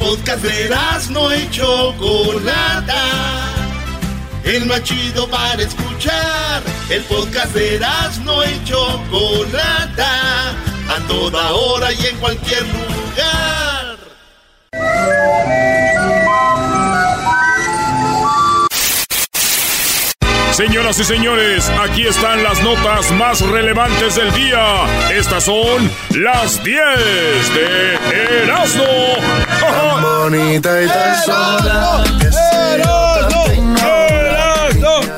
podcast de no y Chocolata. El más chido para escuchar. El podcast de no y Chocolata. A toda hora y en cualquier lugar. Señoras y señores, aquí están las notas más relevantes del día. Estas son las 10 de Erasmo. Bonita y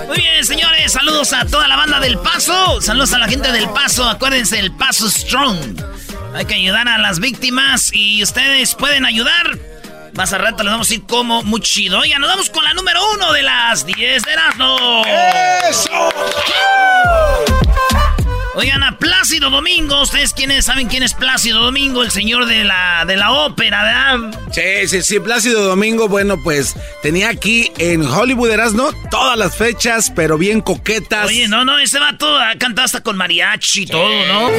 Muy bien, señores, saludos a toda la banda del Paso. Saludos a la gente del Paso. Acuérdense, el Paso Strong. Hay que ayudar a las víctimas y ustedes pueden ayudar más a rato les vamos a ir como muy chido. Oigan, nos vamos con la número uno de las 10 de Erasmo. ¡Eso! Oigan, a Plácido Domingo, ¿ustedes quiénes saben quién es Plácido Domingo? El señor de la, de la ópera, ¿verdad? Sí, sí, sí, Plácido Domingo, bueno, pues tenía aquí en Hollywood Erasmo todas las fechas, pero bien coquetas. Oye, no, no, ese vato ha cantado hasta con mariachi y todo, ¿no?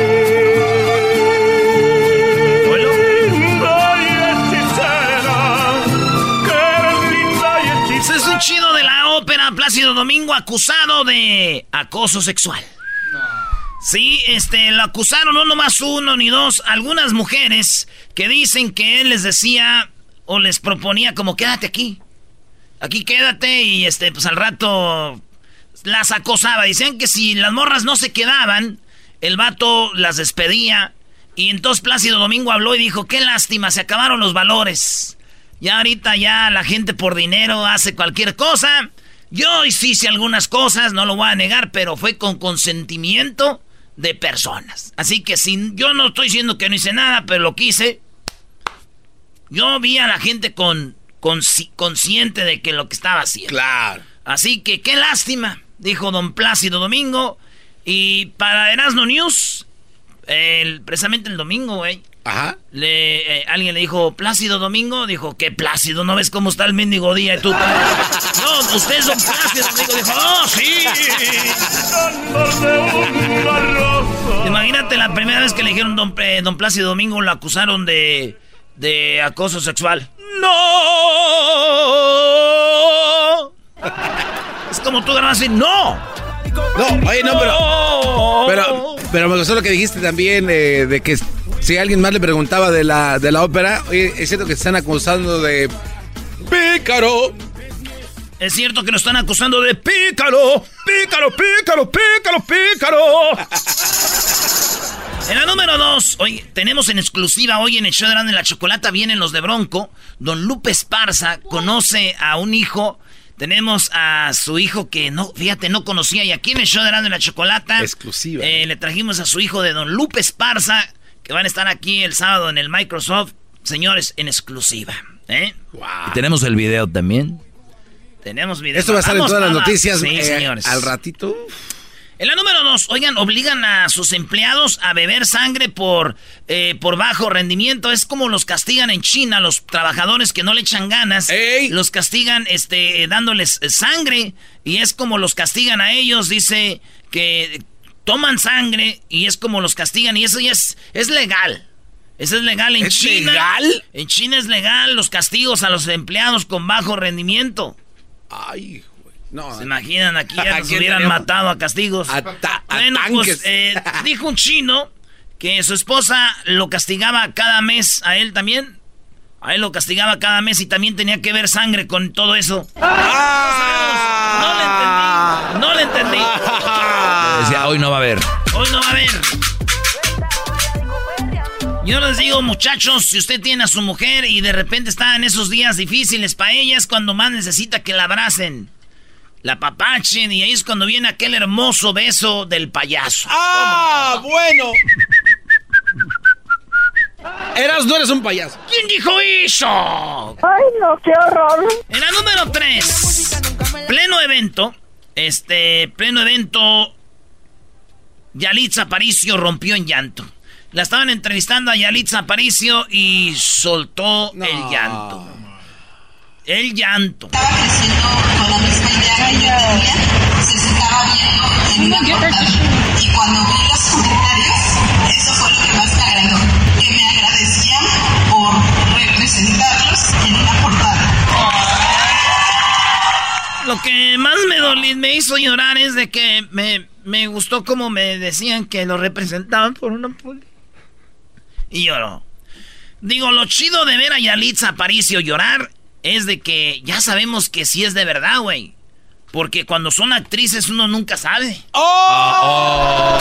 Chido de la ópera Plácido Domingo acusado de acoso sexual. Sí, este, lo acusaron no nomás uno ni dos, algunas mujeres que dicen que él les decía o les proponía como quédate aquí. Aquí quédate y este, pues al rato las acosaba. Decían que si las morras no se quedaban, el vato las despedía. Y entonces Plácido Domingo habló y dijo, qué lástima, se acabaron los valores. Ya ahorita ya la gente por dinero hace cualquier cosa. Yo hice algunas cosas, no lo voy a negar, pero fue con consentimiento de personas. Así que sin, yo no estoy diciendo que no hice nada, pero lo quise. Yo vi a la gente con, consciente de que lo que estaba haciendo. Claro. Así que qué lástima, dijo don Plácido Domingo. Y para Erasmo News, el, precisamente el domingo, güey, Ajá. Le, eh, alguien le dijo, Plácido Domingo. Dijo, ¿qué Plácido? ¿No ves cómo está el mendigo día? tú, no, ustedes son Plácido Domingo. Dijo, ¡oh, sí! Imagínate la primera vez que le dijeron don, eh, don Plácido Domingo, lo acusaron de, de acoso sexual. ¡No! Es como tú ganas así, ¡no! No, oye, no, pero. Pero, pero me gustó lo que dijiste también eh, de que si alguien más le preguntaba de la, de la ópera, oye, es cierto que están acusando de pícaro. Es cierto que nos están acusando de pícaro, pícaro, pícaro, pícaro, pícaro. En la número dos, hoy tenemos en exclusiva hoy en el show de Grande la Chocolata vienen los de Bronco. Don Lupe Esparza conoce a un hijo. Tenemos a su hijo que no, fíjate, no conocía. Y aquí en el show de Grande la Chocolata. Exclusiva. Eh, le trajimos a su hijo de Don Lupe Esparza que van a estar aquí el sábado en el Microsoft, señores, en exclusiva. ¿eh? tenemos el video también. Tenemos video. Esto va a estar en todas las noticias sí, eh, señores. al ratito. En la número dos, oigan, obligan a sus empleados a beber sangre por, eh, por bajo rendimiento. Es como los castigan en China, los trabajadores que no le echan ganas. Los castigan este, dándoles sangre. Y es como los castigan a ellos. Dice que toman sangre y es como los castigan y eso ya es, es legal. Eso es legal en ¿Es China. legal? En China es legal los castigos a los empleados con bajo rendimiento. Ay, güey. No. ¿Se imaginan? Aquí ya nos hubieran matado a castigos. A, bueno, pues eh, dijo un chino que su esposa lo castigaba cada mes a él también. A él lo castigaba cada mes y también tenía que ver sangre con todo eso. Ah. No le entendí. No le entendí. Hoy no va a haber. Hoy no va a haber. Yo les digo, muchachos, si usted tiene a su mujer y de repente está en esos días difíciles para ella, es cuando más necesita que la abracen, la papachen, y ahí es cuando viene aquel hermoso beso del payaso. ¡Ah, bueno! Eras, no eres un payaso. ¿Quién dijo eso? Ay, no, qué horror. En la número 3, pleno evento, este, pleno evento, Yalitza Aparicio rompió en llanto. La estaban entrevistando a Yalitza Aparicio y soltó no. el llanto. El llanto. Estaba creciendo con la misma idea que yo tenía. Se estaba viendo en una portada. Y cuando vi los comentarios, eso fue lo que más me agradó. Que me agradecían por representarlos en una portada. Lo que más me, dolió, me hizo llorar es de que me, me gustó como me decían que lo representaban por una poli. Y lloró. Digo, lo chido de ver a Yalitza Aparicio llorar es de que ya sabemos que sí es de verdad, güey. Porque cuando son actrices uno nunca sabe. ¡Oh!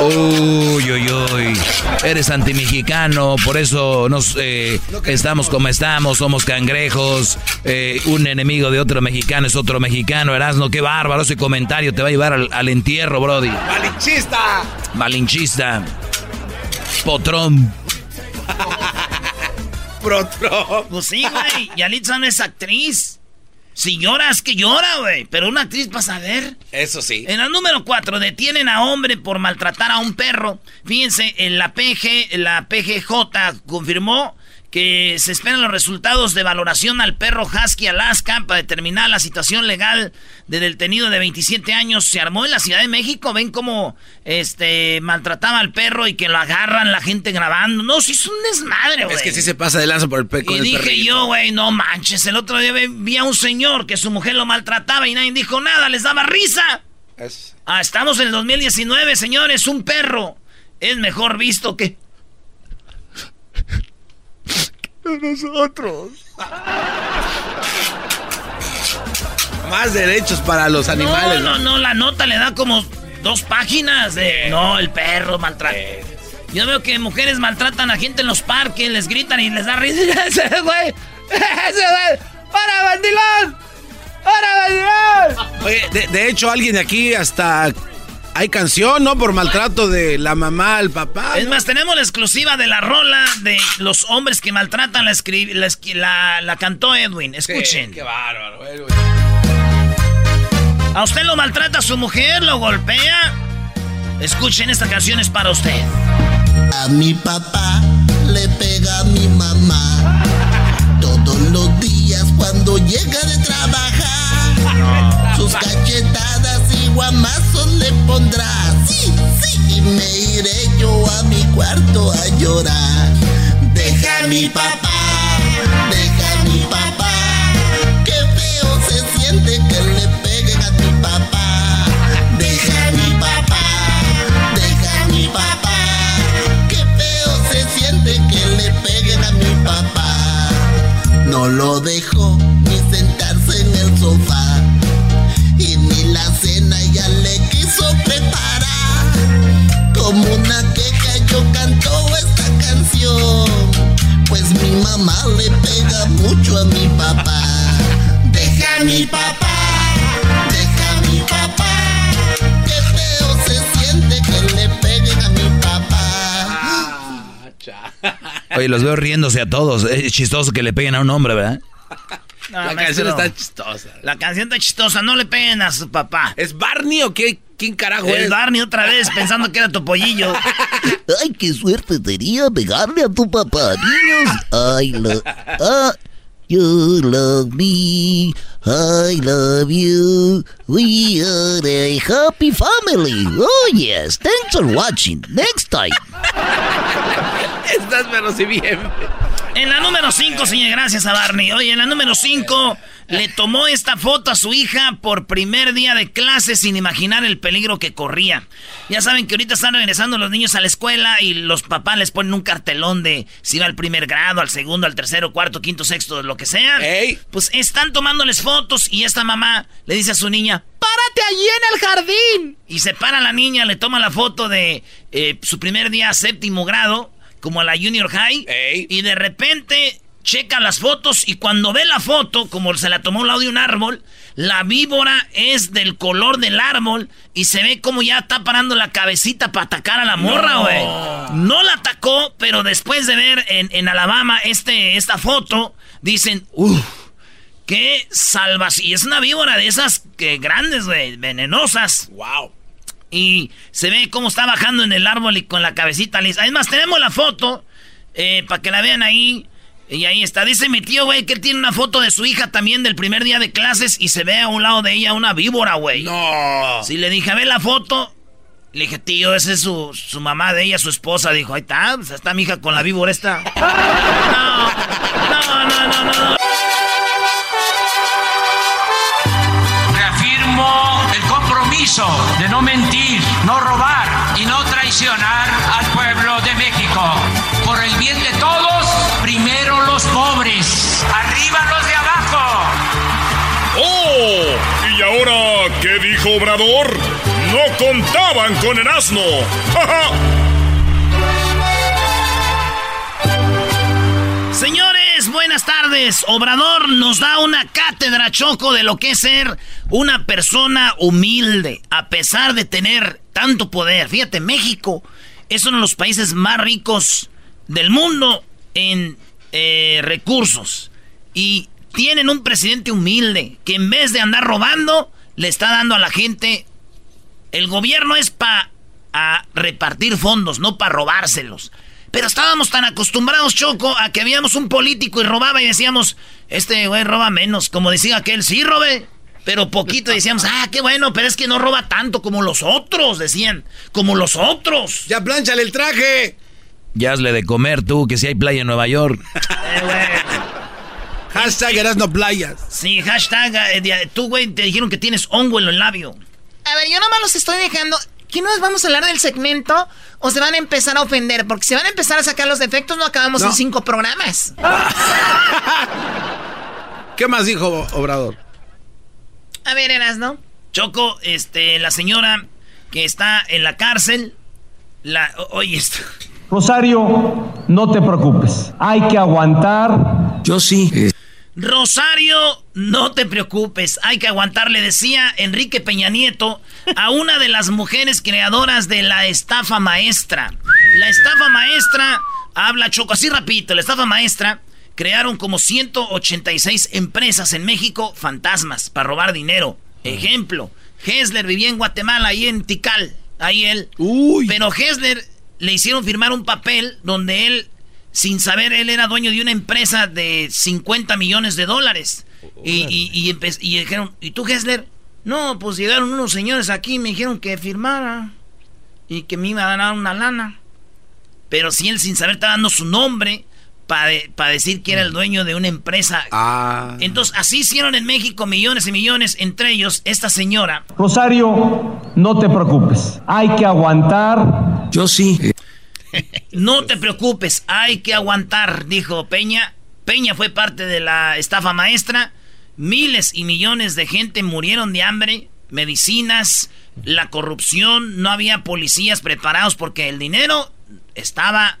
Uy, uy, uy. Eres antimexicano, por eso nos eh, estamos como estamos, somos cangrejos. Eh, un enemigo de otro mexicano es otro mexicano. Erasno, qué bárbaro ese comentario te va a llevar al, al entierro, Brody. ¡Malinchista! Malinchista. Potrón. Protro. Pues sí, güey. Yalitza no es actriz. Si lloras, que llora, güey. Pero una actriz pasa a ver. Eso sí. En el número 4, detienen a hombre por maltratar a un perro. Fíjense, en la PG, la PGJ confirmó que se esperan los resultados de valoración al perro Husky Alaska para determinar la situación legal del detenido de 27 años. Se armó en la Ciudad de México. Ven cómo este, maltrataba al perro y que lo agarran la gente grabando. No, sí es un desmadre, güey. Es que sí se pasa de lanza por el peco. Y dije yo, güey, no manches. El otro día vi a un señor que su mujer lo maltrataba y nadie dijo nada, les daba risa. Ah, estamos en el 2019, señores. Un perro es mejor visto que nosotros. Más derechos para los animales. No, no, no, la nota le da como dos páginas de... No, el perro maltrata. Yo veo que mujeres maltratan a gente en los parques, les gritan y les da risa. ¡Ese güey! ¡Ese güey! ¡Para, bandilón! ¡Para, bandilón! Oye, de, de hecho, alguien de aquí hasta hay canción, ¿no? Por maltrato de la mamá al papá. Es más, tenemos la exclusiva de la rola de los hombres que maltratan. La, la, la, la cantó Edwin. Escuchen. qué bárbaro, ¿A usted lo maltrata su mujer? ¿Lo golpea? Escuchen, esta canción es para usted. A mi papá le pega a mi mamá. Todos los días cuando llega de trabajar. Sus cachetadas y guamazos le pondrá. Sí, sí, y me iré yo a mi cuarto a llorar. Deja a mi papá, deja a mi papá. Qué feo se siente que le peguen a mi papá. Deja a mi papá, deja a mi papá. Qué feo se siente que le peguen a mi papá. No lo dejo mamá le pega mucho a mi papá. Deja a mi papá, deja a mi papá. Qué feo se siente que le peguen a mi papá. Oye, los veo riéndose a todos. Es chistoso que le peguen a un hombre, ¿verdad? No, la maestro, canción está chistosa. La canción está chistosa. No le peguen a su papá. ¿Es Barney o qué? ¿Quién carajo El es? Barney otra vez pensando que era tu pollillo. Ay, qué suerte sería pegarle a tu papá, niños. Ay, lo... Ah, you love me. I love you. We are a happy family. Oh, yes. Thanks for watching. Next time. Estás pero si bien. En la número 5, señor, gracias a Barney. Oye, en la número 5 le tomó esta foto a su hija por primer día de clase sin imaginar el peligro que corría. Ya saben que ahorita están regresando los niños a la escuela y los papás les ponen un cartelón de si va al primer grado, al segundo, al tercero, cuarto, quinto, sexto, lo que sea. Ey. Pues están tomándoles fotos y esta mamá le dice a su niña, párate allí en el jardín. Y se para la niña, le toma la foto de eh, su primer día séptimo grado, como a la junior high. Ey. Y de repente checa las fotos y cuando ve la foto, como se la tomó al lado de un árbol, la víbora es del color del árbol y se ve como ya está parando la cabecita para atacar a la morra, güey. No. la atacó, pero después de ver en, en Alabama este, esta foto, dicen, uff. ¡Qué salvas! Y es una víbora de esas que grandes, güey, venenosas. Wow. Y se ve cómo está bajando en el árbol y con la cabecita lisa. Además, tenemos la foto eh, para que la vean ahí. Y ahí está. Dice mi tío, güey, que él tiene una foto de su hija también del primer día de clases y se ve a un lado de ella una víbora, güey. No. Sí, le dije, a ver la foto. Le dije, tío, esa es su, su mamá de ella, su esposa. Dijo, ahí está, pues, está mi hija con la víbora esta. No, no, no, no, no. de no mentir, no robar y no traicionar al pueblo de México. Por el bien de todos, primero los pobres, arriba los de abajo. ¡Oh! ¿Y ahora qué dijo Obrador? No contaban con el asno. ¡Ja, ja! Señor Señores, buenas tardes. Obrador nos da una cátedra choco de lo que es ser una persona humilde, a pesar de tener tanto poder. Fíjate, México es uno de los países más ricos del mundo en eh, recursos. Y tienen un presidente humilde que en vez de andar robando, le está dando a la gente. El gobierno es para repartir fondos, no para robárselos. Pero estábamos tan acostumbrados, Choco, a que habíamos un político y robaba y decíamos, este güey roba menos. Como decía aquel, sí, robe. Pero poquito decíamos, ah, qué bueno, pero es que no roba tanto como los otros, decían. Como los otros. Ya planchale el traje. Ya hazle de comer tú, que si hay playa en Nueva York. Eh, hashtag Erasno Playas. Sí, hashtag, eh, tú, güey, te dijeron que tienes hongo en el labio. A ver, yo nomás los estoy dejando ¿Qué nos vamos a hablar del segmento o se van a empezar a ofender? Porque si van a empezar a sacar los defectos, no acabamos en cinco programas. ¿Qué más dijo Obrador? A ver, Eras, ¿no? Choco, este, la señora que está en la cárcel, la, oye esto. Rosario, no te preocupes. Hay que aguantar. Yo sí. Rosario, no te preocupes, hay que aguantar, le decía Enrique Peña Nieto a una de las mujeres creadoras de la estafa maestra. La estafa maestra, habla Choco, así rapidito, la estafa maestra crearon como 186 empresas en México fantasmas para robar dinero. Ejemplo, Hessler vivía en Guatemala, ahí en Tikal, ahí él. Uy. Pero Hessler le hicieron firmar un papel donde él sin saber, él era dueño de una empresa de 50 millones de dólares. Y, y, dijeron, ¿y tú, Hessler? No, pues llegaron unos señores aquí y me dijeron que firmara. Y que me iba a dar una lana. Pero si él sin saber estaba dando su nombre para decir que era el dueño de una empresa. Ah. Entonces, así hicieron en México millones y millones, entre ellos esta señora. Rosario, no te preocupes. Hay que aguantar. Yo sí. No te preocupes, hay que aguantar, dijo Peña. Peña fue parte de la estafa maestra. Miles y millones de gente murieron de hambre, medicinas, la corrupción, no había policías preparados porque el dinero estaba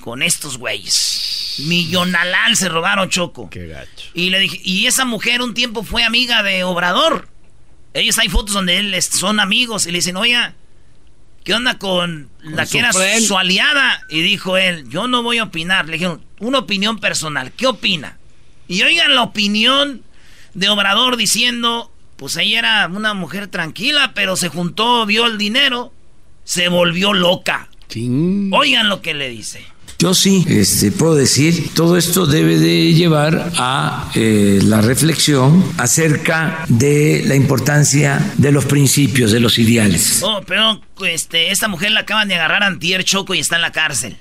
con estos güeyes. Millonalal se robaron Choco. Qué gacho. Y le dije, y esa mujer un tiempo fue amiga de Obrador. Ellos hay fotos donde él son amigos y le dicen, oye, ¿qué onda con, la que era su aliada? Y dijo él, yo no voy a opinar. Le dijeron, una opinión personal, ¿qué opina? Y oigan la opinión de Obrador diciendo, pues ella era una mujer tranquila, pero se juntó, vio el dinero, se volvió loca. Oigan lo que le dice. Yo sí este, puedo decir, todo esto debe de llevar a eh, la reflexión acerca de la importancia de los principios, de los ideales. Oh, pero este, esta mujer la acaban de agarrar antier Choco y está en la cárcel.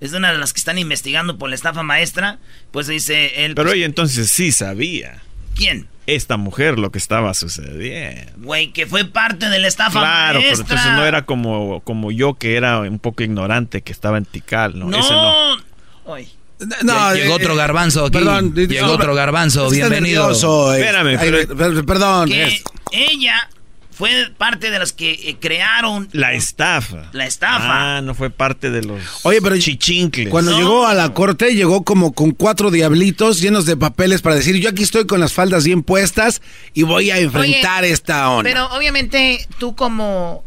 Es una de las que están investigando por la estafa maestra. Pues dice él. Pero pues, ella entonces sí sabía. ¿Quién? Esta mujer lo que estaba sucediendo. Güey, que fue parte de la estafa Claro, pero entonces no era como, como yo que era un poco ignorante que estaba en Tikal, ¿no? No. no. llegó otro eh, garbanzo aquí. Perdón, llegó otro garbanzo, bienvenido. Espérame, perdón. ella fue parte de las que eh, crearon la estafa. La estafa. Ah, no fue parte de los Oye, pero chichincles. Cuando llegó a la corte llegó como con cuatro diablitos llenos de papeles para decir, "Yo aquí estoy con las faldas bien puestas y voy a enfrentar esta onda." Pero obviamente tú como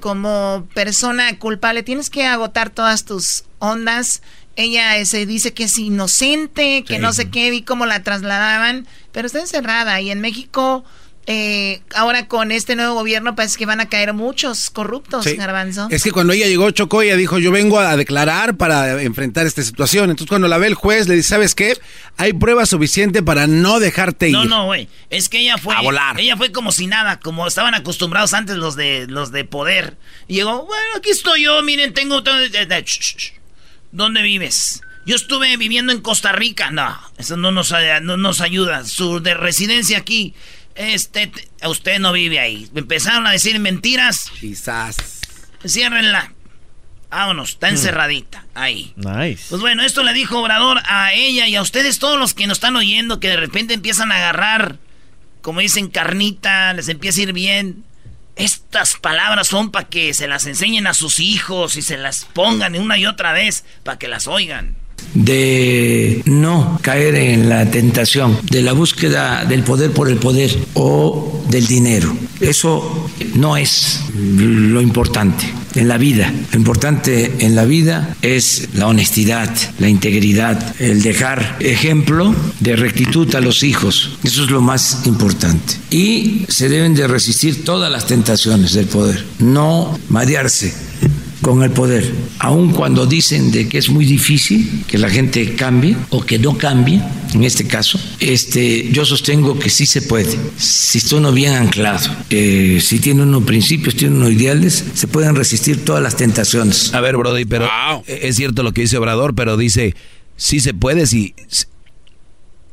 como persona culpable tienes que agotar todas tus ondas. Ella se dice que es inocente, que no sé qué, vi cómo la trasladaban, pero está encerrada y en México eh, ahora con este nuevo gobierno parece que van a caer muchos corruptos, Garbanzo. Es que cuando ella llegó, Chocó, ella dijo, yo vengo a declarar para enfrentar esta situación. Entonces cuando la ve el juez, le dice, ¿sabes qué? Hay prueba suficiente para no dejarte ir. No, no, güey. Es que ella fue... A volar. Ella fue como si nada, como estaban acostumbrados antes los de, los de poder. Y llegó, bueno, aquí estoy yo, miren, tengo... ¿Dónde vives? Yo estuve viviendo en Costa Rica. No, eso no nos, no nos ayuda. Su de residencia aquí este, usted no vive ahí. Empezaron a decir mentiras. Quizás. Ciérrenla. Vámonos, está hmm. encerradita. Ahí. Nice. Pues bueno, esto le dijo Obrador a ella y a ustedes, todos los que nos están oyendo, que de repente empiezan a agarrar como dicen carnita, les empieza a ir bien. Estas palabras son para que se las enseñen a sus hijos y se las pongan una y otra vez para que las oigan de no caer en la tentación de la búsqueda del poder por el poder o del dinero. Eso no es lo importante en la vida. Lo importante en la vida es la honestidad, la integridad, el dejar ejemplo de rectitud a los hijos. Eso es lo más importante. Y se deben de resistir todas las tentaciones del poder, no marearse con el poder, aun cuando dicen de que es muy difícil que la gente cambie o que no cambie, en este caso, este, yo sostengo que sí se puede, si está uno bien anclado, eh, si tiene unos principios, tiene unos ideales, se pueden resistir todas las tentaciones. A ver, Brody, pero es cierto lo que dice Obrador, pero dice, sí se puede si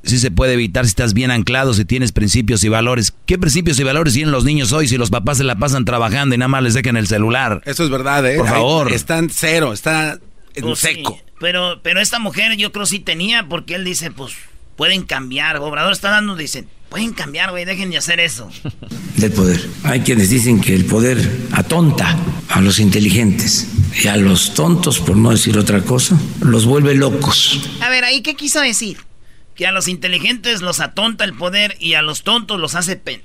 si se puede evitar si estás bien anclado, si tienes principios y valores. ¿Qué principios y valores tienen los niños hoy si los papás se la pasan trabajando y nada más les dejan el celular? Eso es verdad, ¿eh? Por favor. están cero, está en Pues seco. sí, pero, pero esta mujer yo creo sí tenía, porque él dice, pues, pueden cambiar. Obrador está dando, dicen, pueden cambiar, güey, dejen de hacer eso. del poder. Hay quienes dicen que el poder atonta a los inteligentes y a los tontos, por no decir otra cosa, los vuelve locos. A ver, ¿ahí qué quiso decir? Que a los inteligentes los atonta el poder y a los tontos los hace pen.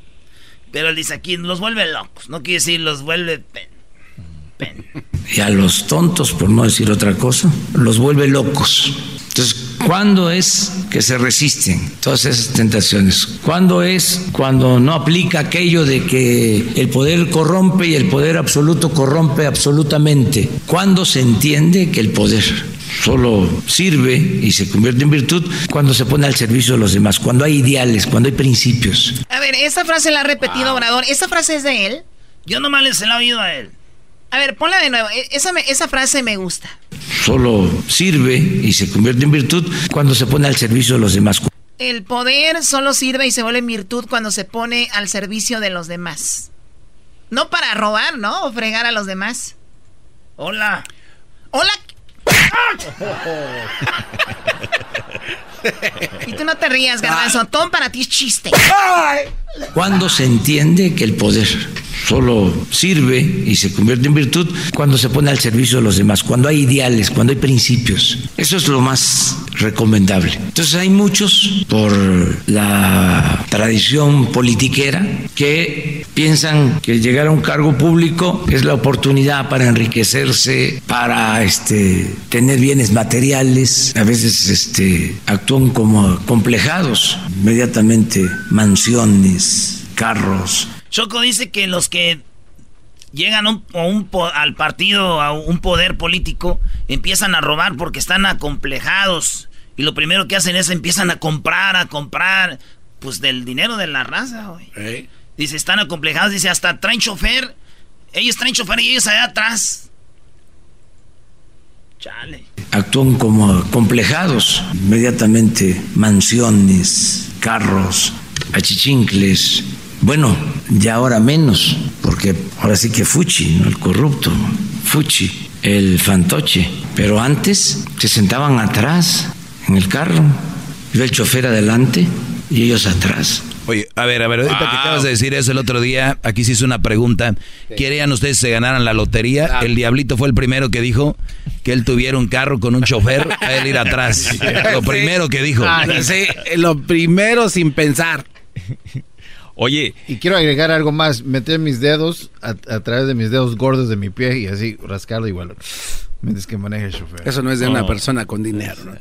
Pero él dice aquí, los vuelve locos. No quiere decir los vuelve pen. Y a los tontos, por no decir otra cosa, los vuelve locos. Entonces, ¿cuándo es que se resisten todas esas tentaciones? ¿Cuándo es cuando no aplica aquello de que el poder corrompe y el poder absoluto corrompe absolutamente? ¿Cuándo se entiende que el poder solo sirve y se convierte en virtud cuando se pone al servicio de los demás, cuando hay ideales, cuando hay principios? A ver, esa frase la ha repetido Obrador. ¿Esa frase es de él? Yo nomás les he la oído a él. A ver, ponla de nuevo. E- Esa, me- esa frase me gusta. Solo sirve y se convierte en virtud cuando se pone al servicio de los demás. El poder solo sirve y se vuelve en virtud cuando se pone al servicio de los demás. No para robar, ¿no? O fregar a los demás. Hola. Hola. Y tú no te rías, garbanzo. Todo para ti es chiste. ¿Cuándo se entiende que el poder solo sirve y se convierte en virtud cuando se pone al servicio de los demás, cuando hay ideales, cuando hay principios? Eso es lo más recomendable. Entonces hay muchos por la tradición politiquera que piensan que llegar a un cargo público es la oportunidad para enriquecerse, para este, tener bienes materiales. A veces este, actúan como complejados, inmediatamente mansiones, carros. Choco dice que los que llegan un- a un al partido, a un poder político, empiezan a robar porque están acomplejados. Y lo primero que hacen es empiezan a comprar, a comprar, pues del dinero de la raza, güey. Dice, están acomplejados, dice, hasta traen chofer. Ellos traen chofer y ellos allá atrás. Chale. actúan como complejados, inmediatamente mansiones, carros, achichincles. Bueno, ya ahora menos, porque ahora sí que Fuchi, ¿no? el corrupto, Fuchi, el fantoche. Pero antes se sentaban atrás en el carro, iba el chofer adelante y ellos atrás. Oye, a ver, a ver, ahorita que acabas de decir eso el otro día, aquí se hizo una pregunta. ¿Querían ustedes que se ganaran la lotería? El diablito fue el primero que dijo que él tuviera un carro con un chofer a él ir atrás. Lo primero que dijo. Ah, sí, lo primero sin pensar. Oye. Y quiero agregar algo más. Meter mis dedos a, a través de mis dedos gordos de mi pie y así rascarlo igual. Mientras que maneja el chofer. Eso no es de una Oh. persona con dinero. ¿no?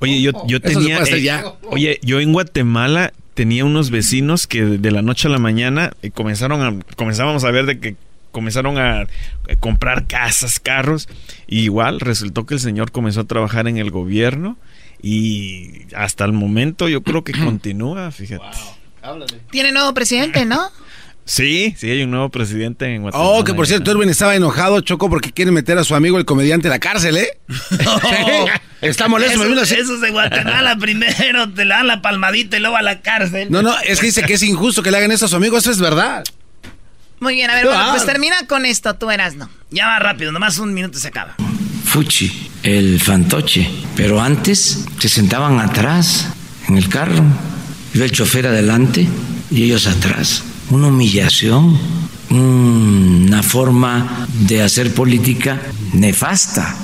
Oye, yo, yo Eso se tenía. eh, ya. Oye, yo en Guatemala tenía unos vecinos que de la noche a la mañana eh, comenzaron a. Comenzábamos a ver de que comenzaron a eh, comprar casas, carros. Y igual resultó que el señor comenzó a trabajar en el gobierno. Y hasta el momento yo creo que continúa, fíjate. Tiene nuevo presidente, ¿no? Sí, sí, hay un nuevo presidente en Guatemala. Oh, que por cierto, Erwin estaba enojado, Choco, porque quiere meter a su amigo el comediante a la cárcel, ¿eh? Está molesto, me vino Esos, así. esos de Guatemala primero te le dan la palmadita y luego a la cárcel. No, no, es que dice que es injusto que le hagan eso a su amigo, eso es verdad. Muy bien, a ver, bueno, Ah. pues termina con esto, tú eras, ¿no? Ya va rápido, nomás un minuto y se acaba. Fuchi, el fantoche. Pero antes se sentaban atrás en el carro, Iba el chofer adelante y ellos atrás. Una humillación, una forma de hacer política nefasta.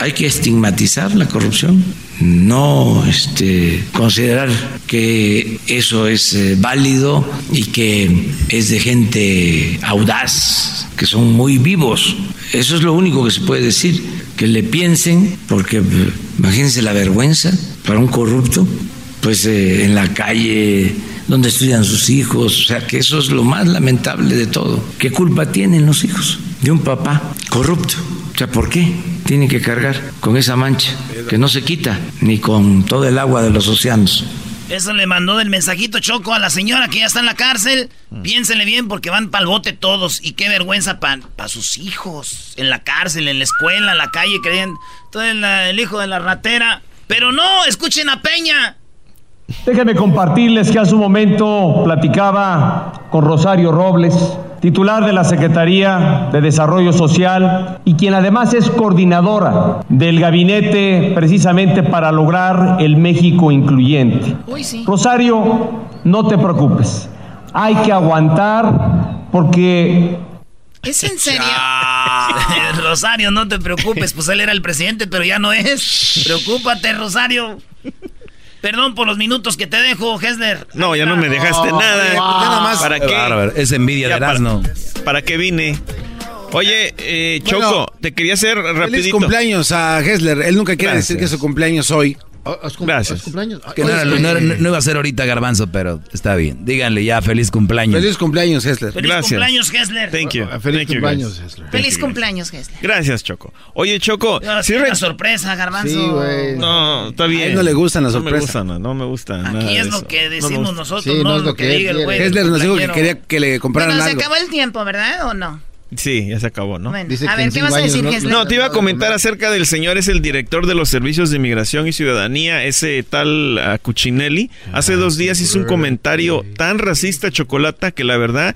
Hay que estigmatizar la corrupción, no este, considerar que eso es eh, válido y que es de gente audaz, que son muy vivos. Eso es lo único que se puede decir, que le piensen, porque imagínense la vergüenza para un corrupto, pues eh, en la calle donde estudian sus hijos, o sea que eso es lo más lamentable de todo. ¿Qué culpa tienen los hijos de un papá corrupto? O sea, ¿por qué tiene que cargar con esa mancha que no se quita ni con todo el agua de los océanos? Eso le mandó del mensajito Choco a la señora que ya está en la cárcel. Piénsenle bien porque van pa'l bote todos. Y qué vergüenza para pa sus hijos. En la cárcel, en la escuela, en la calle, creen. Todo el, el hijo de la ratera. Pero no, escuchen a Peña. Déjenme compartirles que hace un momento platicaba con Rosario Robles, titular de la Secretaría de Desarrollo Social y quien además es coordinadora del gabinete precisamente para lograr el México incluyente. Rosario, no te preocupes, hay que aguantar porque... ¿Es en serio? Rosario, no te preocupes, pues él era el presidente, pero ya no es. Preocúpate, Rosario. Perdón por los minutos que te dejo, Hesler. No, ya no me dejaste nada. Nada más. ¿Para qué? Es envidia de Erasmo. Para, ¿Para qué vine? Oye, eh, Choco, te quería hacer rapidito. Feliz cumpleaños a Hesler. Él nunca quiere decir que es su cumpleaños hoy. Gracias. cumpleaños? Que no, no, iba a ser ahorita Garbanzo, pero está bien. Díganle ya feliz cumpleaños. Feliz cumpleaños, Hesler. Feliz Gracias. cumpleaños, Hesler. Thank you. Feliz Thank cumpleaños, guys. Hesler. Feliz cumpleaños, Hesler. Gracias, Choco. Oye, Choco, No, sí una sorpresa, Garbanzo. Sí, güey. No, está bien. A él no le gustan las No me sorpresas. gusta, no, no me gusta. nada Aquí de es lo que No decimos nosotros, Sí, no, es lo que, diga el güey. Hesler nos dijo que quería que le compraran Bueno, se algo. acabó el tiempo, ¿verdad? ¿O no? Sí, ya se acabó, ¿no? Bueno, Dice a que ver, ¿qué vas a decir, no-? No, te iba a comentar acerca del señor, es el director de los servicios de inmigración y ciudadanía, ese tal ah, Cuccinelli. Hace dos días hizo un comentario tan racista, Chocolata, que la verdad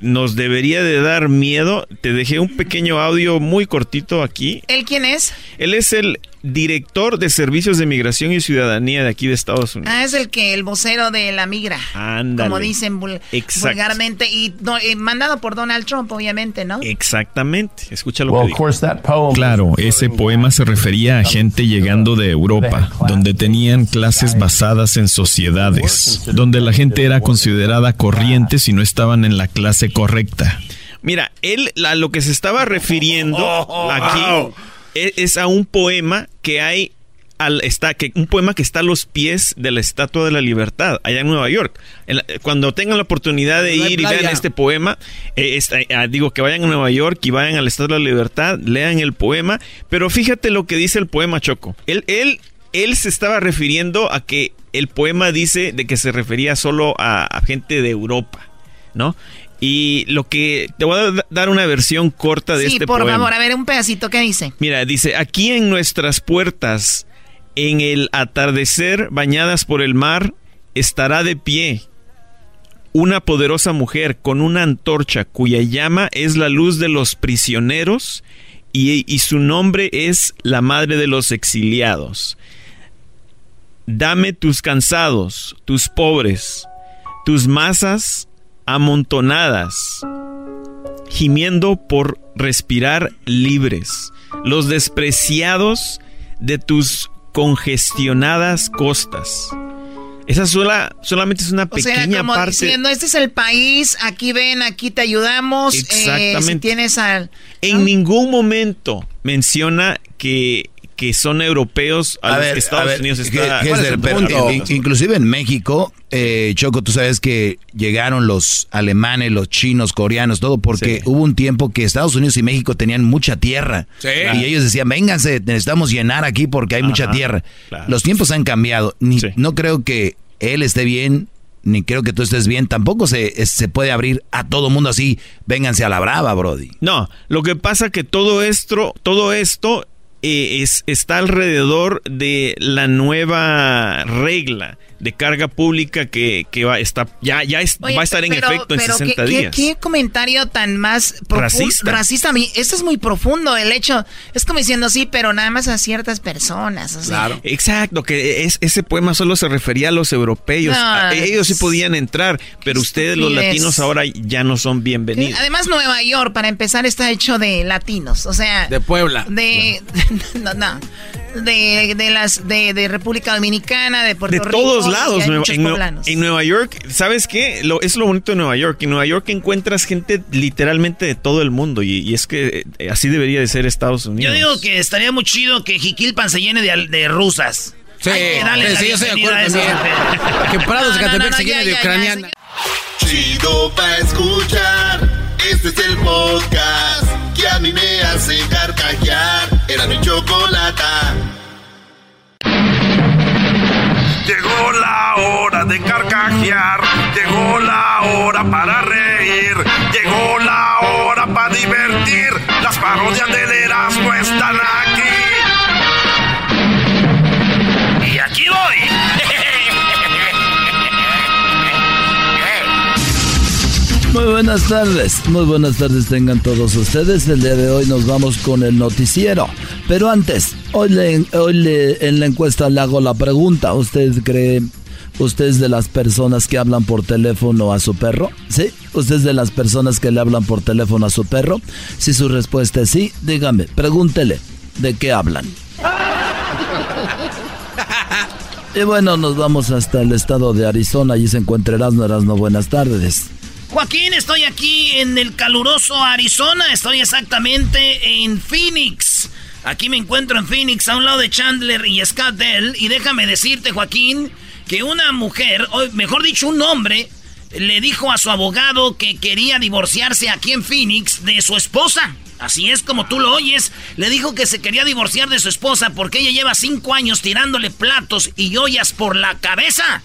nos debería de dar miedo. Te dejé un pequeño audio muy cortito aquí. ¿Él quién es? Él es el director de servicios de migración y ciudadanía de aquí de Estados Unidos. Ah, es el que el vocero de la migra. Ándale. Como dicen vul- Exacto. vulgarmente. Y no, eh, mandado por Donald Trump, obviamente, ¿no? Exactamente. Escucha lo que dijo. Claro, ese poema se refería a gente llegando de Europa, donde tenían clases basadas en sociedades, donde la gente era considerada corriente si no estaban en la clase correcta. Mira, él a lo que se estaba refiriendo aquí e- es, a un poema que hay al está que un poema que está a los pies de la Estatua de la Libertad allá en Nueva York. En la- cuando tengan la oportunidad de No ir y vean este poema, eh, está- ah, digo que vayan a Nueva York y vayan a la Estatua de la Libertad, lean el poema, pero fíjate lo que dice el poema Choco. Él él él se estaba refiriendo a que el poema dice de que se refería solo a, a gente de Europa, ¿no? Y lo que te voy a da- dar una versión corta de sí, este por poema. favor, a ver un pedacito, ¿qué dice? Mira, dice, aquí en nuestras puertas, en el atardecer, bañadas por el mar, estará de pie una poderosa mujer con una antorcha cuya llama es la luz de los prisioneros y, y su nombre es la madre de los exiliados. Dame tus cansados, tus pobres, tus masas amontonadas, gimiendo por respirar libres, los despreciados de tus congestionadas costas. Esa sola, solamente es una O sea, pequeña como parte. diciendo, este es el país, aquí ven, aquí te ayudamos. eh, si Exactamente. tienes al... En ningún momento menciona que, que son europeos a, A los ver, que Estados a ver, Unidos está. Gessler, pero in- inclusive en México, eh, Choco, tú sabes que llegaron los alemanes, los chinos, coreanos, todo, porque hubo un tiempo que Estados Unidos y México tenían mucha tierra. Sí. Y ellos decían, vénganse, necesitamos llenar aquí porque hay mucha tierra. claro. Los tiempos han cambiado. Ni- No creo que él esté bien, ni creo que tú estés bien. Tampoco se, es- se puede abrir a todo mundo así, vénganse a la brava, Brody. No, lo que pasa que todo esto, todo esto eh, es, está alrededor de la nueva regla de carga pública que, que va, está, ya, ya va a estar en efecto en 60 días. ¿qué, comentario tan más racista. racista. A mí, esto es muy profundo. El hecho es como diciendo sí, pero nada más a ciertas personas. Claro. Exacto, que es, ese poema solo se refería a los europeos. Ellos sí podían entrar, pero ustedes, los latinos, ahora ya no son bienvenidos. Además, Nueva York, para empezar, está hecho de latinos. O sea, de Puebla. De. no, no de, de las de, de, República Dominicana, de Puerto Rico. De todos lados. en, Nueva York, ¿sabes qué? Lo, es lo bonito de Nueva York. En Nueva York encuentras gente literalmente de todo el mundo y, es que eh, así debería de ser Estados Unidos. Yo digo que estaría muy chido que Jiquilpan se llene de, de rusas. Sí, dale sí, yo estoy de acuerdo también. que Prados no, no, se llene de ucraniana. Chido pa' escuchar. Este es el podcast que a mí me hace carcajear. Era mi chocolata. Buenas tardes, muy buenas tardes tengan todos ustedes. El día de hoy nos vamos con el noticiero. Pero antes, hoy, le, en la encuesta le hago la pregunta. ¿Usted cree, usted es de las personas que hablan por teléfono a su perro? ¿Sí? ¿Usted es de las personas que le hablan por teléfono a su perro? Si su respuesta es sí, dígame, pregúntele, ¿de qué hablan? Y bueno, nos vamos hasta el estado de Arizona. Allí se encuentra Erasmo Erasmo. Buenas tardes. Joaquín, estoy aquí en el caluroso Arizona. Estoy exactamente en Phoenix. Aquí me encuentro en Phoenix, a un lado de Chandler y Scott Dell. Y déjame decirte, Joaquín, que una mujer, o mejor dicho, un hombre, le dijo a su abogado que quería divorciarse aquí en Phoenix de su esposa. Así es como tú lo oyes. Le dijo que se quería divorciar de su esposa porque ella lleva cinco años tirándole platos y ollas por la cabeza.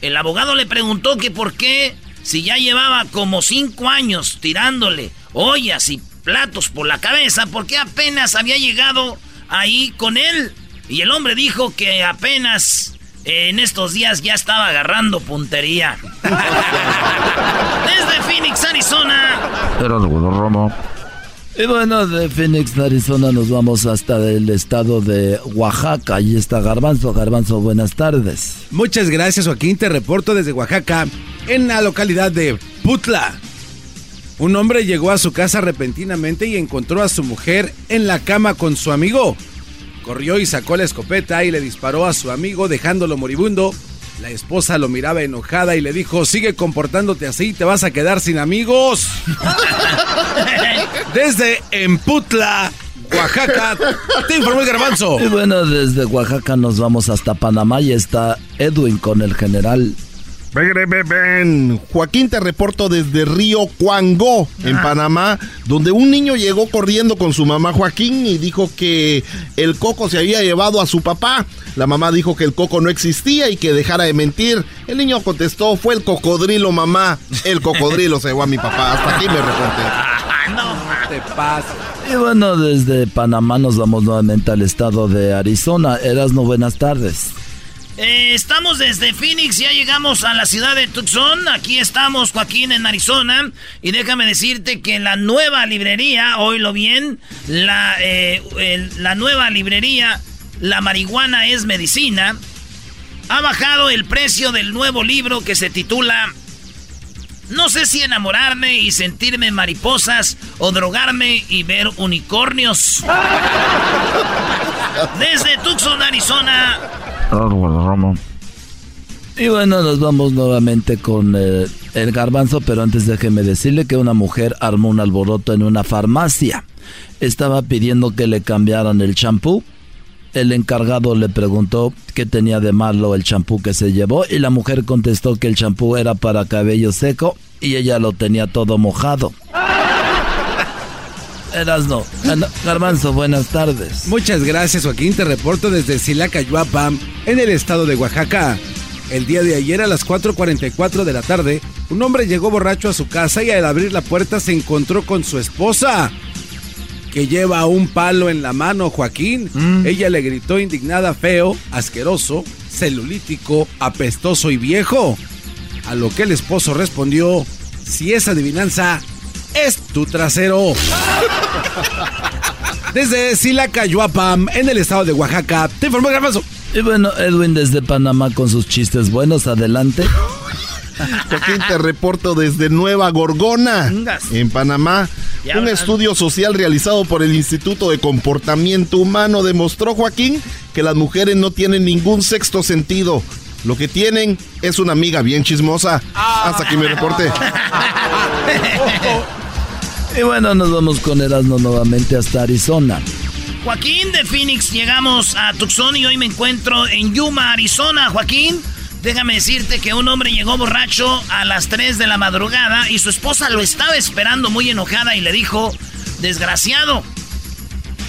El abogado le preguntó que por qué si ya llevaba como cinco años tirándole ollas y platos por la cabeza, porque apenas había llegado ahí con él? Y el hombre dijo que apenas en estos días ya estaba agarrando puntería. Desde Phoenix, Arizona. Era Romo. Y bueno, de Phoenix, Arizona nos vamos hasta el estado de Oaxaca. Ahí está Garbanzo. Garbanzo, buenas tardes. Muchas gracias, Joaquín. Te reporto desde Oaxaca en la localidad de Putla. Un hombre llegó a su casa repentinamente y encontró a su mujer en la cama con su amigo. Corrió y sacó la escopeta y le disparó a su amigo dejándolo moribundo. La esposa lo miraba enojada y le dijo, sigue comportándote así, te vas a quedar sin amigos. Desde Emputla, Oaxaca, te informó el garbanzo. Y bueno, desde Oaxaca nos vamos hasta Panamá y está Edwin con el general Joaquín, te reporto desde Río Cuangó, en Panamá, donde un niño llegó corriendo con su mamá Joaquín y dijo que el coco se había llevado a su papá. La mamá dijo que el coco no existía y que dejara de mentir. El niño contestó, fue el cocodrilo, mamá. El cocodrilo se llevó a mi papá. Hasta aquí me reporté. no te pasa. Y bueno, desde Panamá nos vamos nuevamente al estado de Arizona. no buenas tardes. Eh, estamos desde Phoenix, ya llegamos a la ciudad de Tucson. Aquí estamos, Joaquín, en Arizona. Y déjame decirte que la nueva librería, oílo bien, la, eh, la nueva librería, La marihuana es medicina, ha bajado el precio del nuevo libro que se titula No sé si enamorarme y sentirme mariposas o drogarme y ver unicornios. Desde Tucson, Arizona. Y bueno, nos vamos nuevamente con eh, el garbanzo, pero antes déjeme decirle que una mujer armó un alboroto en una farmacia. Estaba pidiendo que le cambiaran el champú. El encargado le preguntó qué tenía de malo el champú que se llevó y la mujer contestó que el champú era para cabello seco y ella lo tenía todo mojado. Erasno. Garbanzo, buenas tardes. Muchas gracias, Joaquín. Te reporto desde Silacayuapa, en el estado de Oaxaca. El día de ayer a las 4.44 de la tarde, un hombre llegó borracho a su casa y al abrir la puerta se encontró con su esposa. que lleva un palo en la mano, Joaquín. Mm. Ella le gritó indignada, feo, asqueroso, celulítico, apestoso y viejo. A lo que el esposo respondió, si esa adivinanza es tu trasero. Desde Silacayuapam, en el estado de Oaxaca, te informó Garbanzo. Y bueno, Edwin desde Panamá con sus chistes buenos, adelante. Joaquín, te reporto desde Nueva Gorgona, en Panamá. Un estudio social realizado por el Instituto de Comportamiento Humano demostró, Joaquín, que las mujeres no tienen ningún sexto sentido. Lo que tienen es una amiga bien chismosa. Hasta aquí mi reporte. Y bueno, nos vamos con Erasmo nuevamente hasta Arizona. Joaquín de Phoenix, llegamos a Tucson y hoy me encuentro en Yuma, Arizona. Joaquín, déjame decirte que un hombre llegó borracho a las 3 de la madrugada y su esposa lo estaba esperando muy enojada y le dijo, desgraciado,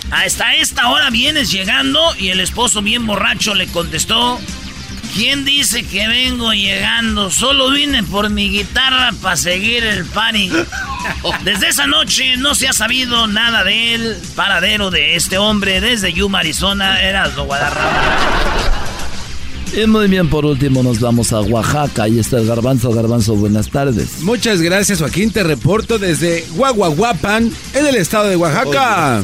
hasta esta hora vienes llegando y el esposo bien borracho le contestó, ¿quién dice que vengo llegando? Solo vine por mi guitarra para seguir el party. Desde esa noche no se ha sabido nada del paradero de este hombre desde Yuma, Arizona, Erasmo Guadarrama. Y muy bien, por último nos vamos a Oaxaca. Ahí está el garbanzo. Garbanzo, buenas tardes. Muchas gracias, Joaquín. Te reporto desde Guaguaguapan, en el estado de Oaxaca.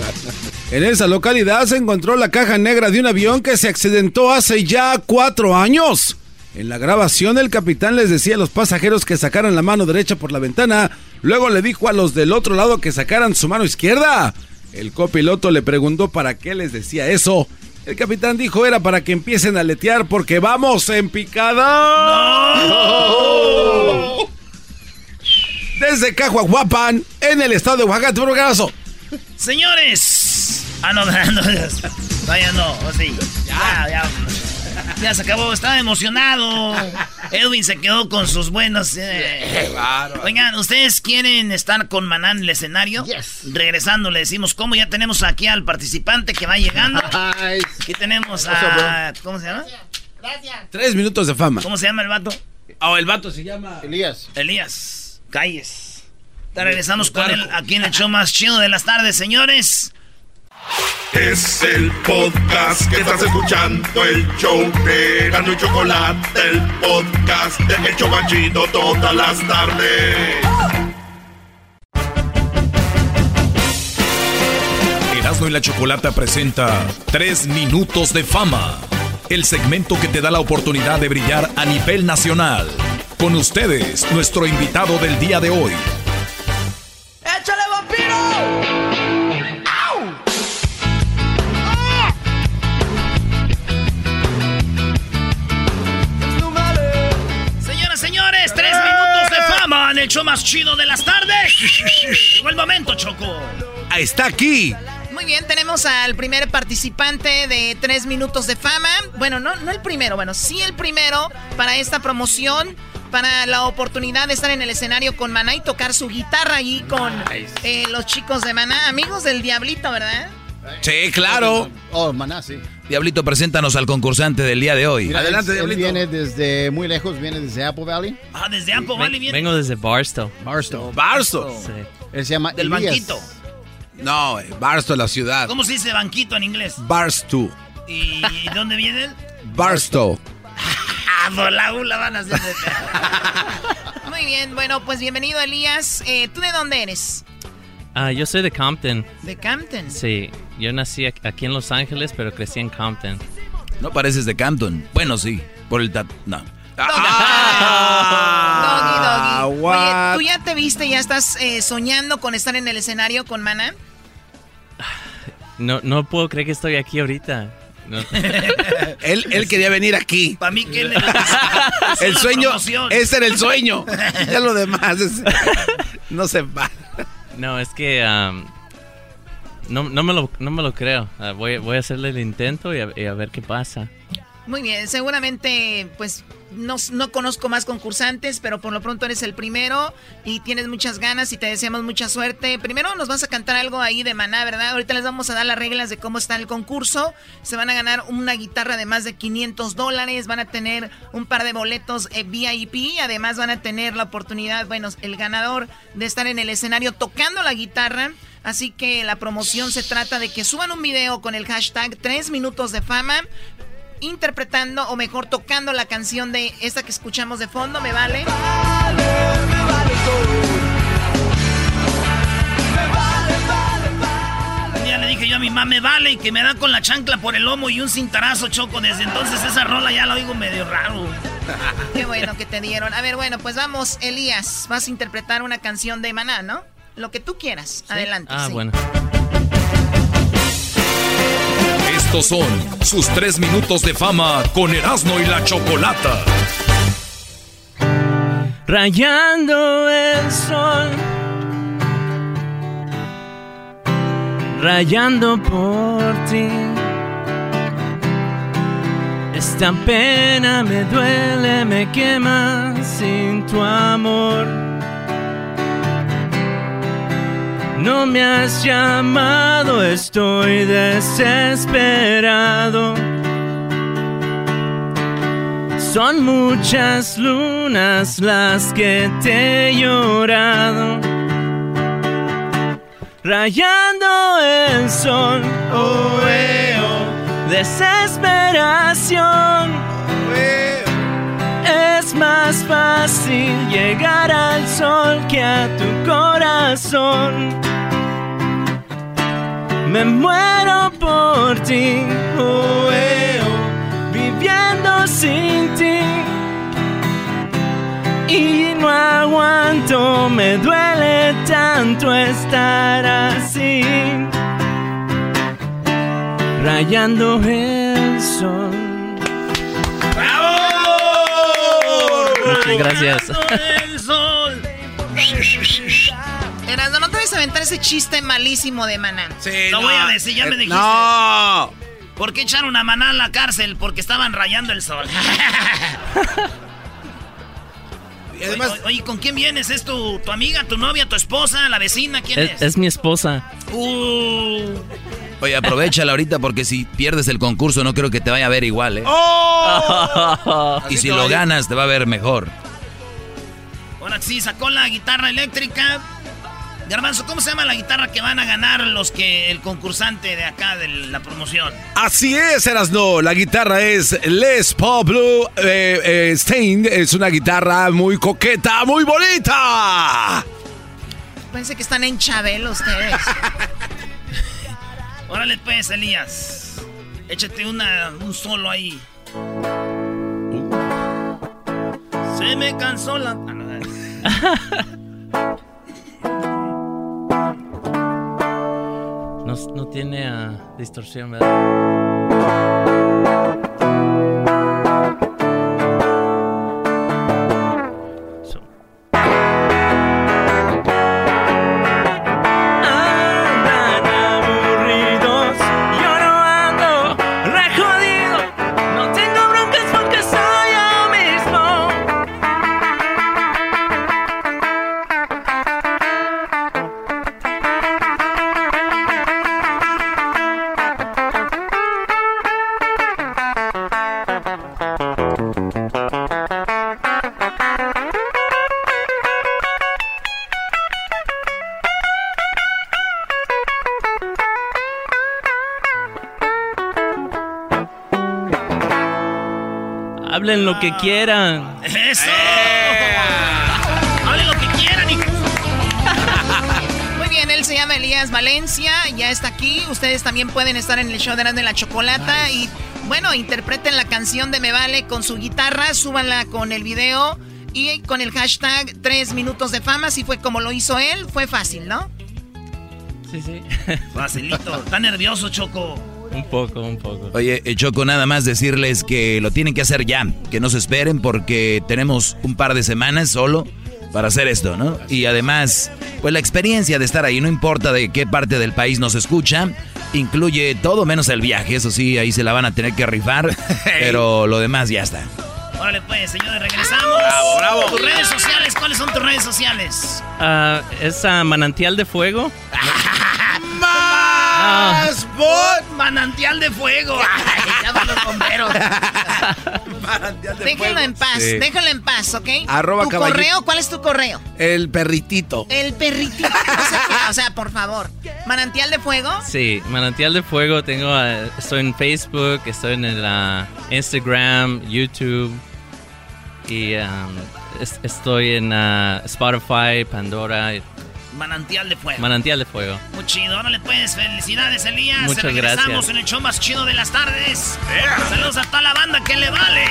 En esa localidad se encontró la caja negra de un avión que se accidentó hace ya cuatro años. En la grabación, el capitán les decía a los pasajeros que sacaran la mano derecha por la ventana. Luego le dijo a los del otro lado que sacaran su mano izquierda. El copiloto le preguntó para qué les decía eso. El capitán dijo era para que empiecen a letear porque vamos en picada. Desde Cajuaguapan, en el estado de Oaxaca, tu programazo. Señores. Ah, no, no, no. Vaya, no, así. Ya, ya. Ya se acabó, estaba emocionado. Edwin se quedó con sus buenos. eh. Oigan, ¿ustedes quieren estar con Maná en el escenario? Regresando le decimos cómo ya tenemos aquí al participante que va llegando. Aquí tenemos a. ¿Cómo se llama? Tres minutos de fama. ¿Cómo se llama el vato? Oh, el vato se llama Elías. Elías Calles. Te regresamos con él aquí en el show más chido de las tardes, señores. Es el podcast que estás escuchando, el show de Gano y Chocolate, el podcast de El Chobachito todas las tardes. Erasmo y la Chocolata presenta Tres Minutos de Fama, el segmento que te da la oportunidad de brillar a nivel nacional. Con ustedes, nuestro invitado del día de hoy. ¡Échale vampiro! En el show más chido de las tardes. Llegó el momento, Choco. Está aquí. Muy bien, tenemos al primer participante de tres minutos de fama. Bueno, no, no el primero, bueno, sí el primero para esta promoción, para la oportunidad de estar en el escenario con Maná y tocar su guitarra ahí con eh, los chicos de Maná, amigos del Diablito, ¿verdad? Sí, claro. Oh, maná, sí. Diablito, preséntanos al concursante del día de hoy. Mira, él- él viene desde muy lejos, viene desde Apple Valley. Ah, desde Apple Valley viene. Vengo desde Barstow. Barstow. Barstow. Sí. Él se llama Del Elías. banquito. No, eh, Barstow, la ciudad. ¿Cómo se dice banquito en inglés? Barstow. ¿Y dónde vienen? Barstow. Ah, por la U la van a hacer. Muy bien, bueno, pues bienvenido Elías. Eh, ¿Tú de dónde eres? Ah, yo soy de Compton. De Campton. Sí, yo nací ac- aquí en Los Ángeles, pero crecí en Compton. No pareces de Campton. Bueno, sí, por el tat... No. Doggy, doggy. what? Oye, ¿tú ya te viste, ya estás eh, soñando con estar en el escenario con Maná? No, no puedo creer que estoy aquí ahorita. No. Él, él quería venir aquí. Para mí que él El sueño, promoción. ese era el sueño. Ya lo demás es- no se va. No, es que um, no, no, me lo, no me lo creo. Ah, voy, voy a hacerle el intento y a, ver qué pasa. Muy bien, seguramente, pues, no, no conozco más concursantes, pero por lo pronto eres el primero y tienes muchas ganas y te deseamos mucha suerte. Primero nos vas a cantar algo ahí de maná, ¿verdad? Ahorita les vamos a dar las reglas de cómo está el concurso. Se van a ganar una guitarra de más de 500 dólares, van a tener un par de boletos eh, VIP además van a tener la oportunidad, bueno, el ganador de estar en el escenario tocando la guitarra. Así que la promoción se trata de que suban un video con el hashtag 3 minutos de fama interpretando o mejor tocando la canción de esta que escuchamos de fondo, me vale. Ya le dije yo a mi mamá, me vale, y que me da con la chancla por el lomo y un cintarazo choco. Desde entonces esa rola ya la oigo medio raro. Qué bueno que te dieron. A ver, bueno, pues vamos, Elías. Vas a interpretar una canción de Maná, ¿no? Lo que tú quieras. Adelante. Ah, bueno. Estos son sus tres minutos de fama con Erasmo y la Chocolata. Rayando el sol. Rayando por ti. Esta pena me duele, me quema sin tu amor. No me has llamado, estoy desesperado. Son muchas lunas las que te he llorado. Rayando el sol, oh, eh, oh. desesperación. Es más fácil llegar al sol que a tu corazón. Me muero por ti, oh, eh, oh, viviendo sin ti. Y no aguanto, me duele tanto estar así. Rayando el sol. Muchas gracias. Ese chiste malísimo de Maná. Sí, Lo voy a decir, ya me Eh, dijiste. No. ¿Por qué echaron a Maná a la cárcel? Porque estaban rayando el sol. Y además, Oye, oye, ¿con quién vienes? ¿Es tu, tu amiga, tu novia, tu esposa, la vecina? ¿Quién es? Es, es mi esposa. Uh, Oye, aprovechala ahorita porque si pierdes el concurso no creo que te vaya a ver igual, ¿eh? ¡Oh! y si lo ganas te va a ver mejor. ahora sí, sacó la guitarra eléctrica. Garbanzo, ¿cómo se llama la guitarra que van a ganar los que el concursante de acá de la promoción? Así es, Erasno. La guitarra es Les Paul Blue eh, eh, Stein. Es una guitarra muy coqueta, muy bonita. Pensé que están en Chabelo ustedes. Órale pues, Elías. Échate una, un solo ahí. Se me cansó la... no, tiene ah, distorsión, ¿verdad? Hablen lo que quieran. ¡Eso! ¡Hable lo que quieran, hijo! Muy bien, él se llama Elías Valencia, ya está aquí. Ustedes también pueden estar en el show de Erasmo de la Chocolata y, bueno, interpreten la canción de Me Vale con su guitarra, súbanla con el video y con el hashtag 3 minutos de fama. Si fue como lo hizo él, fue fácil, ¿no? Sí, sí. Facilito. Está nervioso, Choco. Un poco, un poco. Oye, eh, Choco, nada más decirles que lo tienen que hacer ya, que no se esperen porque tenemos un par de semanas solo para hacer esto, ¿no? Y además, pues la experiencia de estar ahí, no importa de qué parte del país nos escucha, incluye todo menos el viaje, eso sí, ahí se la van a tener que rifar, pero lo demás ya está. Órale pues, señores, regresamos. Bravo, bravo. Tus redes sociales, ¿cuáles son tus redes sociales? Ah, ¿Es ah, manantial de fuego? ¡Más bot! Manantial de fuego. Ay, los bomberos. Déjenlo en paz, Sí. déjenlo en paz, ¿ok? Arroba ¿Tu caballito. correo? ¿Cuál es tu correo? El perritito. El perritito. O sea, o sea, por favor. ¿Manantial de fuego? Sí, Manantial de Fuego, tengo, eh, estoy en Facebook, estoy en el, ah, Instagram, YouTube y um, es- estoy en ah, Spotify, Pandora, Manantial de fuego. Manantial de Fuego. Muy chido. Órale, pues, felicidades, Elías. Muchas Regresamos gracias. en el show más chido de las tardes. Saludos a toda la banda que le vale.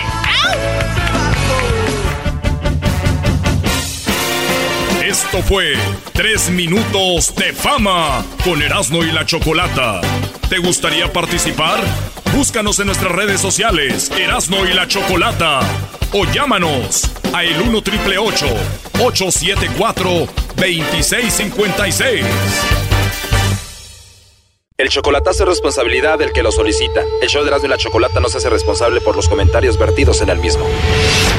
Esto fue Tres Minutos de Fama con Erasmo y la Chocolata. ¿Te gustaría participar? Búscanos en nuestras redes sociales, Erasmo y la Chocolata. O llámanos a el 1 triple 874 2656. El chocolatazo es responsabilidad del que lo solicita. El show de Erasmo y la Chocolata no se hace responsable por los comentarios vertidos en el mismo.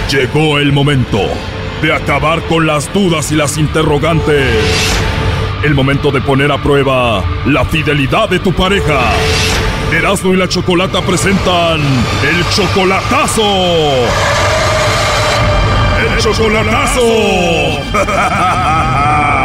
Llegó el momento de acabar con las dudas y las interrogantes. El momento de poner a prueba la fidelidad de tu pareja. Erasmo y la Chocolata presentan el chocolatazo. El chocolatazo.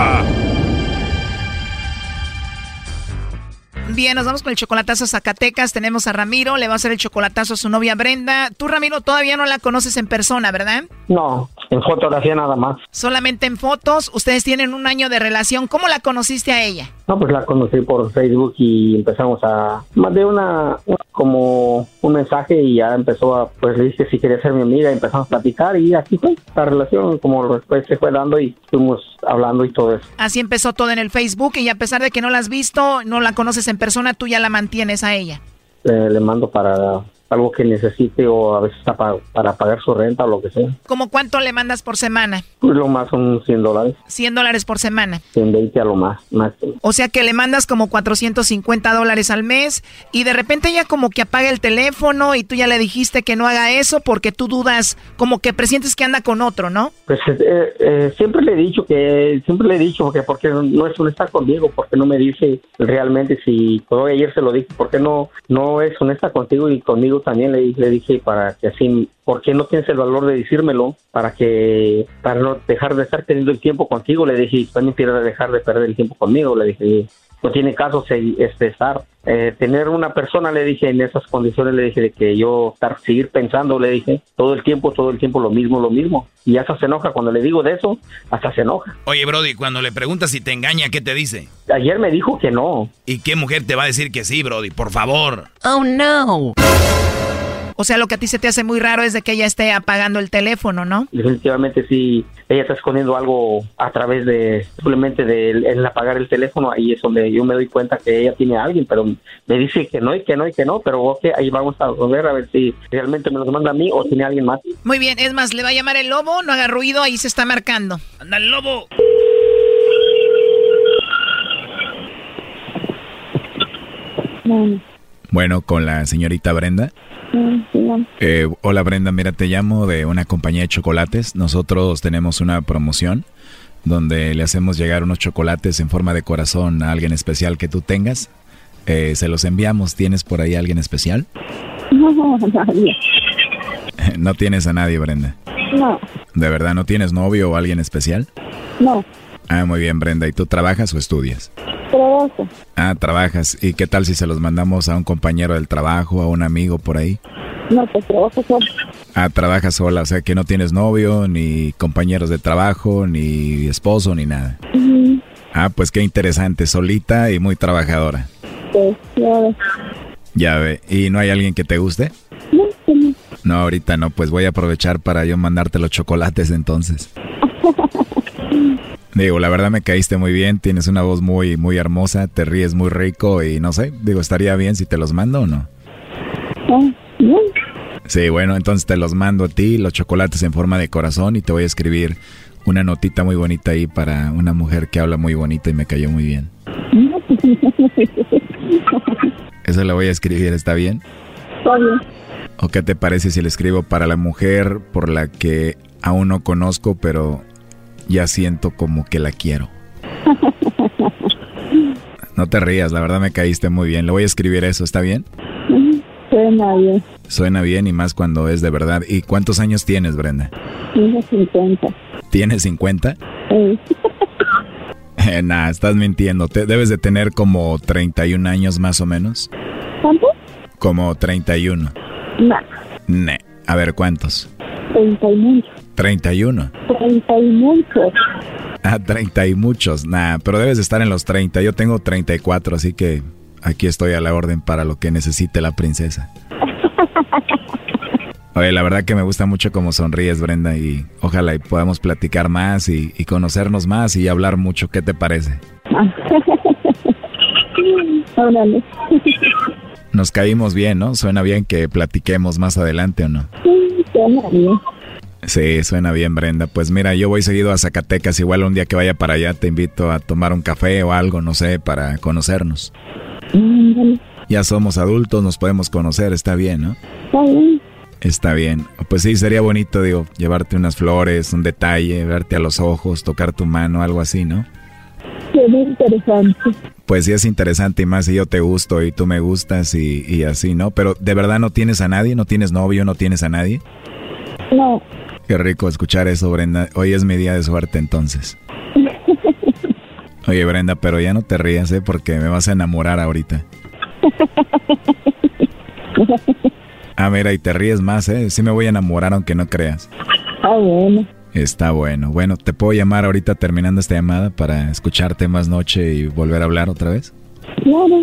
Bien, nos vamos con el chocolatazo a Zacatecas. Tenemos a Ramiro, le va a hacer el chocolatazo a su novia Brenda. Tú, Ramiro, todavía no la conoces en persona, ¿verdad? No, en fotografía nada más. Solamente en fotos. Ustedes tienen un año de relación. ¿Cómo la conociste a ella? No, pues la conocí por Facebook y empezamos a... Mandé una, una- como un mensaje y ya empezó a... Pues le dije si quería ser mi amiga, empezamos a platicar y así fue la relación, como después se fue dando y fuimos hablando y todo eso. Así empezó todo en el Facebook y a pesar de que no la has visto, no la conoces en persona, tú ya la mantienes a ella. Eh, le mando para algo que necesite o a veces hasta pa- para pagar su renta o lo que sea. ¿Cómo cuánto le mandas por semana? Pues lo más son 100 dólares, 100 dólares por semana. 120 a lo más, máximo. O sea que le mandas como 450 dólares al mes y de repente ella como que apaga el teléfono y tú ya le dijiste que no haga eso porque tú dudas, como que presientes que anda con otro, ¿no? Pues eh, eh, siempre le he dicho que, siempre le he dicho que porque no es honesta conmigo, porque no me dice realmente si, todo ayer se lo dije, porque no, no es honesta contigo y conmigo también le, le dije para que así, ¿por qué no tienes el valor de decírmelo? Para que, para no dejar de estar teniendo el tiempo contigo, le dije, también quiero dejar de perder el tiempo conmigo, le dije, no tiene caso se- este, estar, eh, tener una persona, le dije, en esas condiciones, le dije, de que yo estar, seguir pensando, le dije, todo el tiempo, todo el tiempo lo mismo, lo mismo. Y hasta se enoja, cuando le digo de eso, hasta se enoja. Oye, Brody, cuando le preguntas si te engaña, ¿qué te dice? Ayer me dijo que no. ¿Y qué mujer te va a decir que sí, Brody? Por favor. Oh no. O sea, lo que a ti se te hace muy raro es de que ella esté apagando el teléfono, ¿no? Definitivamente sí, ella está escondiendo algo a través de, simplemente de el, el apagar el teléfono, ahí es donde yo me doy cuenta que ella tiene a alguien, pero me dice que no y que no y que no, pero ok, ahí vamos a ver a ver si realmente me los manda a mí o tiene a alguien más. Muy bien, es más, le va a llamar el lobo, no haga ruido, ahí se está marcando. Anda el lobo. Bueno, con la señorita Brenda. Eh, hola Brenda, mira, te llamo de una compañía de chocolates. Nosotros tenemos una promoción donde le hacemos llegar unos chocolates en forma de corazón a alguien especial que tú tengas. Eh, se los enviamos. ¿Tienes por ahí alguien especial? No, nadie. no tienes a nadie, Brenda. No, ¿De verdad no tienes novio o alguien especial? no. Ah, muy bien, Brenda. ¿Y tú trabajas o estudias? Trabajo. Ah, trabajas. ¿Y qué tal si se los mandamos a un compañero del trabajo, a un amigo por ahí? No, pues trabajo solo. Ah, trabajas sola, o sea que no tienes novio, ni compañeros de trabajo, ni esposo, ni nada. Ujú. Ah, pues qué interesante, solita y muy trabajadora. Pues, ya ves. Ya ve, ¿y no hay alguien que te guste? No, que no. No, ahorita no, pues voy a aprovechar para yo mandarte los chocolates entonces. Digo, la verdad me caíste muy bien, tienes una voz muy, muy hermosa, te ríes muy rico y no sé, digo, estaría bien si te los mando o no. Ah, bien. Sí, bueno, entonces te los mando a ti, los chocolates en forma de corazón y te voy a escribir una notita muy bonita ahí para una mujer que habla muy bonita y me cayó muy bien. No, Eso le voy a escribir, ¿está bien? Está bien. ¿O qué te parece si le escribo para la mujer por la que aún no conozco, pero ya siento como que la quiero? No te rías, la verdad me caíste muy bien. Le voy a escribir eso, ¿está bien? Suena bien. Suena bien y más cuando es de verdad. ¿Y cuántos años tienes, Brenda? Tengo 50. ¿Tienes 50? Sí. Eh, nah, estás mintiendo. Te, debes de tener como 31 años más o menos. ¿Cuánto? Como 31. No, Ne. A ver, ¿cuántos? 30 y muchos. 31. 30 y muchos. Ah, 30 y muchos. Nah, pero debes de estar en los 30. Yo tengo 34, así que aquí estoy a la orden para lo que necesite la princesa. Oye, la verdad que me gusta mucho cómo sonríes, Brenda, y ojalá y podamos platicar más y, y conocernos más y hablar mucho. ¿Qué te parece? Órale. Nos caímos bien, ¿no? Suena bien que platiquemos más adelante o no. Sí, suena bien. Sí, suena bien, Brenda. Pues mira, yo voy seguido a Zacatecas. Igual un día que vaya para allá te invito a tomar un café o algo, no sé, para conocernos. Ya somos adultos, nos podemos conocer, está bien, ¿no? Está bien. Está bien. Pues sí, sería bonito, digo, llevarte unas flores, un detalle, verte a los ojos, tocar tu mano, algo así, ¿no? Qué interesante. Pues sí es interesante y más si yo te gusto y tú me gustas y, y así, ¿no? Pero ¿de verdad no tienes a nadie? ¿No tienes novio? ¿No tienes a nadie? No. Qué rico escuchar eso, Brenda. Hoy es mi día de suerte entonces. Oye, Brenda, pero ya no te rías, ¿eh? Porque me vas a enamorar ahorita. Ah, mira, y te ríes más, ¿eh? Sí me voy a enamorar aunque no creas. Ah, bueno. Está bueno. Bueno, ¿te puedo llamar ahorita terminando esta llamada para escucharte más noche y volver a hablar otra vez? Claro.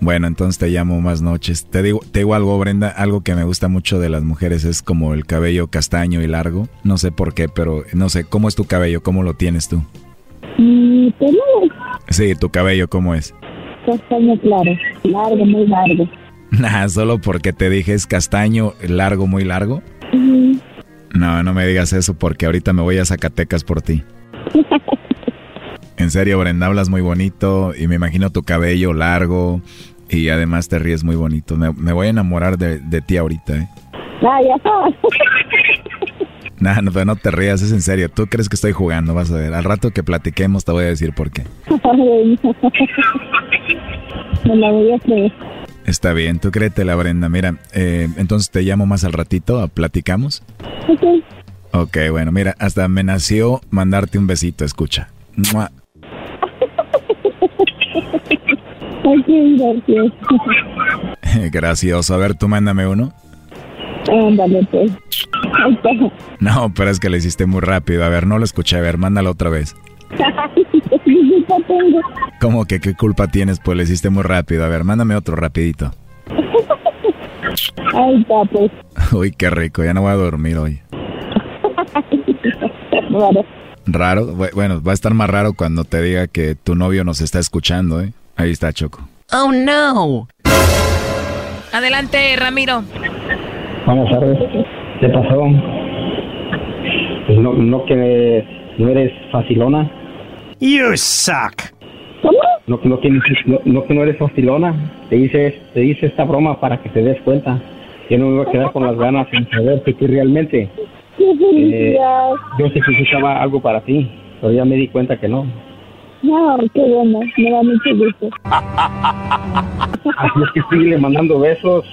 Bueno, entonces te llamo más noches. Te digo, te digo algo, Brenda, algo que me gusta mucho de las mujeres es como el cabello castaño y largo. No sé por qué, pero no sé, ¿cómo es tu cabello? ¿Cómo lo tienes tú? Es Sí, tu cabello, ¿cómo es? castaño claro. Largo, muy largo. Nah, solo porque te dije es castaño, largo, muy largo. No, no me digas eso porque ahorita me voy a Zacatecas por ti. En serio, Brenda, hablas muy bonito y me imagino tu cabello largo y además te ríes muy bonito. Me, me voy a enamorar de, de ti ahorita, ¿eh? Ah, ya está. Nah, no, pero no te rías, es en serio. Tú crees que estoy jugando, vas a ver. Al rato que platiquemos te voy a decir por qué. Me la voy a creer. Está bien, tú créetela, Brenda. Mira, eh, entonces te llamo más al ratito, platicamos. Ok. Ok, bueno, mira, hasta me nació mandarte un besito, escucha. ¡Mua! Ok, gracias. Gracioso. A ver, tú mándame uno. Ándale, pues. No, pero es que le hiciste muy rápido. A ver, no lo escuché. A ver, mándalo otra vez. ¿Cómo que qué culpa tienes? Pues le hiciste muy rápido. A ver, mándame otro rapidito. Ahí está, pues. Uy, qué rico. Ya no voy a dormir hoy. Raro. Bu- Bueno, va a estar más raro cuando te diga que tu novio nos está escuchando, ¿eh? Ahí está, Choco. Oh no. Adelante, Ramiro. Vamos a ver, ¿qué pasó? No, no que no eres facilona. You suck. No, no, tienes, no, no que no eres facilona. Te hice, te hice esta broma para que te des cuenta. Yo no me voy a quedar con las ganas sin saber que tú realmente. Eh, yo sé que buscaba algo para ti, pero ya me di cuenta que no. No, qué bueno. Me da mucho gusto. Así es que sigue mandando besos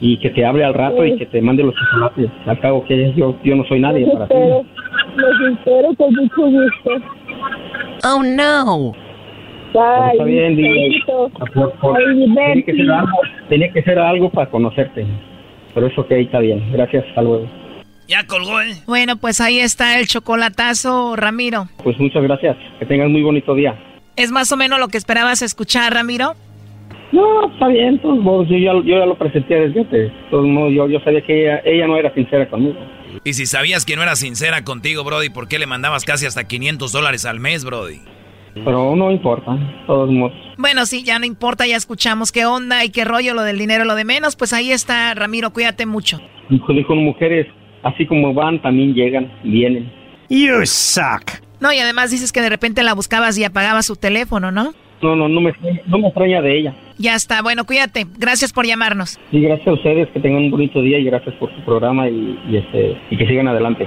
y que te hable al rato y que te mande los chocolates. Al cabo que yo, yo no soy nadie Los para ti. espero. Los espero con mucho gusto. Oh no. Bye. está bien, dile. Besito. Por- por- Ay, tenía, que ser Bertie. algo, tenía que ser algo para conocerte. Pero eso ok, está bien. Gracias, hasta luego. Ya colgó, ¿eh? Bueno, pues ahí está el chocolatazo, Ramiro. Pues muchas gracias. Que tengas muy bonito día. ¿Es más o menos lo que esperabas escuchar, Ramiro? No, está bien. todos modos, yo, ya, yo ya lo presenté desde antes. Todos modos, yo, yo sabía que ella, ella no era sincera conmigo. Y si sabías que no era sincera contigo, Brody, ¿por qué le mandabas casi hasta 500 dólares al mes, Brody? Pero no importa. todos modos. Bueno, sí, ya no importa, ya escuchamos qué onda y qué rollo, lo del dinero, lo de menos. Pues ahí está, Ramiro, cuídate mucho. Dijo, dijo, mujeres, así como van, también llegan, vienen. You suck. No, y además dices que de repente la buscabas y apagabas su teléfono, ¿no? No, no, no me, no me extraña de ella. Ya está, bueno, cuídate. Gracias por llamarnos. Y gracias a ustedes, que tengan un bonito día y gracias por su programa y, y este, y que sigan adelante.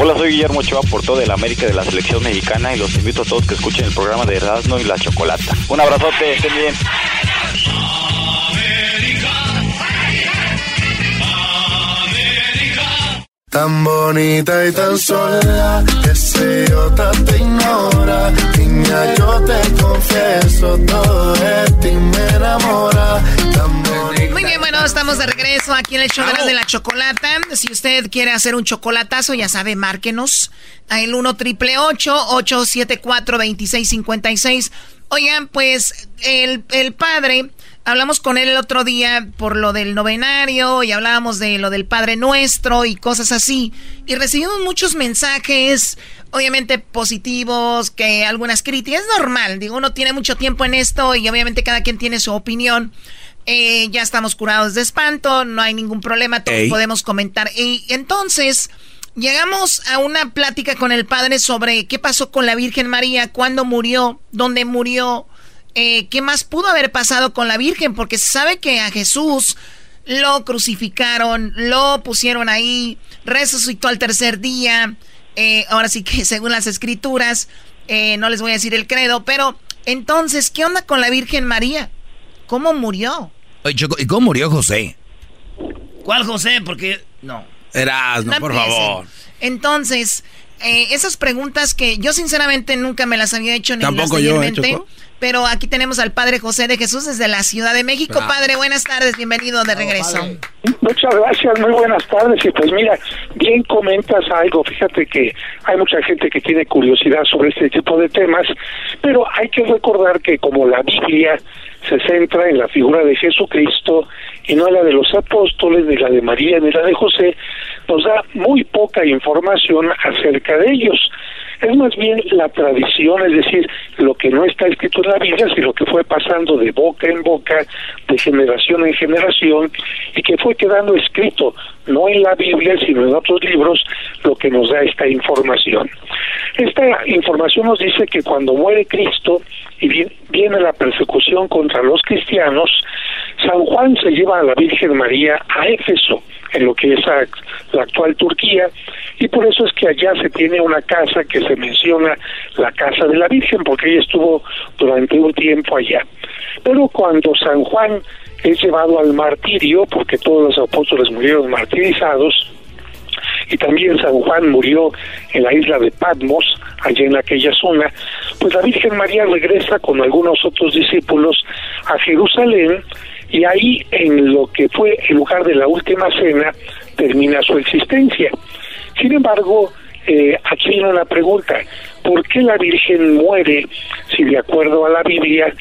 Hola, soy Guillermo Ochoa, por todo el América de la Selección Mexicana y los invito a todos que escuchen el programa de Erasmo y la Chocolata. Un abrazote, estén bien. Tan bonita y tan sola, que se yo te ignora. Niña, yo te confieso, todo de ti me enamora. Tan bonita. Bueno, estamos de regreso aquí en el show de la- chocolata. Si usted quiere hacer un chocolatazo, ya sabe, márquenos a el 1 triple 874 2656. Oigan, pues el, el padre, hablamos con él el otro día por lo del novenario y hablábamos de lo del Padre Nuestro y cosas así. Y recibimos muchos mensajes, obviamente positivos, que algunas críticas. Es normal, digo, uno tiene mucho tiempo en esto y obviamente cada quien tiene su opinión. Eh, ya estamos curados de espanto, no hay ningún problema, todos Ey. podemos comentar. Y entonces llegamos a una plática con el padre sobre qué pasó con la Virgen María, cuándo murió, dónde murió, eh, qué más pudo haber pasado con la Virgen, porque se sabe que a Jesús lo crucificaron, lo pusieron ahí, resucitó al tercer día. eh, ahora sí que según las escrituras, eh, no les voy a decir el credo, pero entonces, ¿qué onda con la Virgen María? ¿Cómo murió? Oye, Choco, ¿y cómo murió José? ¿Cuál José? Porque no. Erasno, No por favor. Entonces, eh, esas preguntas que yo sinceramente nunca me las había hecho ni Tampoco las yo, ¿eh, Choco? Pero aquí tenemos al Padre José de Jesús desde la Ciudad de México. Bravo. Padre, buenas tardes, bienvenido de regreso. Muchas gracias, muy buenas tardes. Y pues mira, bien comentas algo. Fíjate que hay mucha gente que tiene curiosidad sobre este tipo de temas, pero hay que recordar que como la Biblia se centra en la figura de Jesucristo y no en la de los apóstoles, ni la de María, ni la de José, nos da muy poca información acerca de ellos. Es más bien la tradición, es decir, lo que no está escrito en la Biblia, sino que fue pasando de boca en boca, de generación en generación, y que fue quedando escrito, no en la Biblia, sino en otros libros, lo que nos da esta información. Esta información nos dice que cuando muere Cristo y vi- viene la persecución contra los cristianos, San Juan se lleva a la Virgen María a Éfeso, en lo que es la actual Turquía, y por eso es que allá se tiene una casa que se menciona la casa de la Virgen, porque ella estuvo durante un tiempo allá. Pero cuando San Juan es llevado al martirio, porque todos los apóstoles murieron martirizados, y también San Juan murió en la isla de Patmos, allá en aquella zona, pues la Virgen María regresa con algunos otros discípulos a Jerusalén y ahí en lo que fue el lugar de la última cena termina su existencia. Sin embargo, eh, aquí viene una pregunta, ¿por qué la Virgen muere si de acuerdo a la Biblia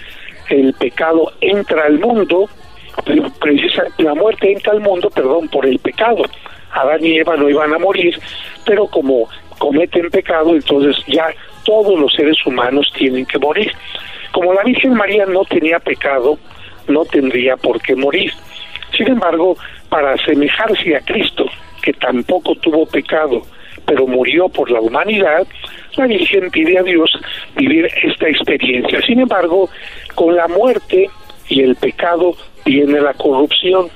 el pecado entra al mundo, pre- precisa, la muerte entra al mundo, perdón, por el pecado? Adán y Eva no iban a morir, pero como cometen pecado, entonces ya todos los seres humanos tienen que morir. Como la Virgen María no tenía pecado, no tendría por qué morir. Sin embargo, para asemejarse a Cristo, que tampoco tuvo pecado, pero murió por la humanidad, la Virgen pide a Dios vivir esta experiencia. Sin embargo, con la muerte y el pecado viene la corrupción.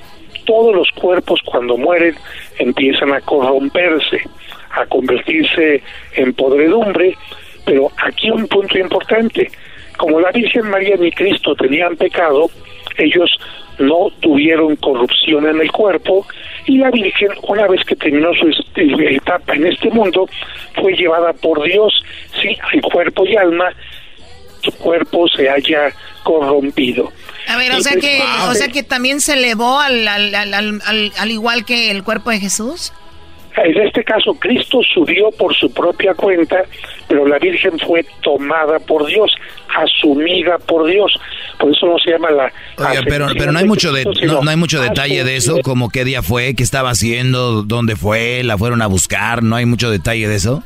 Todos los cuerpos cuando mueren empiezan a corromperse, a convertirse en podredumbre, pero aquí un punto importante, como la Virgen María ni Cristo tenían pecado, ellos no tuvieron corrupción en el cuerpo y la Virgen, una vez que terminó su est- etapa en este mundo, fue llevada por Dios, sí, al cuerpo y alma, su cuerpo se haya corrompido. A ver, o sea que, o sea que también se elevó al, al- al- al igual que el cuerpo de Jesús. En este caso, Cristo subió por su propia cuenta, pero la Virgen fue tomada por Dios, asumida por Dios. Por eso no se llama la. Oiga, pero, pero no hay mucho de, no hay mucho detalle de eso, como qué día fue, qué estaba haciendo, dónde fue, la fueron a buscar, no hay mucho detalle de eso.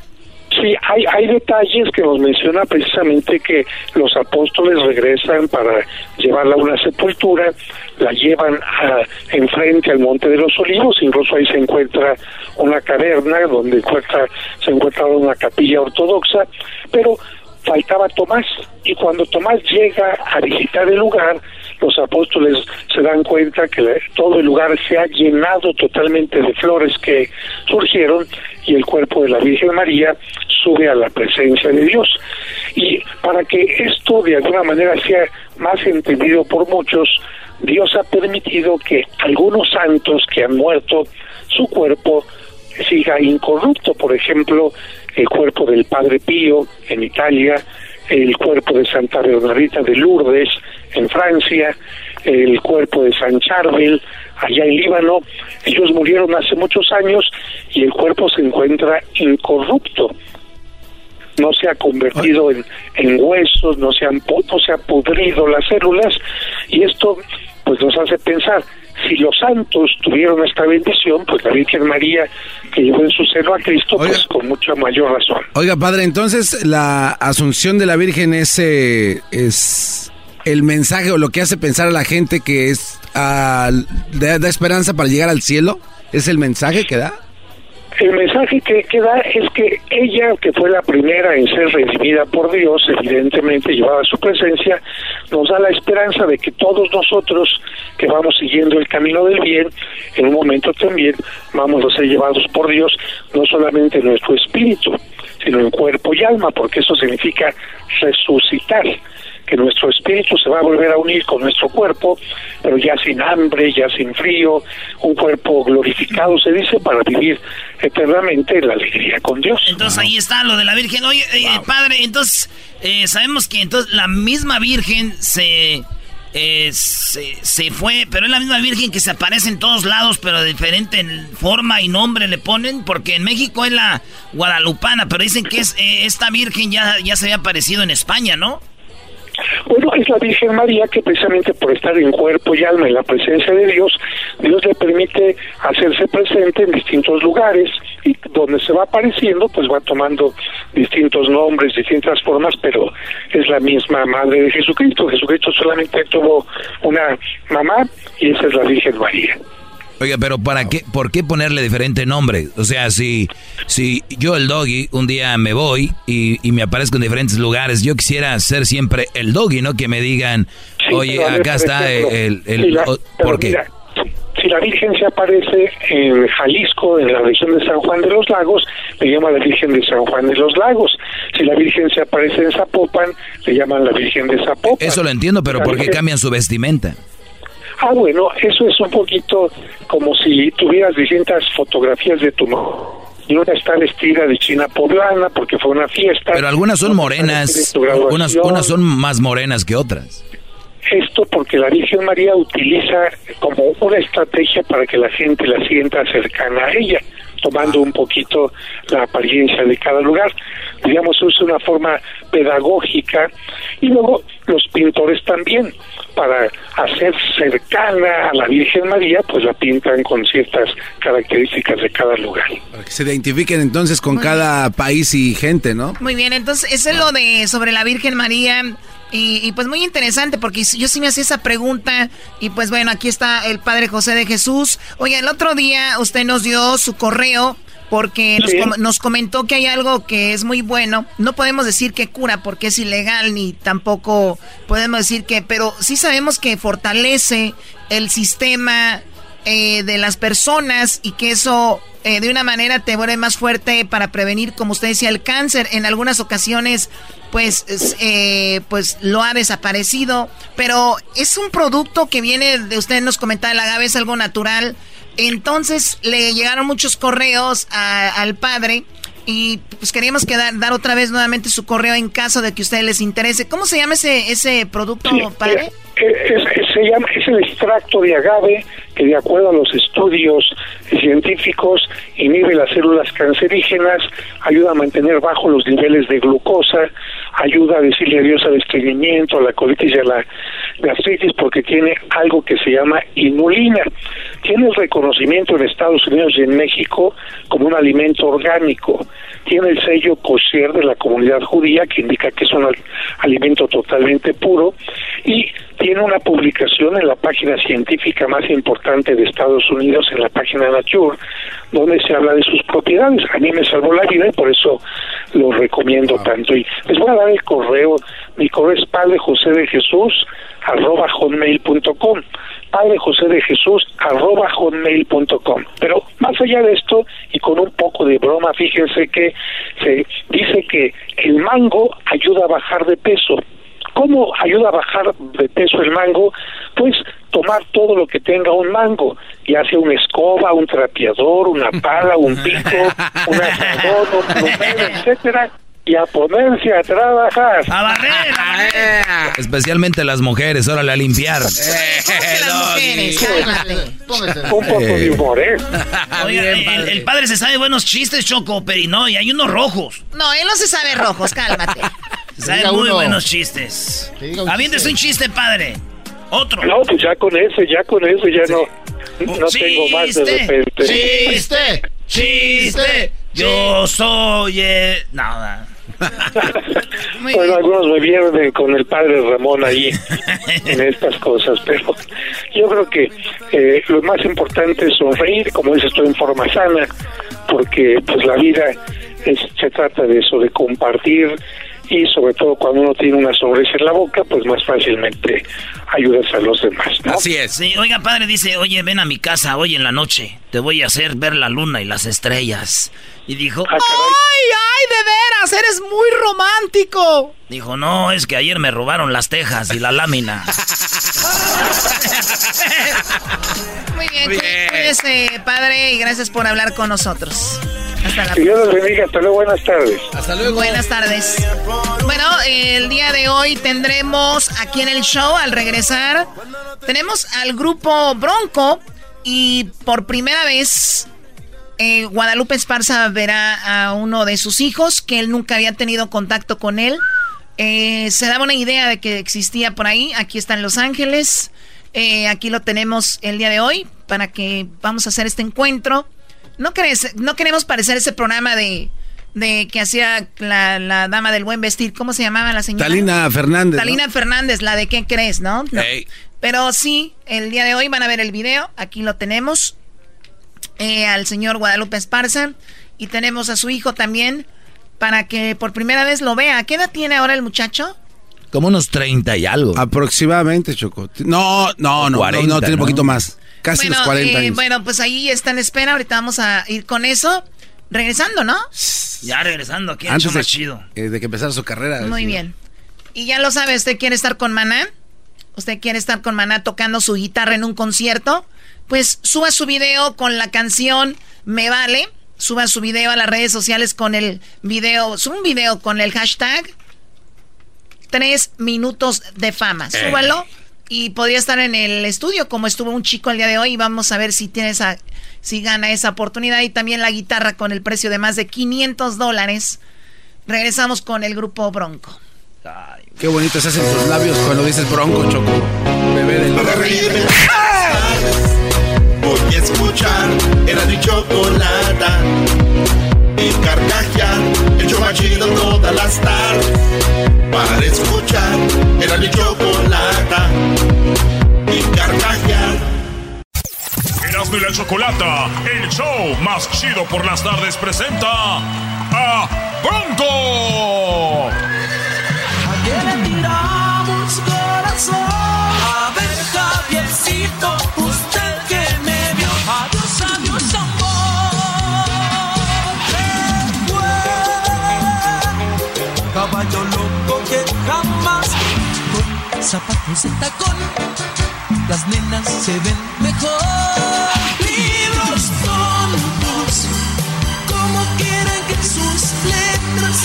Sí, hay, hay detalles que nos menciona precisamente que los apóstoles regresan para llevarla a una sepultura, la llevan a, enfrente al Monte de los Olivos, incluso ahí se encuentra una caverna donde encuentra, se encuentra una capilla ortodoxa, pero faltaba Tomás y cuando Tomás llega a visitar el lugar, los apóstoles se dan cuenta que todo el lugar se ha llenado totalmente de flores que surgieron y el cuerpo de la Virgen María sube a la presencia de Dios. Y para que esto de alguna manera sea más entendido por muchos, Dios ha permitido que algunos santos que han muerto, su cuerpo siga incorrupto. Por ejemplo, el cuerpo del Padre Pío en Italia, el cuerpo de Santa Bernardita de Lourdes en Francia, el cuerpo de San Charbel allá en Líbano. Ellos murieron hace muchos años y el cuerpo se encuentra incorrupto. No se ha convertido en, en huesos, no se, han, no se ha pudrido las células y esto pues nos hace pensar, si los santos tuvieron esta bendición, pues la Virgen María que llevó en su seno a Cristo, pues con mucha mayor razón. Oiga, padre, entonces la asunción de la Virgen es, eh, es el mensaje o lo que hace pensar a la gente que es da, da esperanza para llegar al cielo. ¿Es el mensaje que da? El mensaje que, que, da es que ella, que fue la primera en ser recibida por Dios, evidentemente llevaba su presencia, nos da la esperanza de que todos nosotros que vamos siguiendo el camino del bien, en un momento también vamos a ser llevados por Dios, no solamente en nuestro espíritu, sino en cuerpo y alma, porque eso significa resucitar que nuestro espíritu se va a volver a unir con nuestro cuerpo, pero ya sin hambre, ya sin frío, un cuerpo glorificado, se dice, para vivir eternamente en la alegría con Dios. Entonces ahí está lo de la Virgen. Oye, eh, padre, entonces eh, sabemos que entonces la misma Virgen se, eh, se, se, fue, pero es la misma Virgen que se aparece en todos lados, pero de diferente forma y nombre le ponen, porque en México es la guadalupana, pero dicen que es esta Virgen ya, ya se había aparecido en España, ¿no? Bueno, es la Virgen María que precisamente por estar en cuerpo y alma en la presencia de Dios, Dios le permite hacerse presente en distintos lugares y donde se va apareciendo, pues va tomando distintos nombres, distintas formas, pero es la misma Madre de Jesucristo. Jesucristo solamente tuvo una mamá y esa es la Virgen María. Oiga, pero ¿para qué, por qué ponerle diferente nombre? O sea, si, si yo el doggy un día me voy y, me aparezco en diferentes lugares, yo quisiera ser siempre el doggy, ¿no? Que me digan, oye, acá está el... el, ¿Por qué? si la Virgen se aparece en Jalisco, en la región de San Juan de los Lagos, le llaman la Virgen de San Juan de los Lagos. Si la Virgen se aparece en Zapopan, le llaman la Virgen de Zapopan. Eso lo entiendo, pero ¿por qué cambian su vestimenta? Ah, bueno, eso es un poquito como si tuvieras distintas fotografías de tu y una está vestida de china poblana porque fue una fiesta. Pero algunas son morenas, unas, unas son más morenas que otras. Esto porque la Virgen María utiliza como una estrategia para que la gente la sienta cercana a ella, tomando un poquito la apariencia de cada lugar. Digamos, es una forma pedagógica. Y luego los pintores también, para hacer cercana a la Virgen María, pues la pintan con ciertas características de cada lugar. Para que se identifiquen entonces con cada país y gente, ¿no? Muy bien, entonces eso es lo de sobre la Virgen María. Y, pues muy interesante porque yo sí me hacía esa pregunta y pues bueno, aquí está el Padre José de Jesús. Oye, el otro día usted nos dio su correo porque nos, nos, comentó que hay algo que es muy bueno. No podemos decir que cura porque es ilegal ni tampoco podemos decir que, pero sí sabemos que fortalece el sistema eh, de las personas y que eso eh, de una manera te vuelve más fuerte para prevenir, como usted decía, el cáncer. En algunas ocasiones, pues, eh, pues lo ha desaparecido, pero es un producto que viene de usted nos comentaba, el agave es algo natural. Entonces le llegaron muchos correos al padre y pues queríamos quedar, dar otra vez nuevamente su correo en caso de que a ustedes les interese. ¿Cómo se llama ese, ese producto, padre? Es, se llama, es el extracto de agave que de acuerdo a los estudios científicos inhibe las células cancerígenas, ayuda a mantener bajo los niveles de glucosa, ayuda a decirle adiós al estreñimiento, a la colitis y a la gastritis porque tiene algo que se llama inulina. Tiene el reconocimiento en Estados Unidos y en México como un alimento orgánico. Tiene el sello kosher de la comunidad judía que indica que es un alimento totalmente puro y tiene una publicación en la página científica más importante de Estados Unidos, en la página Nature, donde se habla de sus propiedades. A mí me salvó la vida y por eso lo recomiendo tanto. Y les voy a dar el correo, mi correo es padre José de Jesús arroba hotmail.com padre José de Jesús arroba hotmail.com pero más allá de esto y con un poco de broma fíjense que se dice que el mango ayuda a bajar de peso ¿Cómo ayuda a bajar de peso el mango? Pues tomar todo lo que tenga un mango, ya sea una escoba, un trapeador, una pala, un pico, un asador, un plumero, etcétera, y a ponerse a trabajar. A barrer, Especialmente las mujeres, órale a limpiar. las mujeres, Un poco de humor, ¿eh? Oiga, el, el, padre se sabe buenos chistes, Choco, pero no, y hay unos rojos. No, él no se sabe rojos, cálmate. Saben muy buenos chistes. Aviéntese un chiste, padre. Otro. No, pues ya con ese, ya con eso, ya no, no tengo más de repente. Chiste, chiste. Yo soy el... Nada. bueno, algunos me vieron con el padre Ramón ahí en estas cosas, pero yo creo que eh, lo más importante es sonreír, como dices tú, en forma sana, porque pues la vida es, se trata de eso, de compartir y sobre todo cuando uno tiene una sonrisa en la boca, pues más fácilmente ayudas a los demás. Así es. Sí, oiga, padre dice, oye, ven a mi casa hoy en la noche, te voy a hacer ver la luna y las estrellas. Y dijo, ah, ¡ay, ay, de veras, eres muy romántico! Dijo, no, es que ayer me robaron las tejas y la lámina. muy bien, muy bien. Cuídese, padre, y gracias por hablar con nosotros. Hasta la Dios bendiga. Hasta luego. Buenas tardes. Hasta luego. Buenas tardes. Bueno, el día de hoy tendremos aquí en el show, al regresar, tenemos al grupo Bronco y por primera vez eh, Guadalupe Esparza verá a uno de sus hijos que él nunca había tenido contacto con él. Eh, se daba una idea de que existía por ahí. Aquí está en Los Ángeles. Eh, aquí lo tenemos el día de hoy para que vamos a hacer este encuentro. No, crees, no queremos parecer ese programa de, de que hacía la, dama del buen vestir. ¿Cómo se llamaba la señora? Talina Fernández. Talina Fernández, la de qué crees, ¿no? Pero sí, el día de hoy van a ver el video. Aquí lo tenemos. Eh, al señor Guadalupe Esparza. Y tenemos a su hijo también. Para que por primera vez lo vea. ¿Qué edad tiene ahora el muchacho? Como unos 30 y algo. Aproximadamente, Choco. No, no, no, no, tiene un poquito más. Casi los 40 eh, años. Bueno, pues ahí está en espera. Ahorita vamos a ir con eso. Regresando, ¿no? Ya regresando, aquí Antes de, chido. Eh, de que empezara su carrera. Muy bien. Y ya lo sabe, ¿usted quiere estar con Maná? ¿Usted quiere estar con Maná tocando su guitarra en un concierto? Pues suba su video con la canción Me Vale. Suba su video a las redes sociales con el video, suba un video con el hashtag tres minutos de fama. Eh. Súbalo y podría estar en el estudio como estuvo un chico el día de hoy y vamos a ver si tiene esa, si gana esa oportunidad y también la guitarra con el precio de más de 500 dólares. Regresamos con el grupo Bronco. qué bonito se hacen tus labios cuando dices Bronco, Choco. Bebé del... A escuchar era mi chocolata y carcajear el chomachido todas las tardes para escuchar era mi chocolata y carcajear Erasmo y la Chocolata, el show más chido por las tardes presenta a Bronco. ¿A quién le tiramos corazón? A ver, Javiercito, zapatos de tacón las nenas se ven mejor. Libros tontos, como quieren que sus letras,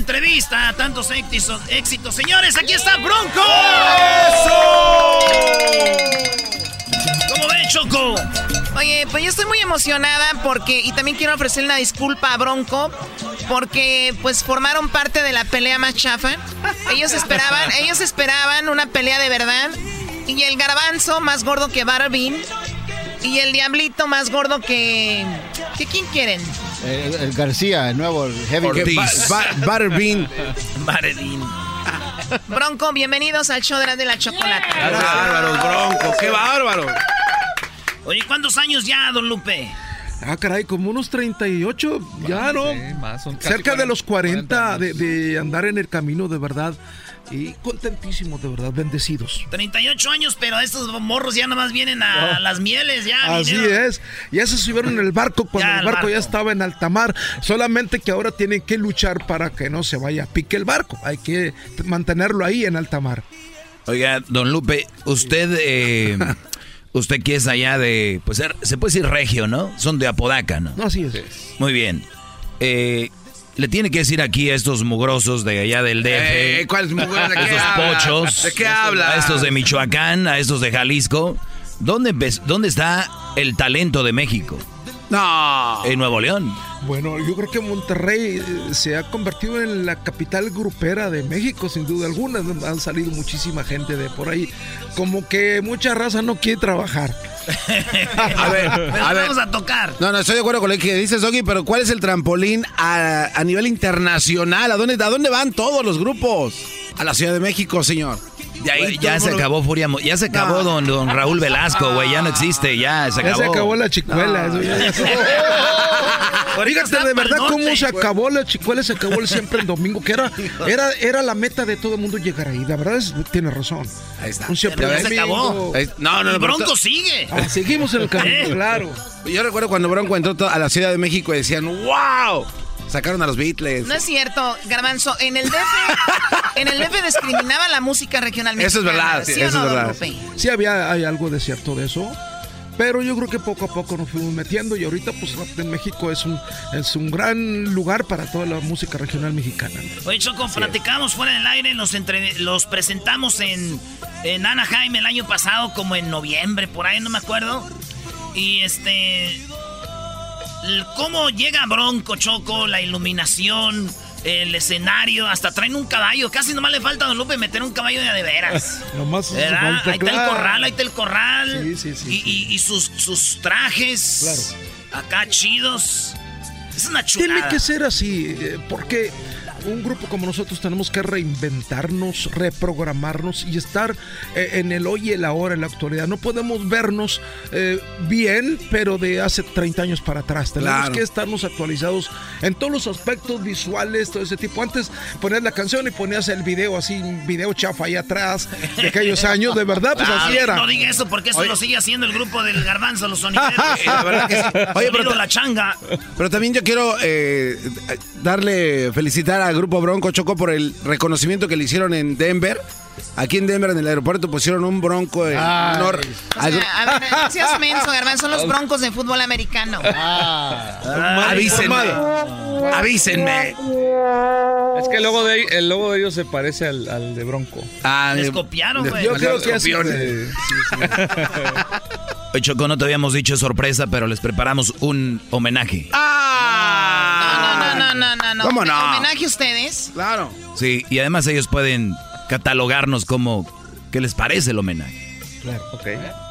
entrevista. Tantos éxitos. éxitos. Señores, aquí está Bronco. ¿Cómo ven, Choco? Oye, pues yo estoy muy emocionada porque, y también quiero ofrecer una disculpa a Bronco, porque pues formaron parte de la pelea más chafa. Ellos esperaban, ellos esperaban una pelea de verdad. Y el garbanzo más gordo que Barbin. Y el diablito más gordo que. ¿Que quién quieren? El, el García, el nuevo, el heavy. Ortiz. Ba- ba- Butterbean. Butterbean. Bronco, bienvenidos al show de la, de la chocolate. Qué bárbaro, Bronco, qué bárbaro. Oye, ¿cuántos años ya, don Lupe? Ah, caray, como unos 38, ya, ¿no? más, son casi Cerca de los 40, 40 de, de andar en el camino, de verdad. Y contentísimos, de verdad, bendecidos. 38 años, pero estos morros ya nomás vienen a las mieles, ya. Así vinieron. es. Ya se subieron en el barco cuando Ya, el el barco, ya estaba en alta mar. Solamente que ahora tienen que luchar para que no se vaya a pique el barco. Hay que mantenerlo ahí en alta mar. Oiga, don Lupe, usted, eh, usted que es allá de, pues se puede decir regio, ¿no? Son de Apodaca, ¿no? No, así es. Muy bien. Eh, le tiene que decir aquí a estos mugrosos de allá del DF. Eh, ¿cuáles mugrosos? ¿De estos habla? pochos. ¿De qué habla? A estos de Michoacán, a estos de Jalisco. ¿Dónde, ves- ¿Dónde está el talento de México? No. En Nuevo León. Bueno, yo creo que Monterrey eh, se ha convertido en la capital grupera de México, sin duda alguna. Han salido muchísima gente de por ahí. Como que mucha raza no quiere trabajar. A ver, Pero a ver. vamos a tocar. No, no, estoy de acuerdo con lo que dices, Doggy, pero ¿cuál es el trampolín a, a nivel internacional? ¿A dónde, ¿A dónde van todos los grupos? A la Ciudad de México, señor. De ahí ya el se acabó Furia, Mo- ya se acabó No. don, don Raúl Velasco, güey, ya no existe, ya se Ya acabó. se acabó la chicuela. eso ya- ya se- Fíjate de verdad cómo se acabó la chicuela, se acabó el siempre el domingo, que era, era, era la meta de todo el mundo llegar ahí. La verdad es, tiene razón. Ahí está. Un siempre Pero ya se acabó. No, no, no. Pero Bronco sigue. Ah, seguimos en el camino, ¿Eh? claro. Yo recuerdo cuando Bronco entró a la Ciudad de México y decían, ¡wow! Sacaron a los Beatles. No es cierto, Garbanzo. En el DF, en el DF discriminaba la música regional Eso es mexicana, verdad, ¿sí eso no, es verdad. Sí, había hay algo de cierto de eso. Pero yo creo que poco a poco nos fuimos metiendo y ahorita pues en México es un, es un gran lugar para toda la música regional mexicana. Oye, Choco, platicamos fuera del aire, los, entre- los presentamos en, en Anaheim el año pasado, como en noviembre, por ahí, no me acuerdo. Y este. ¿Cómo llega Bronco, Choco? La iluminación, el escenario, hasta traen un caballo. Casi nomás le falta a Don Lupe meter un caballo de veras. Nomás ¿Verdad? Ahí está el claro. corral, ahí está el corral. Sí, sí, sí, Y, y- y sus, sus trajes. Acá chidos. Es una chulada. Tiene que ser así, eh, porque un grupo como nosotros tenemos que reinventarnos, reprogramarnos y estar eh, en el hoy y el ahora, en la actualidad. No podemos vernos eh, bien, pero de hace 30 años para atrás. Tenemos Claro. que estarnos actualizados en todos los aspectos visuales, todo ese tipo. Antes ponías la canción y ponías el video así, un video chafa ahí atrás de aquellos años, de verdad, pues así era. No diga eso porque eso Oye. lo sigue haciendo el grupo del garbanzo, los sonideros. La verdad que sí. Oye, pero la changa. Pero también yo quiero eh, darle, felicitar grupo Bronco Choco por el reconocimiento que le hicieron en Denver. Aquí en Denver, en el aeropuerto, pusieron un bronco en Ay. honor O sea, a ver, no seas menso, Garbanzo, son los broncos de fútbol americano. Ah. Avísenme. Avísenme. Es que el logo de, el logo de ellos se parece al, al de Bronco. Ah, Les eh, copiaron, de- güey. Yo creo que es escorpiones. Oye, Choco, no te habíamos dicho sorpresa, pero les preparamos un homenaje. No, no, no, no, no, no. ¿Cómo no? Homenaje a ustedes. Claro. Sí, y además ellos pueden catalogarnos como qué les parece el homenaje.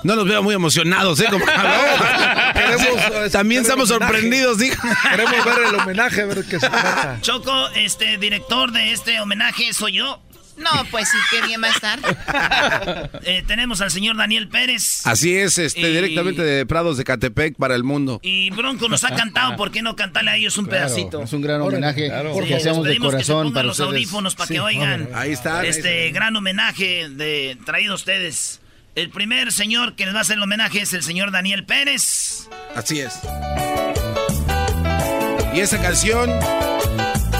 No los veo muy emocionados, ¿eh? Como- Queremos, eh, También estamos homenaje. sorprendidos, dijo. Queremos ver el homenaje, a ver qué se trata. Choco, este director de este homenaje soy yo. No, pues sí, qué bien va a estar. Eh, tenemos al señor Daniel Pérez. Así es, este, Y- directamente de Prados de Catepec para el mundo. Y Bronco nos ha cantado, ¿por qué no cantarle a ellos un pedacito? Es un gran homenaje claro. que Sí, les hacemos de pedimos que se corazón para los ustedes. audífonos para Sí, que oigan. Ahí está. este gran homenaje de traído a ustedes. El primer señor que les va a hacer el homenaje es el señor Daniel Pérez. Así es. Y esa canción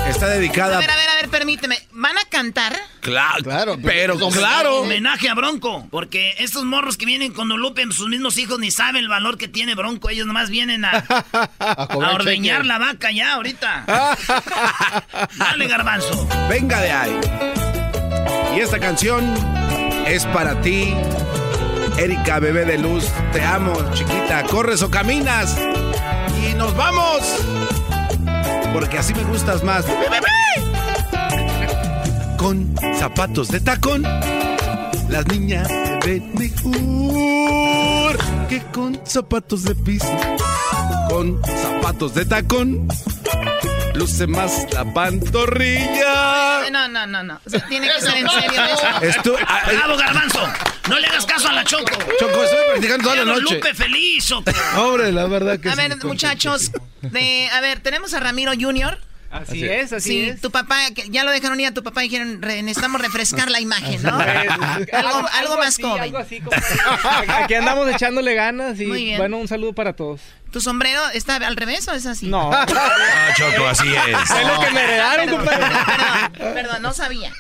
está A dedicada. ver, a ver, a ver, permíteme, ¿van a cantar? Claro, claro, pero claro. Homenaje a Bronco, porque estos morros que vienen con Lupe, sus mismos hijos ni saben el valor que tiene Bronco. Ellos nomás vienen a, a, ordeñar cheque. la vaca ya ahorita. Dale, garbanzo. Venga de ahí. Y esta canción es para ti, Erika, bebé de luz. Te amo, chiquita. ¿Corres o caminas? Y nos vamos. Porque así me gustas más. Con zapatos de tacón, las niñas se ven mejor que con zapatos de piso. Con zapatos de tacón, luce más la pantorrilla. No, no, no, no. O sea, tiene que ser en serio. Estu- ah, eh, Bravo, garbanzo. No le hagas caso a la Choco. Choco, estoy practicando toda la noche. Lupe feliz. Hombre, la verdad que A sí, ver, muchachos, de, a ver, tenemos a Ramiro Jr. Así es, así sí, es. tu papá, que ya lo dejaron ir a tu papá y dijeron, "Re- necesitamos refrescar la imagen, ¿no? Pues, algo, algo más así, joven. algo así, compadre. Aquí andamos echándole ganas y Muy bien. bueno, un saludo para todos. ¿Tu sombrero está al revés o es así? No. Ah, Choco, así es. Es lo que me heredaron, Perdón, compadre. Perdón, perdón, no sabía.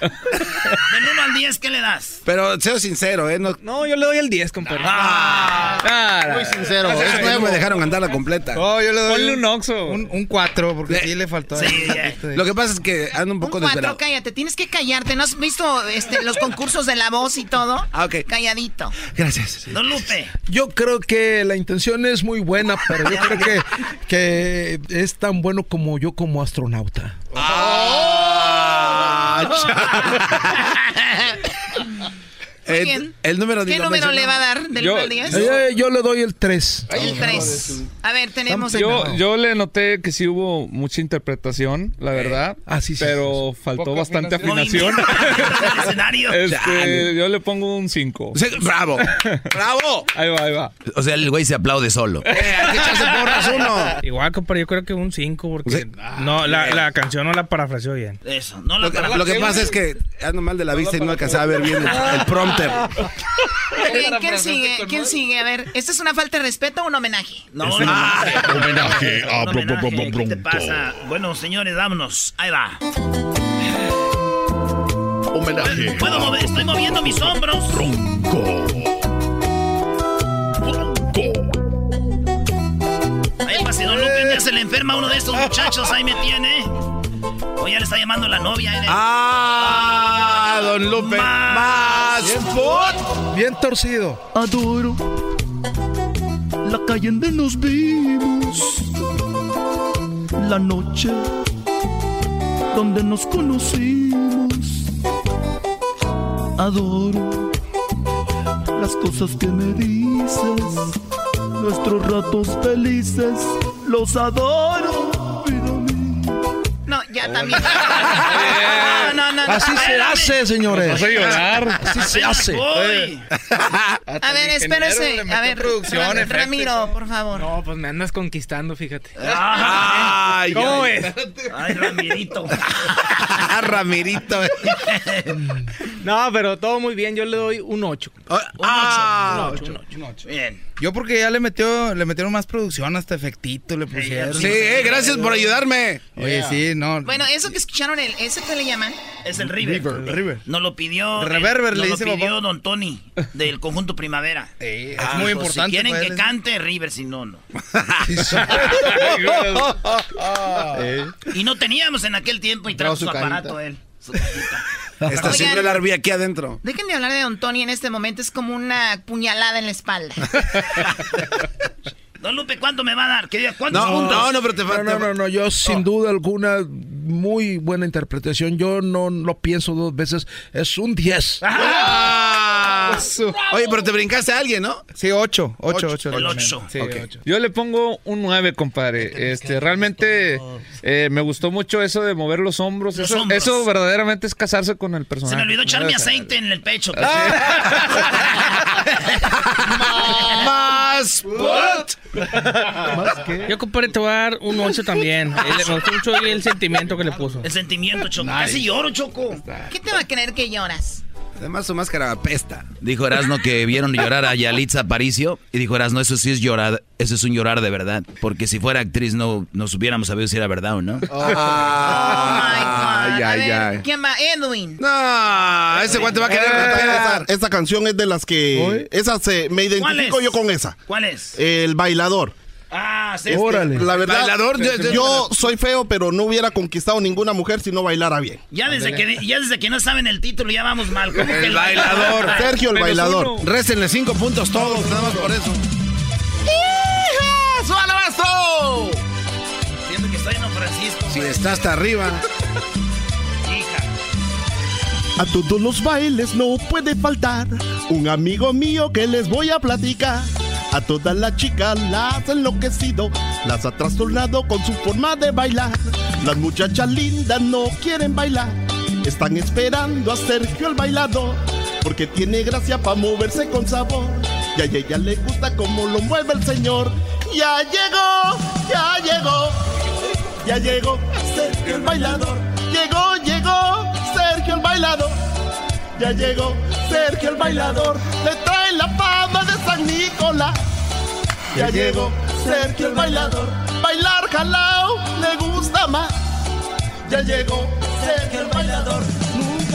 Del 1 al 10, ¿qué le das? Pero sea sincero, ¿eh? No, No, yo le doy el 10, compadre. Ah. Muy sincero, es es no nuevo. me dejaron cantarla completa. Oh, yo le doy Ponle un oxo. un, un 4 porque Le- sí le faltó. Sí, un de- Lo que pasa es que ando un Un poco cuatro, desvelado. cállate, tienes que callarte. ¿No has visto este, los concursos de la voz y todo? Ah, ok. Calladito. Gracias. Don Lupe. Yo creo que la intención es muy buena, pero yo creo que, que es tan bueno como yo como astronauta. Ah, el, bien. el número ¿Qué número le va a dar del Yo- 1 al 10? Eh, yo le doy el 3. El 3. A ver, tenemos... Yo, yo le noté que sí hubo mucha interpretación, la verdad. Ah, sí, sí, Pero faltó Poca bastante afinación. Este, yo le pongo un 5. Sí, bravo. ¡Bravo! Ahí va, ahí va. O sea, el güey se aplaude solo. Eh, hay que echarse porras uno. Igual, compadre, yo creo que un 5 porque no, la, la canción no la parafraseó bien. Eso, no la Lo que, lo que pasa es que ando mal de la vista y no alcanzaba a ver bien el, el. Bien, ¿quién sigue? ¿Quién sigue? A ver, ¿esta es una falta de respeto o un homenaje? No, Es no, un homenaje. Homenaje a Un Bro- Bro- homenaje, ¿Qué te pasa? Bueno, señores, vámonos. Ahí va. Homenaje. Puedo mover, estoy moviendo mis hombros. Bronco. Bronco. Ahí va, si Don Lupe se le enferma a uno de estos muchachos, ahí me tiene. O ya le está llamando la novia. ¿eh? ¡Ah! Don Lupe. Más. foot. Bien torcido. Adoro la calle donde nos vimos, la noche donde nos conocimos. Adoro las cosas que me dices, nuestros ratos felices, los adoro. Ya también. No, no, no. no. Así se hace, señores. Vas a llorar. Así se hace. A ver, espérese. A ver, producción. Ramiro, por favor. No, pues me andas conquistando, fíjate. Ay, ¿Cómo ay. ves? Ay, Ramirito. Ah, Ramirito. No, pero todo muy bien. Yo le doy un 8. Ah, Un ocho, un ocho. Bien. Yo porque ya le metió, le metieron más producción, hasta efectito le pusieron. Sí, eh, gracias por ayudarme. Oye, sí, no. Bueno, eso que escucharon, el, ¿ese que le llaman? Es el River. River, River. Nos lo pidió. Reverber, eh, le nos dice lo pidió papá. Don Tony del conjunto Primavera. Es Ah, muy importante. Si quieren que él. cante River, si no, no. Eh. Y no teníamos en aquel tiempo y trajo su su aparato él. Su Oigan. siempre la vi aquí adentro. Dejen de hablar de Don Tony en este momento, es como una puñalada en la espalda. Don Lupe, ¿cuánto me va a dar? ¿Qué? ¿Cuántos No, puntos? no, no, pero te No, falta. no, no, no, yo sin duda alguna, muy buena interpretación. Yo no lo pienso dos veces. Es un 10. Ah. Oye, pero te brincaste a alguien, ¿no? Sí, 8. 8, 8. El ocho. Sí, Ok. 8. Yo le pongo un 9, compadre. Este, realmente eh, me gustó mucho eso de mover los hombros. Los eso, hombros. eso verdaderamente es casarse con el personaje. Se me olvidó echarme aceite en el pecho. Más. foot. Yo, compadre, te voy a dar un 8 también. Eh, Me gustó mucho el sentimiento que le puso. El sentimiento, Choco. Casi lloro, Choco. ¿Qué te va a creer que lloras? Además su máscara apesta. Dijo Erasno que vieron llorar a Yalitza Aparicio y dijo Erasno, eso sí es llorar, eso es un llorar de verdad, porque si fuera actriz no nos hubiéramos sabido si era verdad o no. Ah, Ay, A ay, ver, ay. ¿Quién va? Edwin. No, ese guante va a querer Esa, esa canción es de las que. Esa se, me identifico yo con esa. ¿Cuál es? El bailador. Ah, sí. Este, La verdad, Bailador, yo- yo- yo soy feo, pero no hubiera conquistado ninguna mujer si no bailara bien. Ya desde, que, ya desde que no saben el título ya vamos mal. ¿Cómo que El bailador. Sergio el Menos bailador. uno. Récenle cinco puntos todos, nada más por eso. ¡Súbale, maestro! Siento que estoy en Don Francisco. Si está hasta arriba. Hija. A todos los bailes no puede faltar un amigo mío que les voy a platicar. A todas las chicas las ha enloquecido, las ha trastornado con su forma de bailar. Las muchachas lindas no quieren bailar, están esperando a Sergio el bailador, porque tiene gracia para moverse con sabor. Y a ella le gusta como lo mueve el señor. Ya llegó, ya llegó, ya llegó Sergio el bailador. Llegó, llegó Sergio el bailador. Ya llegó Sergio el bailador. Le trae la fama de San Nicolás. Ya llegó Sergio el bailador. Bailar jalao le gusta más. Ya llegó Sergio el bailador.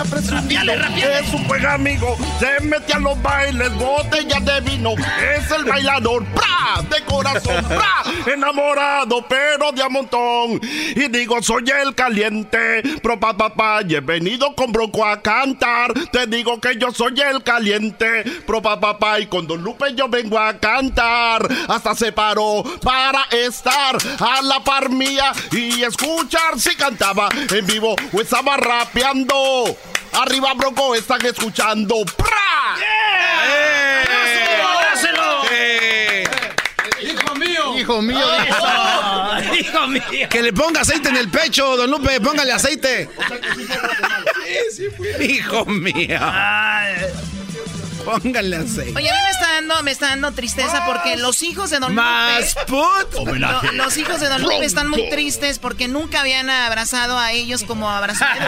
Presumido. Es un buen amigo. Se mete a los bailes, botellas de vino. Es el bailador. ¡Pra! De corazón. ¡Pra! Enamorado, pero de a montón. Y digo, soy el caliente. Pro pa papá, y he venido con Bronco a cantar. Te digo que yo soy el caliente. Pro pa papá, y con Don Lupe yo vengo a cantar. Hasta se paró para estar a la par mía y escuchar si cantaba en vivo o estaba rapeando. Arriba, Bronco, están escuchando. ¡Pra! ¡Abrácelo! Hijo mío. Hijo mío. Ah, Hijo mío. Que le ponga aceite en el pecho, don Lupe, póngale aceite. Hijo mío. Ay, Póngale aceite. Oye, a mí me está dando, me está dando tristeza porque los hijos de Don Más Lupe. put. lo- los hijos de Don Lupe están muy tristes porque nunca habían abrazado a ellos como abrazaron.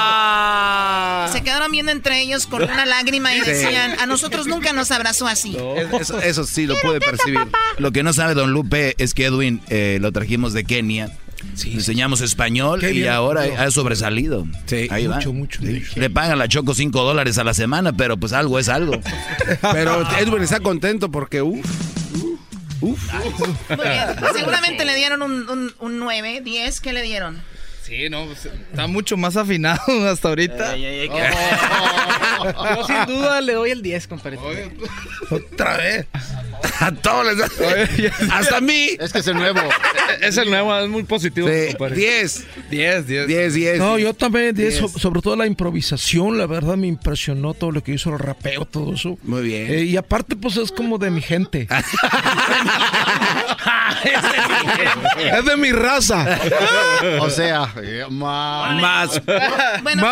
Ah. Se quedaron viendo entre ellos con una lágrima y decían, a nosotros nunca nos abrazó así. Eso, eso sí lo pude percibir. Lo que no sabe Don Lupe es que Edwin eh, lo trajimos de Kenia. Le enseñamos español Qué y bien, ahora no. ha sobresalido. Sí, Ahí mucho, va. mucho, Sí. mucho. Le pagan la Choco 5 dólares a la semana, pero pues algo es algo. Pero Edwin está contento porque, uff. Uf. Muy bien. Seguramente le dieron un, un, un 9, 10. ¿Qué le dieron? Sí, no, pues, está mucho más afinado hasta ahorita. ay, ay, ay, Yo sin duda le doy el 10, compadre. Otra vez. A todos les da. Hasta a mí. Es que es el nuevo. Es el nuevo, es muy positivo, Sí, compadre. 10. 10, 10. 10, 10. No, yo también, de eso, Diez. sobre todo la improvisación, la verdad me impresionó todo lo que hizo el rapeo, todo eso. Muy bien. Eh, y aparte, pues es como de mi gente. es de mi raza. O sea, ma- Más. Bueno,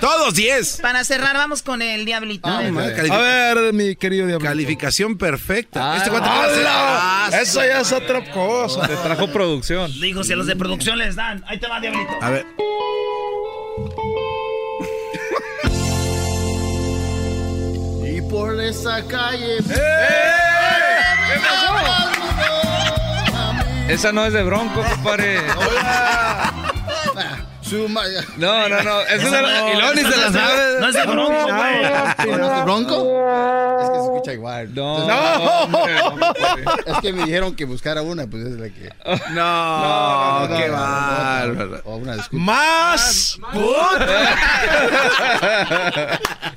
Todos 10. para cerrar, vamos con el diablito. Ah, ma, A ver, mi querido diablo. Calificación perfecta. Este cuate ¡Hala! Ah, Eso ya es otra cosa. Te trajo producción. Dijo, si a los de producción les dan. Ahí te va, Diablito. A ver. Y por esa calle. Esa no es de Bronco, compadre. Suma- No, no, no. Esa es de no, la... Y luego ni se no la es de- sabe. No es de Bronco, güey. ¿No es de Bronco? Escucha igual. No, Entonces, no, hombre. Es que me dijeron que buscara una, pues es la que. No, no, qué no, no, bárbaro. O una disculpa. Más.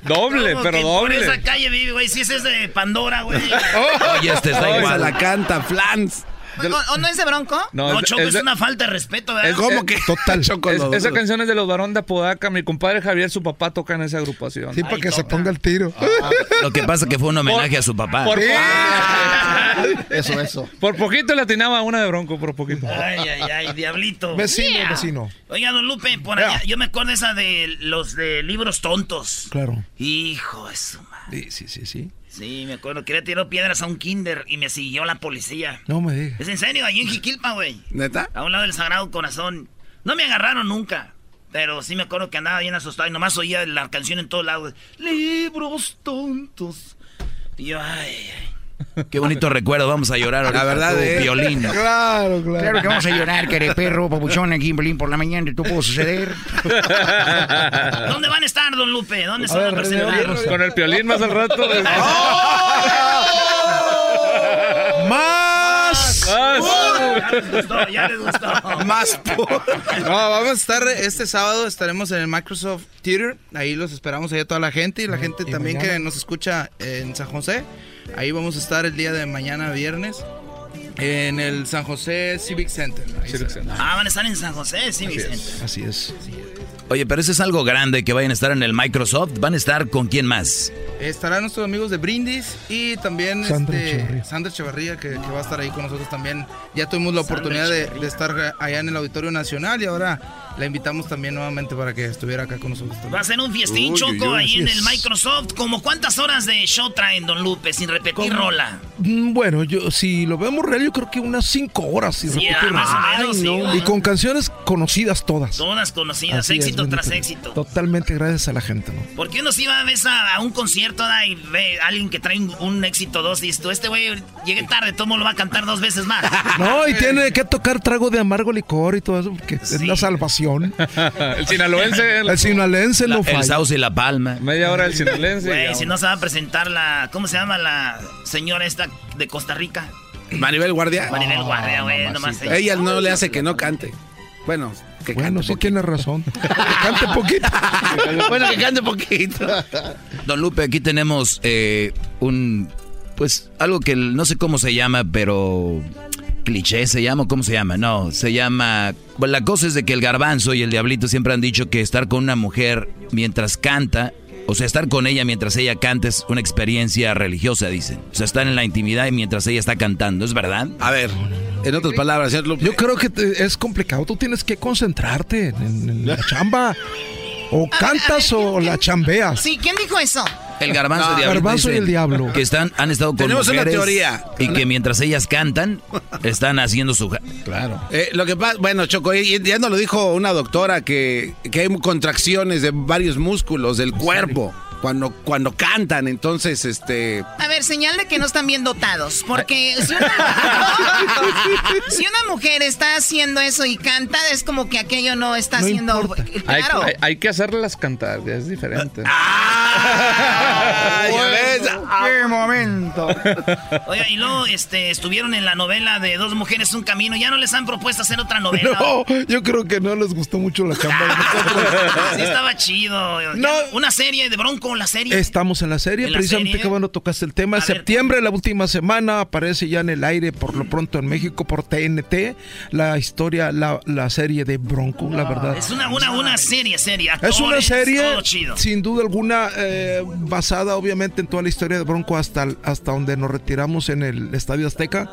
Doble, Como pero que Por doble. esa calle vive, güey. Si ese es de Pandora, güey. Oye, este está Se igual. la canta Flans. ¿O, o no es de Bronco? No, es- Choco, es, de- una falta de respeto, ¿verdad? es- ¿Cómo que? Total. Choco es- esa canción es de los Barón de Apodaca. Mi compadre Javier, su papá, toca en esa agrupación. Sí, para que se ponga el tiro. Lo que pasa que fue un homenaje a su papá. Por, Eso, eso. por poquito le atinaba una de Bronco, por poquito. Ay, ay, ay, diablito. Vecino, Yeah. vecino. Oiga, don Lupe, por allá, yo me acuerdo esa de los de libros tontos. Claro. Hijo de su madre. Sí, sí, sí, sí. Sí, me acuerdo que le tiró piedras a un kinder y me siguió la policía. No me digas. Es en serio, ahí en Jiquilpa, güey. ¿Neta? A un lado del Sagrado Corazón. No me agarraron nunca. Pero sí me acuerdo que andaba bien asustado y nomás oía la canción en todos lados. Libros tontos. Y yo, ay, ay. Qué bonito recuerdo, vamos a llorar ahorita. La verdad, eh. violín. Claro, claro. Claro que vamos a llorar, perro, papuchón, aquí en Berlín por la mañana, ¿tú puedo suceder? ¿Dónde van a estar, don Lupe? ¿Dónde se van a presentar? con el piolín más al rato. ¡Más! Ya les gustó, ya les gustó. Más No, vamos a estar este sábado, estaremos en el Microsoft Theater. Ahí los esperamos ahí a toda la gente y la gente también mañana? que nos escucha en San José. Ahí vamos a estar el día de mañana, viernes, en el San José Civic Center. Ah, van a estar en San José, sí, Vicente. Así es. Oye, pero eso es algo grande que vayan a estar en el Microsoft. ¿Van a estar con quién más? Estarán nuestros amigos de Brindis y también Sandra este, Echeverría. Sandra Echeverría, que, que va a estar ahí con nosotros también. Ya tuvimos la oportunidad de, de estar allá en el Auditorio Nacional y ahora la invitamos también nuevamente para que estuviera acá con nosotros también. Va a ser un fiestín, Uy, Choco, uy, ahí en el Microsoft. ¿Como cuántas horas de show traen, don Lupe, sin repetir rola? Mm, Bueno, yo si lo vemos real, yo creo que unas cinco horas. Si Sí, repetir. más o menos, sí, güey. y con canciones conocidas todas. Todas conocidas, Así es, éxito tras éxito. Totalmente gracias a la gente, ¿no? Porque uno sí va a veces a, a un concierto da, y ve a alguien que trae un, un éxito dos y tú, este güey llegué tarde, todo mundo lo va a cantar dos veces más. No, y tiene que tocar trago de amargo licor y todo eso, porque es la salvación. el sinaloense. El sinaloense no falla. El sauce y la palma. Media hora del sinaloense. Güey, si no se va a presentar la, ¿cómo se llama la señora esta de Costa Rica? Maribel Guardia. Maribel Guardia, güey, nomás. Ella no le hace que no cante. Bueno, que Bueno, sí tiene razón. Que cante poquito. bueno, que cante poquito. Don Lupe, aquí tenemos eh, un, pues, algo que no sé cómo se llama, pero cliché se llama, o ¿cómo se llama? No, se llama, bueno, la cosa es de que el garbanzo y el diablito siempre han dicho que estar con una mujer mientras canta, o sea, estar con ella mientras ella canta es una experiencia religiosa, dicen. O sea, estar en la intimidad y mientras ella está cantando, ¿es verdad? A ver, en otras palabras, señor Lupe. Yo creo que te- es complicado. Tú tienes que concentrarte en, en la chamba. O cantas o la chambeas. Sí, ¿quién dijo eso? El garbanzo No, y el diablo. garbanzo y el diablo. Que están, han estado con Tenemos una mujeres teoría. Y que mientras ellas cantan, están haciendo su... Claro. Eh, lo que pasa, bueno, Choco, y- ya nos lo dijo una doctora que, que hay contracciones de varios músculos del cuerpo cuando, cuando cantan. Entonces, este. A ver, señal de que no están bien dotados. Porque si una, si una mujer está haciendo eso y canta, es como que aquello no está No haciendo. Hay, Claro. hay- hay que hacerlas cantar, ya es diferente. ¡Qué momento! Oiga, y luego este, estuvieron en la novela de Dos Mujeres, Un Camino. ¿Ya no les han propuesto hacer otra novela? No, yo creo que no les gustó mucho la chamba. de nosotros. Sí, estaba chido. No. Una serie de Bronco, la serie. Estamos en la serie, ¿En la precisamente que bueno tocaste el tema. A ver. Septiembre, la última semana, aparece ya en el aire por lo pronto en México por TNT la historia, la, la serie de Bronco, la verdad. Es una, una, una serie, serie. Es una serie, todo chido. sin duda alguna, eh, basada obviamente en toda la historia de Bronco hasta, hasta donde nos retiramos en el Estadio Azteca.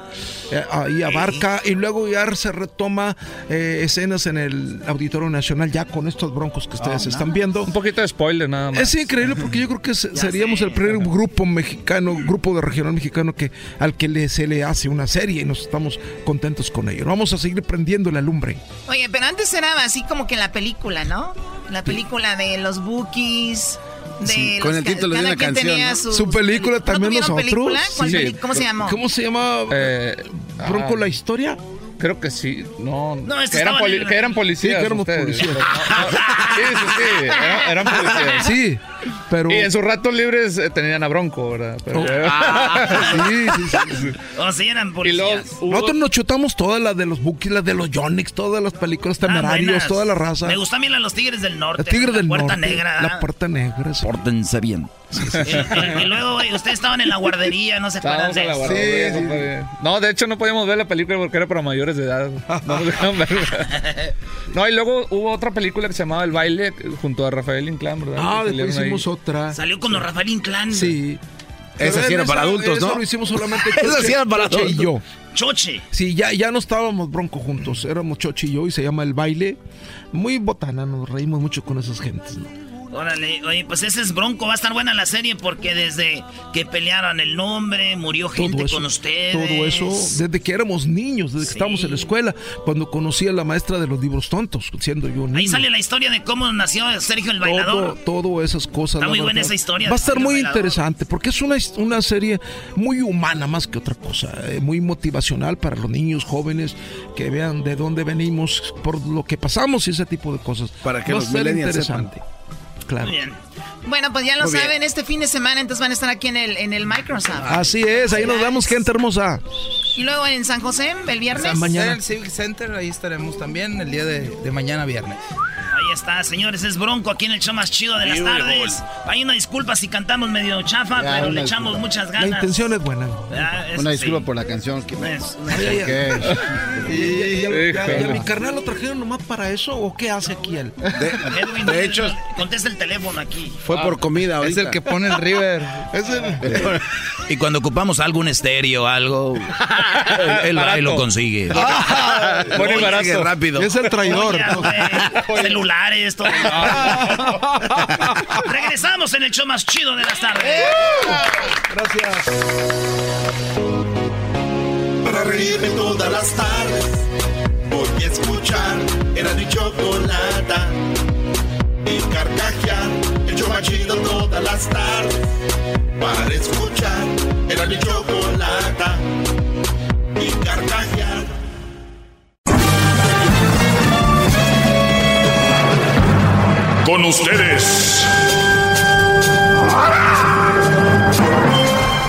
Eh, ahí abarca y luego ya se retoma eh, escenas en el Auditorio Nacional ya con estos Broncos que ustedes están viendo. Un poquito de spoiler nada más. Es increíble porque yo creo que se- seríamos el primer grupo mexicano, grupo de regional mexicano que al que le, se le hace una serie y nos estamos contentos con ello. Vamos a seguir prendiendo la lumbre. Oye, pero antes era así como que la película, ¿no? La película de los Bookies. De Sí, los con el título de una canción, tenía ¿no? sus Su película también ¿No nosotros. película? ¿Cuál Sí. ¿Cómo se llamó? ¿Cómo se llama? ¿Bronco ah, la historia? Creo que sí. No, No, que, eran poli- que eran policías. Sí, que éramos ustedes. policías. Sí, sí, sí. eran, eran policías. Sí, pero. Y en sus ratos libres eh, tenían a Bronco, ¿verdad? Pero- sí, sí, sí, sí. O sea, eran policías. Nosotros nos chutamos todas las de los Bookies, las de los Yonix, todas las películas temerarios, buenas. toda la raza. Me gustan bien las Los Tigres del Norte. La Tigre la del Puerta Norte. Negra. La Puerta Negra. Sí. Y, y luego, güey, ustedes estaban en la guardería, no se acuerdan de eso. No, de hecho no podíamos ver la película porque era para mayores de edad. No nos dejaron verla. No, y luego hubo otra película que se llamaba El baile junto a Rafael Inclán, ¿verdad? Ah, Que después ahí. hicimos otra. Salió con los Rafael Inclán. Sí. Esa sí era para adultos, eso ¿no? lo hicimos solamente Esa sí era para Choche y yo. Choche. Sí, ya, ya no estábamos bronco juntos, éramos Choche y yo y se llama El Baile. Muy botana, nos reímos mucho con esas gentes, ¿no? Órale, oye, pues ese es Bronco, va a estar buena la serie porque desde que pelearon el nombre, murió gente con ustedes. Todo eso, desde que éramos niños, desde que estábamos en la escuela, cuando conocí a la maestra de los libros tontos, siendo yo niño. Ahí sale la historia de cómo nació Sergio el Bailador. Todo, todo esas cosas. Está muy buena verdad. esa historia. Va a estar muy Bailador. interesante porque es una, una serie muy humana más que otra cosa, eh, muy motivacional para los niños jóvenes que vean de dónde venimos, por lo que pasamos y ese tipo de cosas. Para que Va los millennials interesante. Claro. Bueno, pues ya lo Muy bien. saben, este fin de semana entonces van a estar aquí en el, en el Microsoft. Así es, ahí nos vemos, gente hermosa. Y luego en San José, el viernes. En el Civic Center, ahí estaremos también el día de, de mañana viernes. Ahí está, señores, es Bronco aquí en el show más chido de las tardes. Hay una disculpa si cantamos medio chafa, Ya, pero le echamos disculpa. muchas La ganas. intención es buena. Ah, Una sí. disculpa por la canción. Que Es. ¿Y, y- y- y- Híjole. y a mi carnal lo trajeron nomás para eso o qué hace aquí él? Edwin, de hecho- contesta el teléfono aquí. Fue por comida Es ahorita. el que pone el River. Es el- Y cuando ocupamos algún estéreo, algo, él, él va y lo consigue. Pone barato. Qué rápido. Es el traidor. Oye, celulares, todo. Regresamos en el show más chido de las tardes. Gracias. Para reírme todas las tardes Voy a escuchar Era mi chocolata chido todas las tardes Para escuchar Era mi chocolata Y carcajear Con ustedes.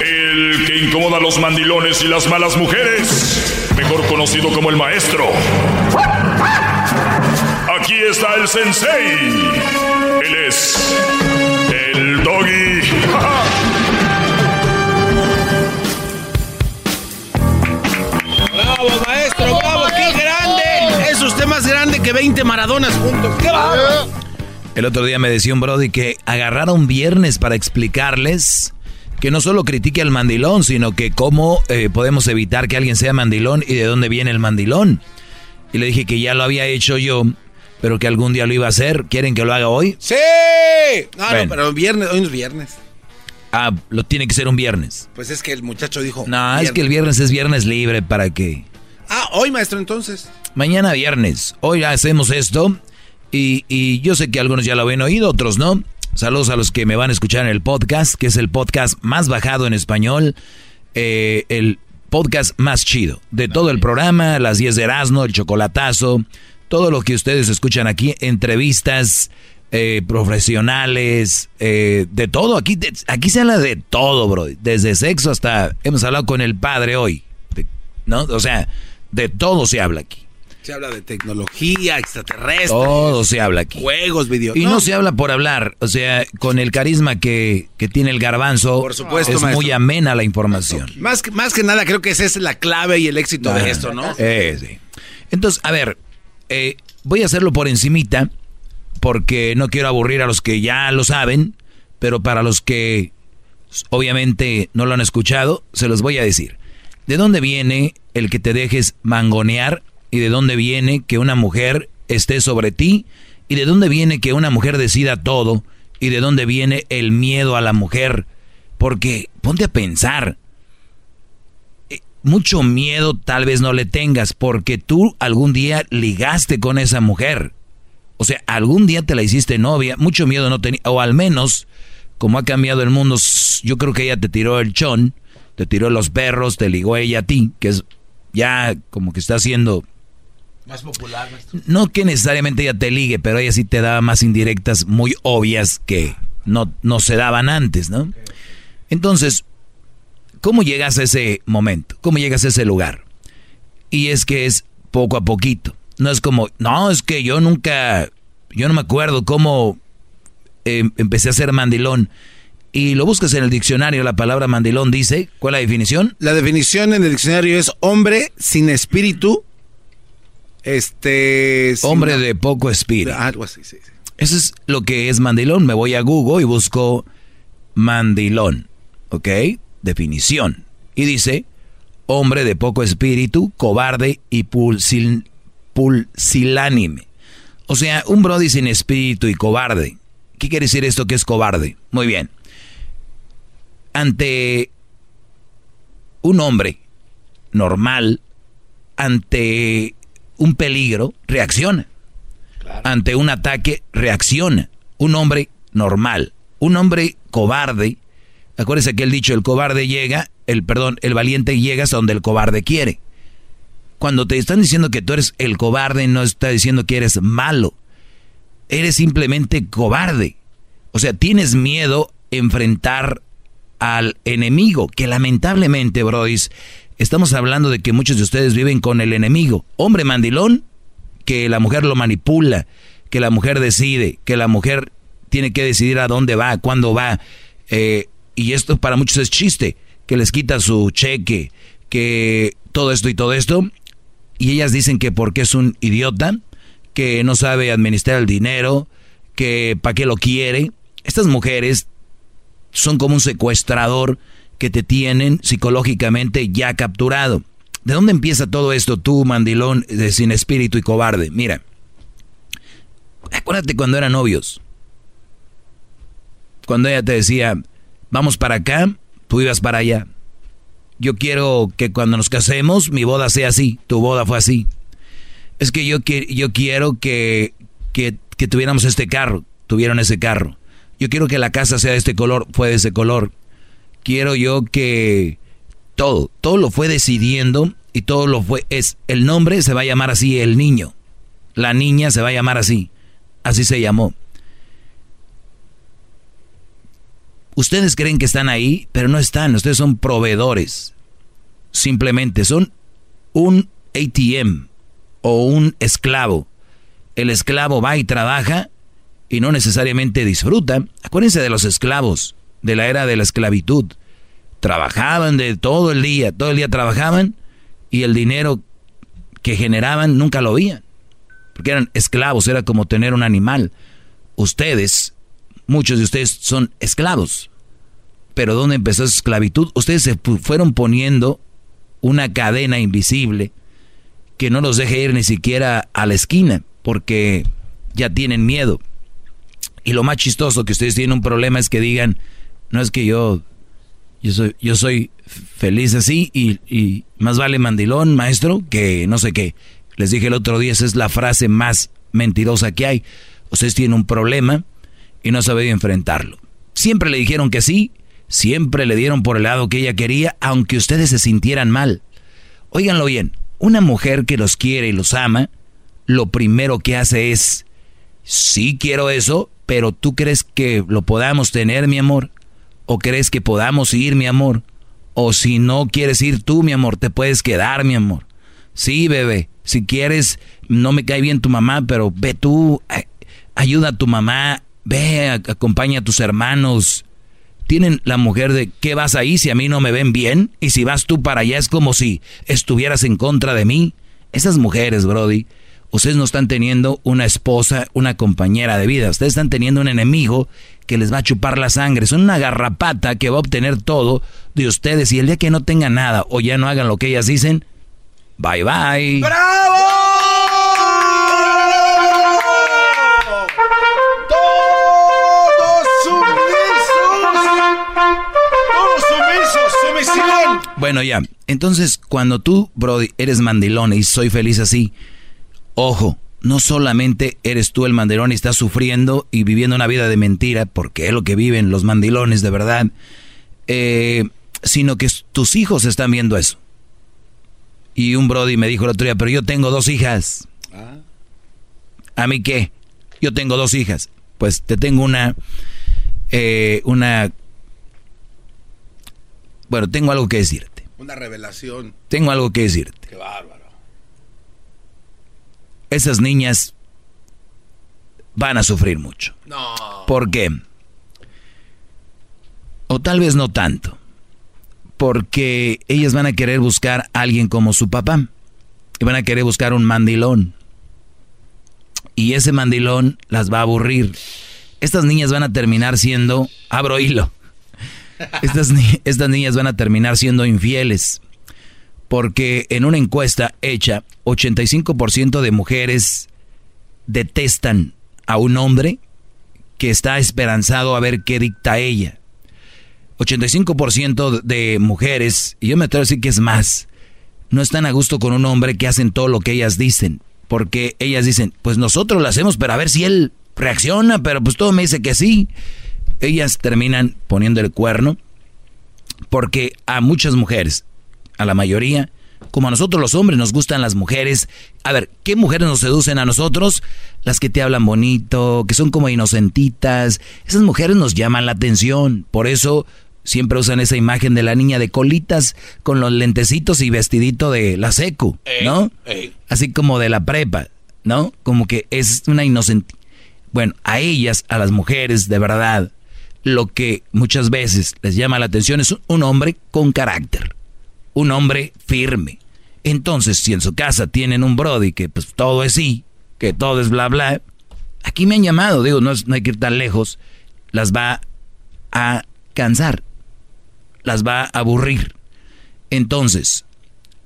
El que incomoda a los mandilones y las malas mujeres. Mejor conocido como el maestro. Aquí está el sensei. Él es usted más grande que 20 Maradonas juntos. ¡Qué! El otro día me decía un Brody que agarrara un viernes para explicarles que no solo critique al mandilón, sino que cómo eh, podemos evitar que alguien sea mandilón y de dónde viene el mandilón. Y le dije que ya lo había hecho yo, pero que algún día lo iba a hacer. ¿Quieren que lo haga hoy? ¡Sí! No, no, pero viernes, hoy no es viernes. Ah, lo tiene que ser un viernes. Pues es que el muchacho dijo. No, es que el viernes es viernes libre para que... Ah, hoy, maestro, entonces. Mañana viernes. Hoy hacemos esto. Y, y yo sé que algunos ya lo habían oído, otros no. Saludos a los que me van a escuchar en el podcast, que es el podcast más bajado en español. eh, el podcast más chido. De todo el programa, las 10 de Erasmo, el chocolatazo. Todo lo que ustedes escuchan aquí, entrevistas eh, profesionales, eh, de todo. Aquí, de- aquí se habla de todo, bro. Desde sexo hasta... Hemos hablado con el padre hoy. de- ¿No? O sea, de todo se habla aquí. Se habla de tecnología, extraterrestre. Todo se habla aquí. Juegos, video. Y no, se habla por hablar, o sea, con el carisma que, que tiene el garbanzo, Por supuesto, es maestro. muy amena la información. Más, que- más que nada, creo que esa es la clave y el éxito Ah, de esto, ¿no? eh, sí. Entonces, a ver, eh, voy a hacerlo por encimita, porque no quiero aburrir a los que ya lo saben, pero para los que obviamente no lo han escuchado, se los voy a decir. ¿De dónde viene el que te dejes mangonear? ¿Y de dónde viene que una mujer esté sobre ti? ¿Y de dónde viene que una mujer decida todo? ¿Y de dónde viene el miedo a la mujer? Porque ponte a pensar, eh, mucho miedo tal vez no le tengas porque tú algún día ligaste con esa mujer. O sea, algún día te la hiciste novia, mucho miedo no tenía, o al menos, como ha cambiado el mundo, yo creo que ella te tiró el chón, te tiró los perros, te ligó ella a ti, que es ya como que está haciendo, Más popular, maestro. no que necesariamente ella te ligue, pero ella sí te daba más indirectas muy obvias que no, no se daban antes, ¿no? Entonces, ¿cómo llegas a ese momento? ¿Cómo llegas a ese lugar? Y es que es poco a poquito. No es como, no, es que yo nunca, yo no me acuerdo cómo eh, empecé a ser mandilón. Y lo buscas en el diccionario, la palabra mandilón dice, ¿cuál es la definición? La definición en el diccionario es hombre sin espíritu. Este. Hombre de poco espíritu. Algo así, sí. sí. Eso es lo que es mandilón. Me voy a Google y busco mandilón. ¿Ok? Definición. Y dice, hombre de poco espíritu, cobarde y pulsil- pulsilánime. O sea, un brody sin espíritu y cobarde. ¿Qué quiere decir esto que es cobarde? Muy bien. Ante un hombre normal, ante un peligro, reacciona. Ante un ataque, reacciona. Un hombre normal. Un hombre cobarde. Acuérdese que el dicho, el cobarde llega, el perdón, el valiente llega hasta donde el cobarde quiere. Cuando te están diciendo que tú eres el cobarde, no está diciendo que eres malo. Eres simplemente cobarde. O sea, tienes miedo enfrentar al enemigo, que lamentablemente, Brois, estamos hablando de que muchos de ustedes viven con el enemigo. Hombre mandilón, que la mujer lo manipula, que la mujer decide, que la mujer tiene que decidir a dónde va, cuándo va. Eh, y esto para muchos es chiste, que les quita su cheque, que todo esto y todo esto y ellas dicen que porque es un idiota, que no sabe administrar el dinero, que para qué lo quiere. Estas mujeres son como un secuestrador que te tienen psicológicamente ya capturado. ¿De dónde empieza todo esto tú, mandilón, de sin espíritu y cobarde? Mira, acuérdate cuando eran novios. Cuando ella te decía, vamos para acá, tú ibas para allá yo quiero que cuando nos casemos mi boda sea así, tu boda fue así. Es que yo, yo quiero que, que, que tuviéramos este carro, tuvieron ese carro. Yo quiero que la casa sea de este color, fue de ese color. Quiero yo que todo, todo lo fue decidiendo y todo lo fue, es, el nombre se va a llamar así, el niño. La niña se va a llamar así. Así se llamó. Ustedes creen que están ahí, pero no están. Ustedes son proveedores. Simplemente son un ATM o un esclavo. El esclavo va y trabaja y no necesariamente disfruta. Acuérdense de los esclavos de la era de la esclavitud. Trabajaban de todo el día, todo el día trabajaban y el dinero que generaban nunca lo veían. Porque eran esclavos, era como tener un animal. Ustedes Muchos de ustedes son esclavos. Pero ¿dónde empezó esa esclavitud? Ustedes se fueron poniendo una cadena invisible que no los deje ir ni siquiera a la esquina porque ya tienen miedo. Y lo más chistoso que ustedes tienen un problema es que digan, no es que yo, yo soy, yo soy feliz así y, y más vale mandilón, maestro, que no sé qué. Les dije el otro día, esa es la frase más mentirosa que hay. Ustedes tienen un problema y no sabía enfrentarlo. Siempre le dijeron que sí, siempre le dieron por el lado que ella quería, aunque ustedes se sintieran mal. Óiganlo bien, una mujer que los quiere y los ama, lo primero que hace es, sí quiero eso, pero tú crees que lo podamos tener, mi amor, o crees que podamos ir, mi amor, o si no quieres ir tú, mi amor, te puedes quedar, mi amor. Sí, bebé, si quieres, no me cae bien tu mamá, pero ve tú, ayuda a tu mamá, Ve, acompaña a tus hermanos. Tienen la mujer de, ¿qué vas ahí si a mí no me ven bien? Y si vas tú para allá es como si estuvieras en contra de mí. Esas mujeres, Brody, ustedes no están teniendo una esposa, una compañera de vida. Ustedes están teniendo un enemigo que les va a chupar la sangre. Son una garrapata que va a obtener todo de ustedes. Y el día que no tengan nada o ya no hagan lo que ellas dicen, bye bye. ¡Bravo! Bueno, ya. Entonces, cuando tú, Brody, eres mandilón y soy feliz así, ojo, no solamente eres tú el mandilón y estás sufriendo y viviendo una vida de mentira, porque es lo que viven los mandilones de verdad, eh, sino que tus hijos están viendo eso. Y un Brody me dijo el otro día, pero yo tengo dos hijas. ¿A mí qué? Yo tengo dos hijas. Pues te tengo una, eh, una bueno, tengo algo que decirte. Una revelación. Tengo algo que decirte. Qué bárbaro. Esas niñas van a sufrir mucho. No. ¿Por qué? O tal vez no tanto. Porque ellas van a querer buscar a alguien como su papá. Y van a querer buscar un mandilón. Y ese mandilón las va a aburrir. Estas niñas van a terminar siendo, abro hilo, estas, estas niñas van a terminar siendo infieles. Porque en una encuesta hecha, 85% de mujeres detestan a un hombre que está esperanzado a ver qué dicta ella. 85% de mujeres, y yo me atrevo a decir que es más, no están a gusto con un hombre que hacen todo lo que ellas dicen. Porque ellas dicen, pues nosotros lo hacemos, pero a ver si él reacciona, pero pues todo me dice que sí. Ellas terminan poniendo el cuerno porque a muchas mujeres, a la mayoría, como a nosotros los hombres nos gustan las mujeres. A ver, ¿qué mujeres nos seducen a nosotros? Las que te hablan bonito, que son como inocentitas. Esas mujeres nos llaman la atención. Por eso siempre usan esa imagen de la niña de colitas con los lentecitos y vestidito de la secu, ¿no? Así como de la prepa, ¿no? Como que es una inocente. Bueno, a ellas, a las mujeres, de verdad, lo que muchas veces les llama la atención es un hombre con carácter, un hombre firme. Entonces, si en su casa tienen un Brody que pues todo es sí, que todo es bla bla, aquí me han llamado, digo, no, no hay que ir tan lejos, las va a cansar, las va a aburrir. Entonces,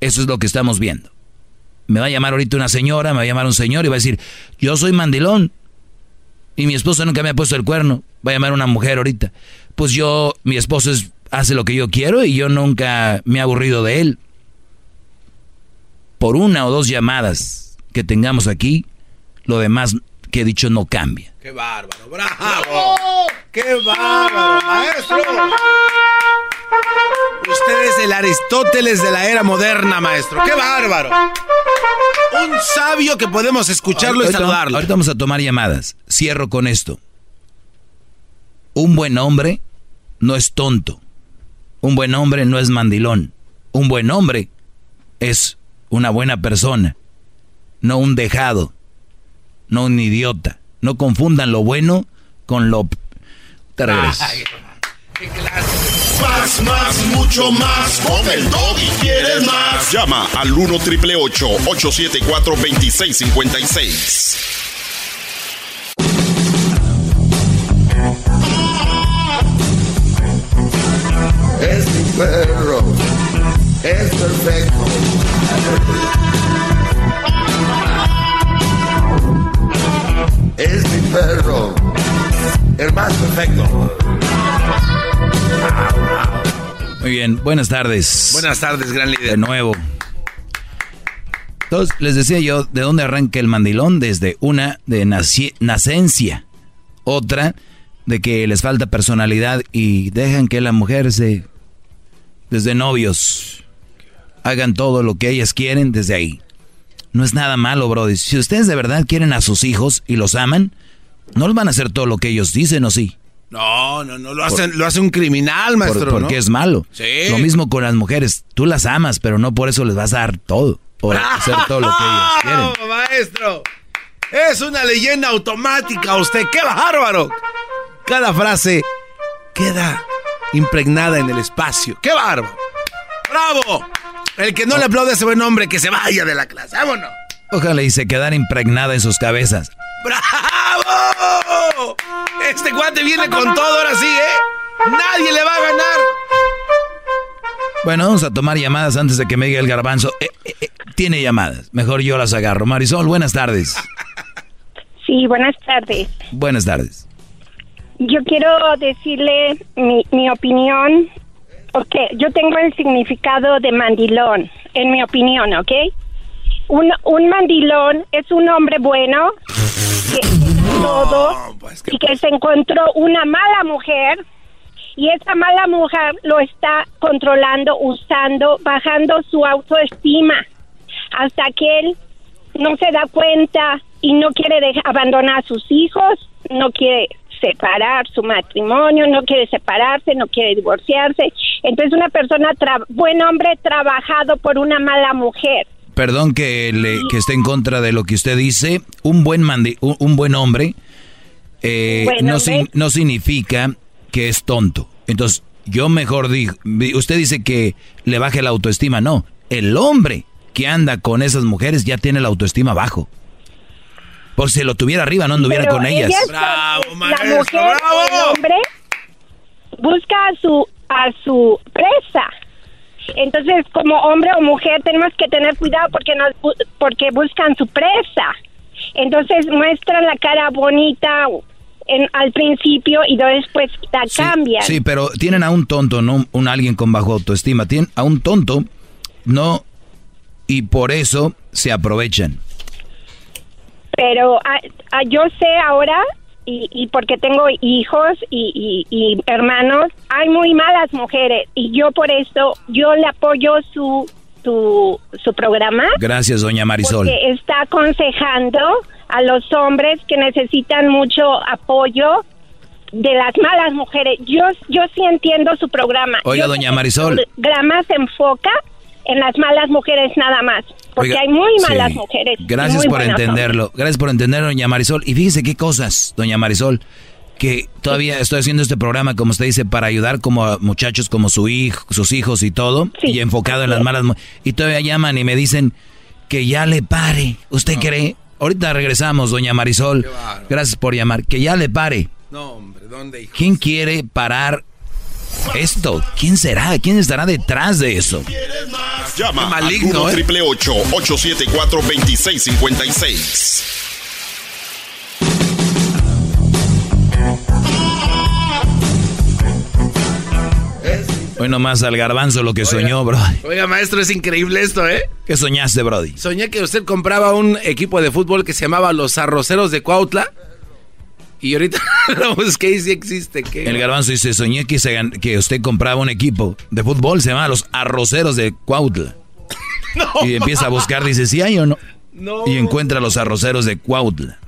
eso es lo que estamos viendo. Me va a llamar ahorita una señora, me va a llamar un señor y va a decir, yo soy mandilón, y mi esposo nunca me ha puesto el cuerno. Va a llamar una mujer ahorita. Pues yo, mi esposo hace lo que yo quiero y yo nunca me he aburrido de él. Por una o dos llamadas que tengamos aquí, lo demás que he dicho no cambia. ¡Qué bárbaro! ¡Bravo! ¡Qué bárbaro, maestro! Usted es el Aristóteles de la era moderna, maestro. ¡Qué bárbaro! Un sabio que podemos escucharlo y saludarlo. Ahorita vamos a tomar llamadas. Cierro con esto. Un buen hombre no es tonto. Un buen hombre no es mandilón. Un buen hombre es una buena persona. No un dejado. No un idiota. No confundan lo bueno con lo... Te regreso. Más, más, mucho más. Con el y quieres más. Llama al 1 triple 874 2656. Es mi perro, es perfecto. Es mi perro, el más perfecto. Muy bien, buenas tardes. Buenas tardes, gran líder. De nuevo. Entonces, les decía yo, ¿de dónde arranca el mandilón? Desde una de nacencia, otra de que les falta personalidad y dejan que la mujer se, desde novios, hagan todo lo que ellas quieren desde ahí. No es nada malo, Brody. Si ustedes de verdad quieren a sus hijos y los aman, no les van a hacer todo lo que ellos dicen, ¿o sí? No, no, no, lo, hacen, lo hace un criminal, maestro. porque es malo. Sí. Lo mismo con las mujeres. Tú las amas, pero no por eso les vas a dar todo. Por hacer todo lo que ellos quieren. maestro! Es una leyenda automática usted. ¡Qué bárbaro! Cada frase queda impregnada en el espacio. ¡Qué bárbaro! ¡Bravo! El que no le aplaude a ese buen hombre, que se vaya de la clase. ¡Vámonos! Ojalá y se quedara impregnada en sus cabezas. ¡Bravo! Este guante viene con todo ahora sí, ¿eh? Nadie le va a ganar. Bueno, vamos a tomar llamadas antes de que me diga el garbanzo. Eh, eh, eh, tiene llamadas. Mejor yo las agarro. Marisol, buenas tardes. Sí, buenas tardes. Buenas tardes. Yo quiero decirle mi, mi opinión, porque yo tengo el significado de mandilón, en mi opinión, ¿ok? Un, un mandilón es un hombre bueno que todo pues, y que se encontró una mala mujer y esa mala mujer lo está controlando, usando, bajando su autoestima hasta que él no se da cuenta y no quiere abandonar a sus hijos, no quiere separar su matrimonio, no quiere separarse, no quiere divorciarse. Entonces una persona, buen hombre trabajado por una mala mujer perdón que, le, que esté en contra de lo que usted dice, un buen, mandi, un, buen hombre eh, no, no significa que es tonto. Entonces, yo mejor digo, usted dice que le baje la autoestima, no, el hombre que anda con esas mujeres ya tiene la autoestima bajo. Por si lo tuviera arriba, no anduviera con ellas. bravo, la mujer, el hombre busca a su a su presa entonces, como hombre o mujer, tenemos que tener cuidado porque nos porque buscan su presa. Entonces, muestran la cara bonita en, al principio y después la cambian. Sí, pero tienen a un tonto, no un alguien con bajo autoestima. Tienen a un tonto, no, y por eso se aprovechan. Pero ah, ah, yo sé ahora, y, y porque tengo hijos y, y- y hermanos, hay muy malas mujeres y yo por eso, yo le apoyo su, su, su programa. Gracias, doña Marisol. Porque está aconsejando a los hombres que necesitan mucho apoyo de las malas mujeres. Yo, yo sí entiendo su programa. Oiga, Yo doña que Marisol. Su programa se enfoca en las malas mujeres nada más. Porque Oiga, hay muy sí. malas mujeres. Gracias por entenderlo. Gracias por entenderlo, doña Marisol. Y fíjese qué cosas, doña Marisol, que todavía estoy haciendo este programa, como usted dice, para ayudar como a muchachos como su hijo, sus hijos y todo, y enfocado en las malas Y todavía llaman y me dicen que ya le pare. ¿Usted cree? Ahorita regresamos, doña Marisol. Gracias por llamar. Que ya le pare. No, hombre, ¿dónde? ¿Quién quiere parar esto? ¿Quién será? ¿Quién estará detrás de eso? Llama maligno, al 1 ¿eh? triple 874 2656. Hoy nomás al garbanzo lo que soñó, bro. Oiga, maestro, es increíble esto, ¿eh? ¿Qué soñaste, Brody? Soñé que usted compraba un equipo de fútbol que se llamaba Los Arroceros de Cuautla. Y ahorita lo busqué y sí existe. ¿qué? El garbanzo dice, soñé que, se que usted compraba un equipo de fútbol, se llama Los Arroceros de Cuautla. y empieza a buscar, dice, ¿sí hay o no? No. Y encuentra los Arroceros de Cuautla.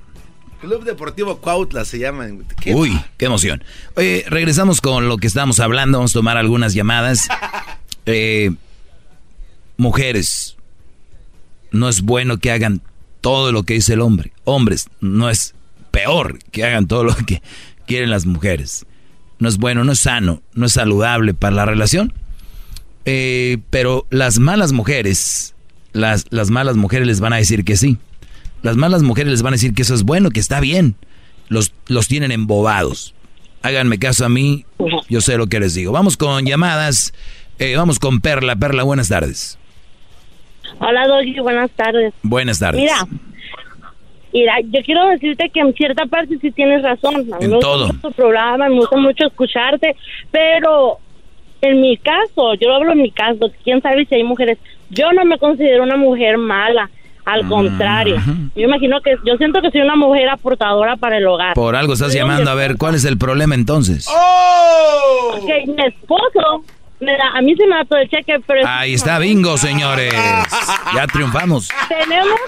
Club Deportivo Cuautla se llama. ¿Qué? Uy, qué emoción. Oye, regresamos con lo que estábamos hablando, vamos a tomar algunas llamadas. Eh, mujeres, no es bueno que hagan todo lo que dice el hombre. Hombres, no es peor que hagan todo lo que quieren las mujeres. No es bueno, no es sano, no es saludable para la relación. Eh, pero las malas mujeres, las, las malas mujeres les van a decir que sí. Las malas mujeres les van a decir que eso es bueno, que está bien. Los, los tienen embobados. Háganme caso a mí, yo sé lo que les digo. Vamos con llamadas. Eh, vamos con Perla. Perla, buenas tardes. Hola, Doggy, buenas tardes. Buenas tardes. Mira, mira, yo quiero decirte que en cierta parte sí tienes razón. A mí En me gusta todo. mucho tu programa, me gusta mucho escucharte, pero en mi caso, yo hablo en mi caso, quién sabe si hay mujeres. Yo no me considero una mujer mala, al contrario. Yo imagino que, yo siento que soy una mujer aportadora para el hogar. Por algo estás Soy llamando. A ver, ¿cuál es el problema entonces? Ok, mi esposo, me da- a mí se me da todo el cheque, pero... Ahí está, bingo, señores. Ya triunfamos. Tenemos...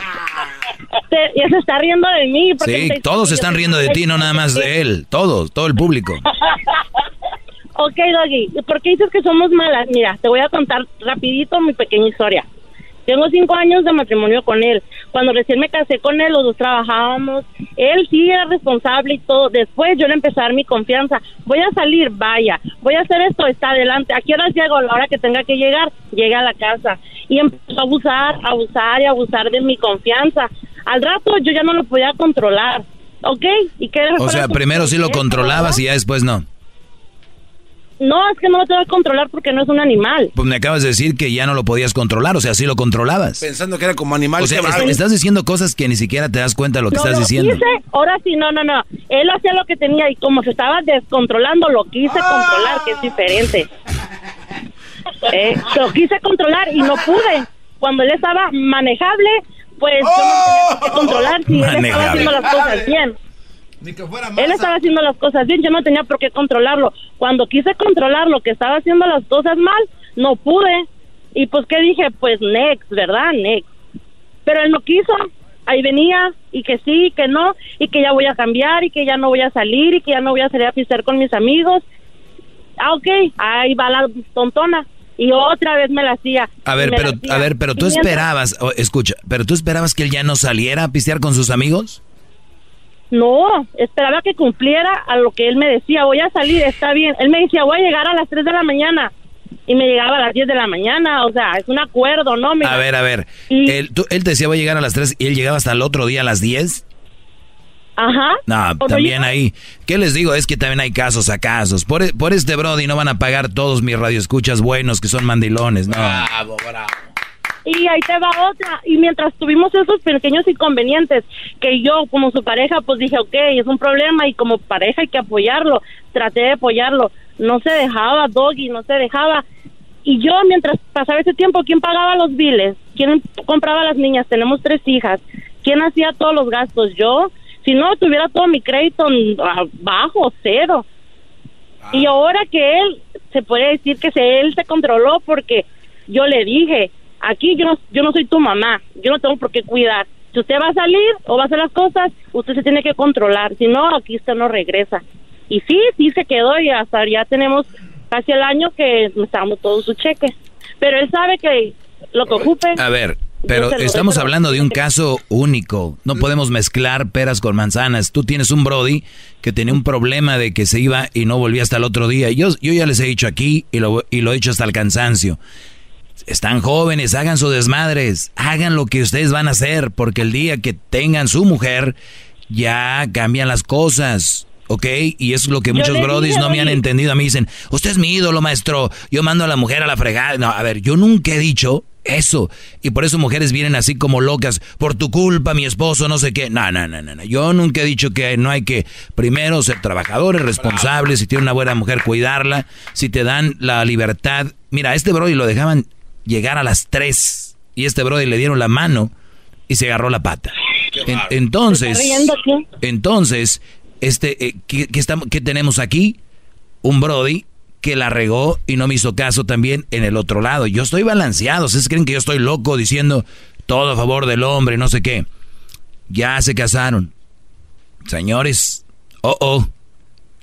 te- ya se está riendo de mí. Sí, te- todos se están riendo de ti, no nada más de él. Todos, todo el público. Ok, Doggy, ¿por qué dices que somos malas? Mira, te voy a contar rapidito mi pequeña historia. Tengo cinco años de matrimonio con él. Cuando recién me casé con él, los dos trabajábamos. Él sí era responsable y todo. Después yo le empecé a dar mi confianza. Voy a salir, vaya. Voy a hacer esto, está adelante. ¿A qué horas llego? A la hora que tenga que llegar, llegue a la casa. Y empezó a abusar, a abusar y a abusar de mi confianza. Al rato yo ya no lo podía controlar. ¿Ok? ¿Y qué O sea, primero sí lo controlabas y ya después no. No, es que no lo tengo que controlar porque no es un animal. Pues me acabas de decir que ya no lo podías controlar, o sea, sí lo controlabas. Pensando que era como animal. O sea, bárbaro. estás diciendo cosas que ni siquiera te das cuenta de lo que No estás lo diciendo. quise, ahora sí, no, no, no. Él hacía lo que tenía y como se estaba descontrolando, lo quise controlar, que es diferente. Eh, lo quise controlar y no pude. Cuando él estaba manejable, pues yo no tenía que controlar si él estaba haciendo las cosas bien. Él estaba haciendo las cosas bien, yo no tenía por qué controlarlo. Cuando quise controlar lo que estaba haciendo las cosas mal, no pude. Y pues, ¿qué dije? Pues next, ¿verdad? Next. Pero él no quiso. Ahí venía, y que sí, que no, y que ya voy a cambiar, y que ya no voy a salir, y que ya no voy a salir a pistear con mis amigos. Ah, ok, ahí va la tontona. Y otra vez me la hacía. A y ver, pero a ver, pero tú Y mientras- esperabas, o, escucha, pero tú esperabas que él ya no saliera a pistear con sus amigos? No, esperaba que cumpliera a lo que él me decía. Voy a salir, está bien. Él me decía, voy a llegar a las 3 de la mañana. Y me llegaba a las 10 de la mañana. O sea, es un acuerdo, ¿no? Mira, A ver, a ver. Y- Él, tú- él te decía voy a llegar a las 3 y él llegaba hasta el otro día a las 10. Ajá. No, también yo- ahí. ¿Qué les digo? Es que también hay casos a casos. Por, por este Brody no van a pagar todos mis radioescuchas buenos que son mandilones. No. Bravo, bravo. Y ahí te va otra. Y mientras tuvimos esos pequeños inconvenientes, que yo como su pareja, pues dije, ok, es un problema y como pareja hay que apoyarlo. Traté de apoyarlo. No se dejaba, Doggy, no se dejaba. Y yo, mientras pasaba ese tiempo, ¿quién pagaba los biles? ¿Quién compraba a las niñas? Tenemos tres hijas. ¿Quién hacía todos los gastos? Yo. Si no, tuviera todo mi crédito bajo, cero. Y ahora que él, se puede decir que se, él se controló porque yo le dije, aquí yo no, yo no soy tu mamá, yo no tengo por qué cuidar. Si usted va a salir o va a hacer las cosas, usted se tiene que controlar, si no, aquí usted no regresa. Y sí, sí se quedó y hasta ya tenemos casi el año que estamos todos su cheque. Pero él sabe que lo que ocupe... A ver, pero estamos hablando de un caso único. No podemos mezclar peras con manzanas. Tú tienes un Brody que tenía un problema de que se iba y no volvía hasta el otro día. Yo, yo ya les he dicho aquí y lo, y lo he dicho hasta el cansancio. Están jóvenes, hagan sus desmadres, hagan lo que ustedes van a hacer, porque el día que tengan su mujer, ya cambian las cosas. ¿ok? Y es lo que muchos brodis no me han entendido. A mí dicen, usted es mi ídolo, maestro. Yo mando a la mujer a la fregada. No, a ver, yo nunca he dicho eso. Y por eso mujeres vienen así como locas. Por tu culpa, mi esposo, no sé qué. No, no, no, no. Yo nunca he dicho que no hay que primero ser trabajadores, responsables. Si tiene una buena mujer, cuidarla. Si te dan la libertad. Mira, a este brody lo dejaban llegar a las 3. Y este brody le dieron la mano y se agarró la pata. entonces, entonces, este, eh, ¿qué, estamos, ¿qué tenemos aquí? Un brody que la regó y no me hizo caso también en el otro lado. Yo estoy balanceado. ¿Ustedes creen que yo estoy loco diciendo todo a favor del hombre, no sé qué? Ya se casaron. Señores, oh, oh,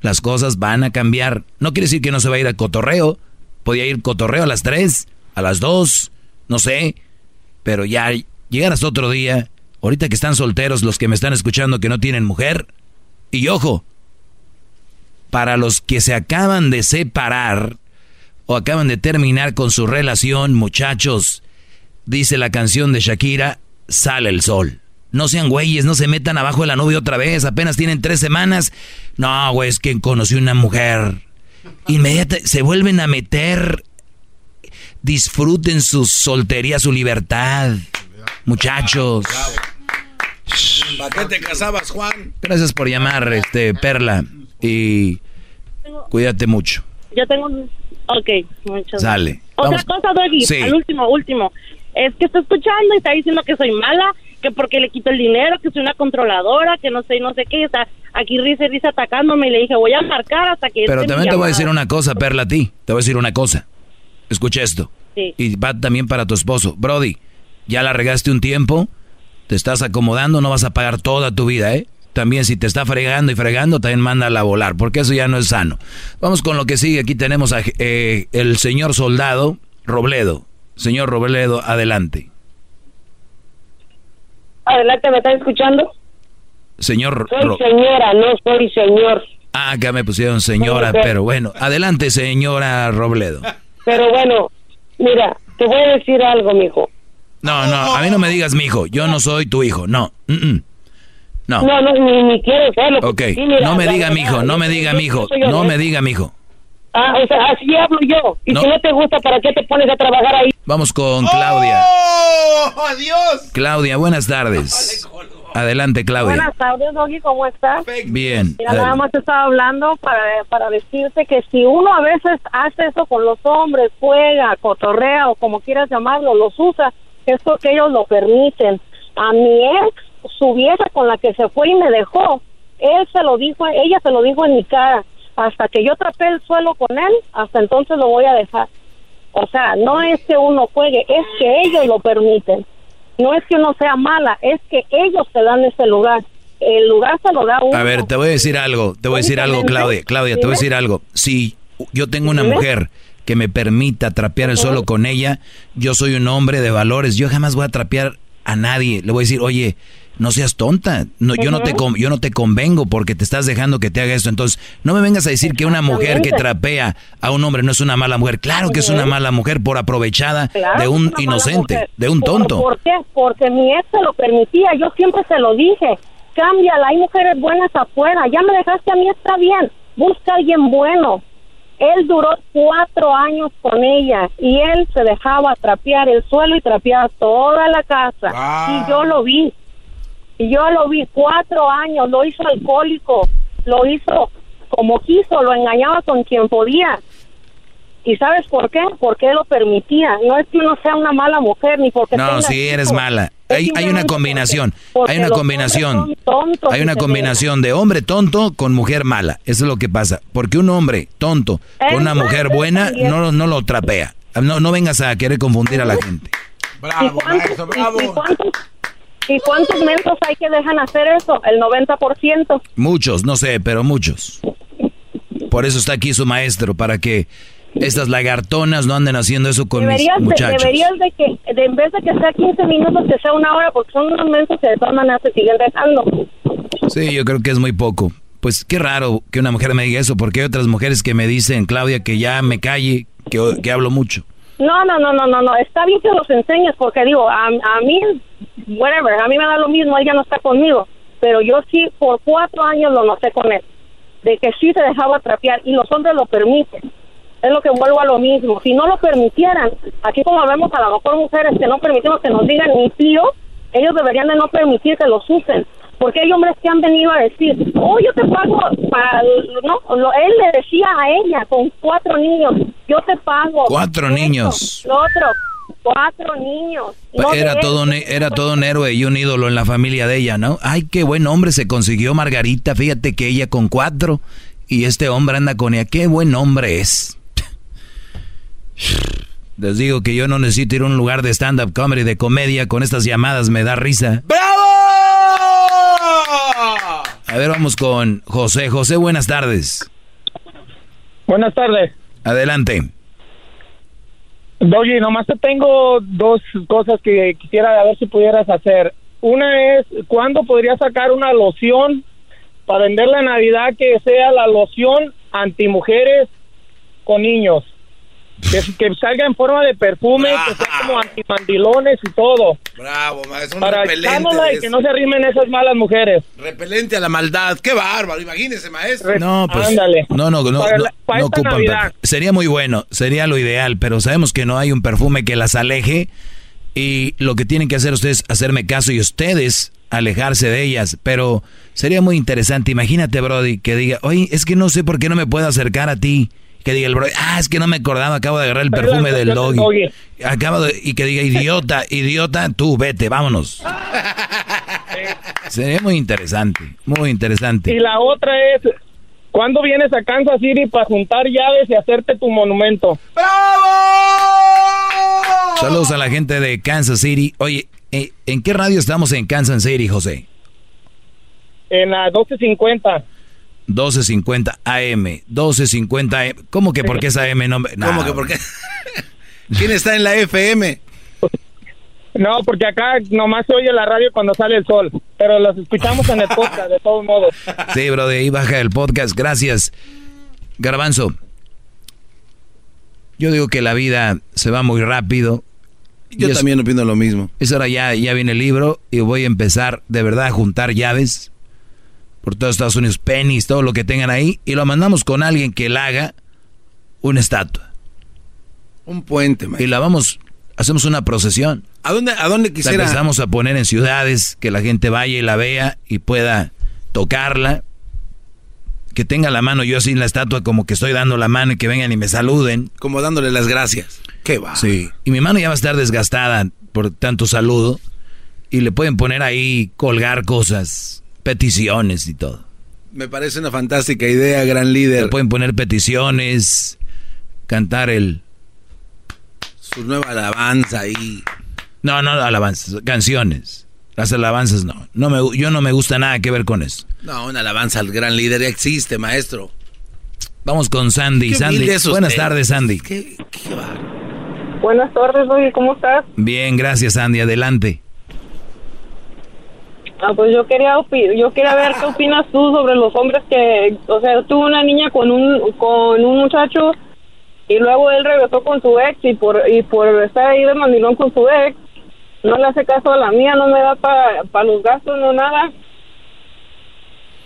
las cosas van a cambiar. No quiere decir que no se va a ir al cotorreo. Podía ir cotorreo a las 3, a las 2, no sé. Pero ya llegar hasta otro día. Ahorita que están solteros los que me están escuchando que no tienen mujer. Y ojo, para los que se acaban de separar o acaban de terminar con su relación, muchachos, dice la canción de Shakira, sale el sol. No sean güeyes, no se metan abajo de la nube otra vez, apenas tienen tres semanas. No, güey, es que conocí una mujer. Inmediatamente se vuelven a meter. Disfruten su soltería, su libertad. Muchachos. ¿Para qué te casabas, Juan? Gracias por llamar, este, Perla y cuídate mucho. Yo tengo... Ok, muchas Sale. Otra cosa, Doggy, al último, último. Es que está escuchando y está diciendo que soy mala, que porque le quito el dinero, que soy una controladora, que no sé, no sé qué, está aquí risa y risa atacándome y le dije, voy a marcar hasta que... Pero también te voy a decir una cosa, Perla, a ti. Te voy a decir una cosa. Escucha esto. Y va también para tu esposo. Brody, ya la regaste un tiempo, te estás acomodando, no vas a pagar toda tu vida, ¿eh? también si te está fregando y fregando, también mándala a volar, porque eso ya no es sano. Vamos con lo que sigue. Aquí tenemos a eh, el señor soldado Robledo. Señor Robledo, adelante. Adelante, ¿me estás escuchando? Señor. Soy señora, no soy señor. Ah, acá me pusieron señora, pero bueno. Adelante, señora Robledo. Pero bueno, mira, te voy a decir algo, mijo. No, no, a mí no me digas mijo. Yo no soy tu hijo, no. No. No, no, ni, quiero serlo. Ok, no me diga mijo, no me diga mijo, no me diga mijo. Ah, o sea, así hablo yo. Y si no te gusta, ¿para qué te pones a trabajar ahí? Vamos con Claudia. ¡Oh! ¡Adiós! Claudia, buenas tardes. Adelante, Claudia. Buenas tardes, Doggy, ¿cómo estás? Bien. Mira, nada más te estaba hablando para, para decirte que si uno a veces hace eso con los hombres, juega, cotorrea o como quieras llamarlo, los usa, es porque ellos lo permiten. A mi ex su vieja con la que se fue y me dejó, él se lo dijo, ella se lo dijo en mi cara, hasta que yo trapé el suelo con él, hasta entonces lo voy a dejar. O sea, no es que uno juegue, es que ellos lo permiten. No es que uno sea mala, es que ellos te dan ese lugar. El lugar se lo da uno. A ver, te voy a decir algo, te voy a decir algo, Claudia. Claudia, te voy a decir algo. Si yo tengo una mujer que me permita trapear el suelo con ella, yo soy un hombre de valores, yo jamás voy a trapear a nadie. Le voy a decir, oye, no seas tonta. No, yo, no te yo no te convengo porque te estás dejando que te haga esto. Entonces, no me vengas a decir que una mujer que trapea a un hombre no es una mala mujer. Claro que es una mala mujer por aprovechada de un inocente, de un tonto. ¿Por, qué? Porque mi ex se lo permitía. Yo siempre se lo dije. Cámbiala, hay mujeres buenas afuera. Ya me dejaste a mí, está bien. Busca a alguien bueno. Él duró cuatro años con ella y él se dejaba trapear el suelo y trapear toda la casa. Y yo lo vi. Y yo lo vi cuatro años, lo hizo alcohólico, lo hizo como quiso, lo engañaba con quien podía. ¿Y sabes por qué? Porque él lo permitía. No es que uno sea una mala mujer, ni porque... No, tenga sí eres mala. Hay, hay una combinación. porque Hay una combinación. tontos Hay una combinación de hombre tonto con mujer mala. Eso es lo que pasa. Porque un hombre tonto con una mujer buena no, no lo trapea. No, no vengas a querer confundir a la gente. ¿Y cuántos, y- y cuántos, y cuántos mensos hay que dejan hacer eso? El 90%. Muchos, no sé, pero muchos. Por eso está aquí su maestro, para que estas lagartonas no anden haciendo eso con Deberías, mis de, muchachos. deberías de que, de, en vez de que sea 15 minutos, que sea una hora, porque son unos mensos que maneras se siguen dejando. Sí, yo creo que es muy poco. Pues qué raro que una mujer me diga eso, porque hay otras mujeres que me dicen, Claudia, que ya me calle, que, que hablo mucho. No, no, no, no, no, no. Está bien que los enseñes, porque digo, a, a mí, whatever, a mí me da lo mismo, ella no está conmigo. Pero yo sí, por cuatro años lo noté con él, de que sí se dejaba trapear y los hombres lo permiten. Es lo que vuelvo a lo mismo. Si no lo permitieran, aquí como vemos a lo mejor mujeres que no permitimos que nos digan ni tío, ellos deberían de no permitir que los usen. Porque hay hombres que han venido a decir, oh, yo te pago para... No, lo- él le decía a ella con cuatro niños, yo te pago. Cuatro esto, niños. Lo otro, cuatro niños. No era todo un, era todo un héroe y un ídolo en la familia de ella, ¿no? Ay, qué buen hombre se consiguió Margarita. Fíjate que ella con cuatro y este hombre anda con ella. Qué buen hombre es. Les digo que yo no necesito ir a un lugar de stand-up comedy, de comedia. Con estas llamadas me da risa. A ver, vamos con José. José, buenas tardes. Buenas tardes. Adelante. Doggy, nomás te tengo dos cosas que quisiera a ver si pudieras hacer. Una es, ¿cuándo podría sacar una loción para venderla en Navidad que sea la loción antimujeres con niños? Que, que salga en forma de perfume, que sea como antimandilones y todo. Bravo, maestro. Un Para repelente. que no se arrimen esas malas mujeres. Repelente a la maldad. Qué bárbaro. Imagínese, maestro. No, pues. Ándale. No, no, no. Para no, la- para no esta ocupan Navidad. perfume. Sería muy bueno, sería lo ideal, pero sabemos que no hay un perfume que las aleje. Y lo que tienen que hacer ustedes es hacerme caso y ustedes alejarse de ellas. Pero sería muy interesante. Imagínate, Brody, que diga, oye, es que no sé por qué no me puedo acercar a ti. Que diga el Brody, ah, es que no me acordaba, acabo de agarrar el perfume del doggy. Acabo de, y que diga, idiota, idiota, tú vete, vámonos. Sería muy interesante, muy interesante. Y la otra es, ¿cuándo vienes a Kansas City para juntar llaves y hacerte tu monumento? Saludos a la gente de Kansas City. Oye, eh, ¿en qué radio estamos en Kansas City, José? En la 1250. 1250 AM. 1250 AM. ¿Cómo que por qué es AM? No, ¿Cómo que por qué? ¿Quién está en la FM? No, porque acá nomás se oye la radio cuando sale el sol, pero los escuchamos en el podcast, de todos modos. Sí, bro, de ahí baja el podcast. Gracias. Garbanzo. Yo digo que la vida se va muy rápido. Yo es- también opino lo mismo. Es hora ya, ya viene el libro y voy a empezar de verdad a juntar llaves por todos Estados Unidos, pennies, todo lo que tengan ahí, y lo mandamos con alguien que le haga una estatua. Un puente, Y la vamos, hacemos una procesión. ¿A dónde, a dónde La quisiera? empezamos a poner en ciudades, que la gente vaya y la vea y pueda tocarla. Que tenga la mano yo así en la estatua como que estoy dando la mano y que vengan y me saluden. Como dándole las gracias. Qué va. Sí. Y mi mano ya va a estar desgastada por tanto saludo. Y le pueden poner ahí, colgar cosas, peticiones y todo. Me parece una fantástica idea, gran líder. Le pueden poner peticiones, cantar el... Su nueva alabanza ahí. No, no, alabanzas, canciones. Las alabanzas no. no me, yo no me gusta nada que ver con eso. No, una alabanza al gran líder ya existe, maestro. Vamos con Sandy. Qué Sandy. Buenas tardes, Sandy. Buenas tardes, oye, ¿cómo estás? Bien, gracias, Sandy. Adelante. Ah, pues yo quería yo quería ver qué opinas tú sobre los hombres que, o sea, tuvo una niña con un con un muchacho y luego él regresó con su ex y por y por estar ahí de mandilón con su ex no le hace caso a la mía, no me da para los gastos, no nada.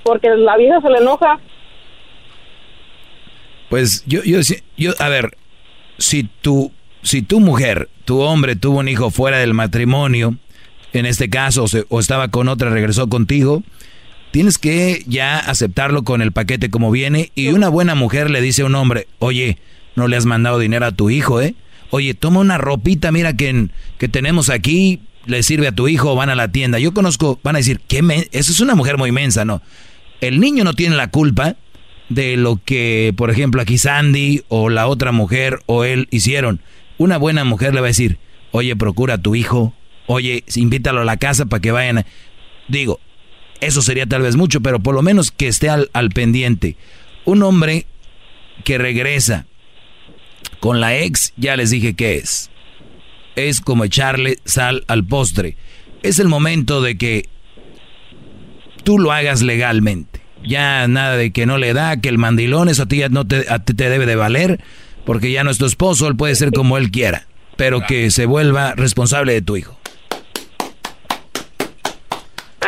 Porque la vieja se le enoja. Pues yo, yo, yo, a ver, si tu, si tu mujer, tu hombre tuvo un hijo fuera del matrimonio, en este caso, o, estaba con otra, regresó contigo, tienes que ya aceptarlo con el paquete como viene. Y una buena mujer le dice a un hombre, oye, no le has mandado dinero a tu hijo, ¿eh? Oye, toma una ropita, mira que, que tenemos aquí, le sirve a tu hijo, van a la tienda. Yo conozco, van a decir, ¿qué eso es una mujer muy inmensa, ¿no? El niño no tiene la culpa de lo que, por ejemplo, aquí Sandy o la otra mujer o él hicieron. Una buena mujer le va a decir, oye, procura a tu hijo, oye, invítalo a la casa para que vayan. Digo, eso sería tal vez mucho, pero por lo menos que esté al, al pendiente. Un hombre que regresa con la ex, ya les dije que es. Es como echarle sal al postre. Es el momento de que tú lo hagas legalmente. Ya nada de que no le da, que el mandilón, eso a ti, no te, a ti te debe de valer, porque ya no es tu esposo, él puede ser como él quiera, pero que se vuelva responsable de tu hijo.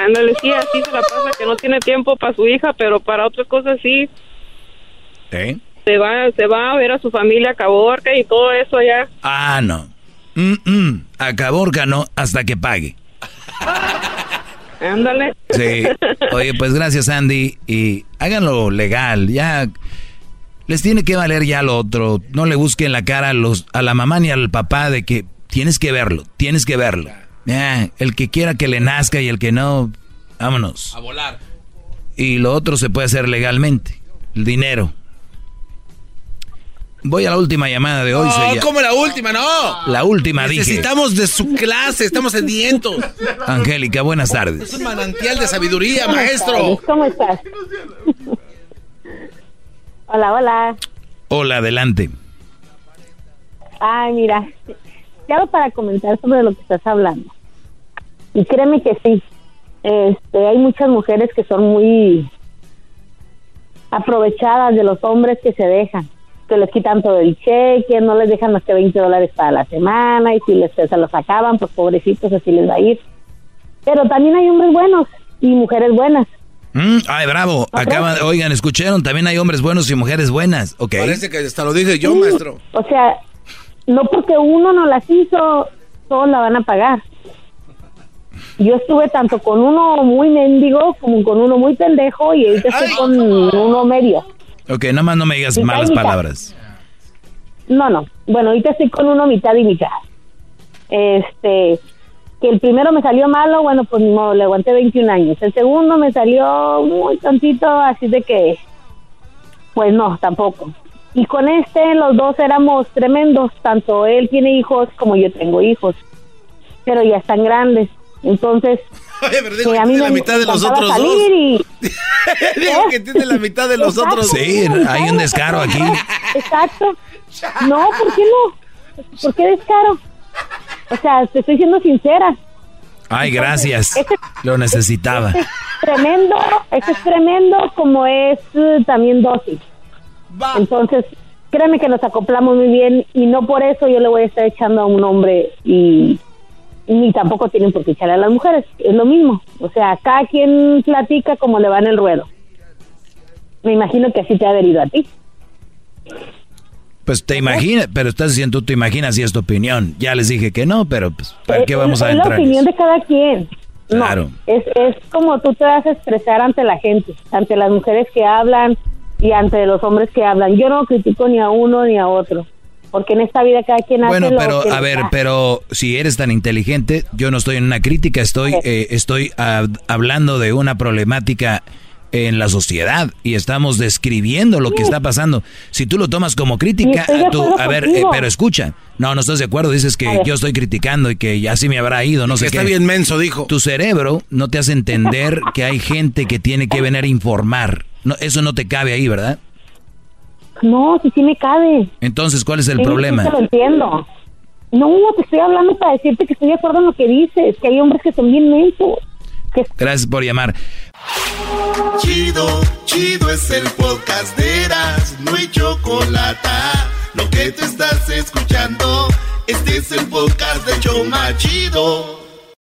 Ándale, sí, así se la pasa, que no tiene tiempo para su hija, pero para otras cosas sí. ¿Eh? Se va, se va a ver a su familia a Caborca y todo eso allá. Ah, no. Mm, mm. A Caborca no, hasta que pague. Ándale. Sí. Oye, pues gracias, Andy. Y háganlo legal. Ya les tiene que valer ya lo otro. No le busquen la cara a, los, a la mamá ni al papá de que tienes que verlo, tienes que verlo. Ya, el que quiera que le nazca y el que no, vámonos. A volar. Y lo otro se puede hacer legalmente. El dinero. Voy a la última llamada de hoy. No, ¿cómo la última? No. La última, dije. Necesitamos de su clase, estamos sedientos. Angélica, buenas tardes. Es un manantial de sabiduría, maestro. ¿Cómo estás? hola, hola. Hola, adelante. Ay, mira, para comentar sobre lo que estás hablando. Y créeme que sí, este, hay muchas mujeres que son muy aprovechadas de los hombres que se dejan que les quitan todo el cheque, no les dejan más que 20 dólares para la semana y si les, se los acaban, pues pobrecitos así les va a ir. Pero también hay hombres buenos y mujeres buenas. Mm, ay, bravo. Acaban, oigan, escucharon, también hay hombres buenos y mujeres buenas, ¿ok? Parece que hasta lo dije yo, maestro. O sea, no porque uno no las hizo, todos la van a pagar. Yo estuve tanto con uno muy mendigo como con uno muy pendejo y ahorita estoy con uno medio. Ok, nada más no me digas malas palabras. No, no. Bueno, ahorita estoy con uno mitad y mitad. Este, que el primero me salió malo, bueno, pues ni modo, le aguanté 21 años. El segundo me salió muy tontito, así de que, pues no, tampoco. Y con este, los dos éramos tremendos. Tanto él tiene hijos como yo tengo hijos. Pero ya están grandes. Entonces, Oye, pero digo que tiene la mitad de los otros dos. digo que tiene la mitad de los otros Sí, hay un descaro aquí. Exacto. No, ¿por qué no? ¿Por qué descaro? O sea, te estoy siendo sincera. Ay, gracias. Lo necesitaba. Este es tremendo, este es tremendo como es eh, también dócil. Entonces, créeme que nos acoplamos muy bien y no por eso yo le voy a estar echando a un hombre y ni tampoco tienen por qué echarle a las mujeres, es lo mismo. O sea, cada quien platica como le va en el ruedo. Me imagino que así te ha adherido a ti. Pues te imaginas, pero estás diciendo tú te imaginas y es tu opinión. Ya les dije que no, pero pues ¿para qué vamos a entrar? Es la opinión de cada quien. Claro. es, es como tú te vas a expresar ante la gente, ante las mujeres que hablan y ante los hombres que hablan. Yo no critico ni a uno ni a otro porque en esta vida cada quien bueno, hace pero, lo que a ver, pero si eres tan inteligente, yo no estoy en una crítica, estoy, eh, estoy hablando de una problemática en la sociedad y estamos describiendo lo que está pasando. Si tú lo tomas como crítica, tú, a ver, eh, pero escucha, no, no estás de acuerdo, dices que yo estoy criticando y que ya sí me habrá ido, no sé está qué. Está bien menso, dijo. Tu cerebro no te hace entender que hay gente que tiene que venir a informar. No, eso no te cabe ahí, ¿verdad? No, sí, sí me cabe. Entonces, ¿cuál es el problema? Sí, lo entiendo. No, te estoy hablando para decirte que estoy de acuerdo en lo que dices, que hay hombres que son bien mensos. Gracias por llamar. Chido, chido es el podcast de Eras, no hay chocolate. Lo que te estás escuchando, este es el podcast de Choma Chido.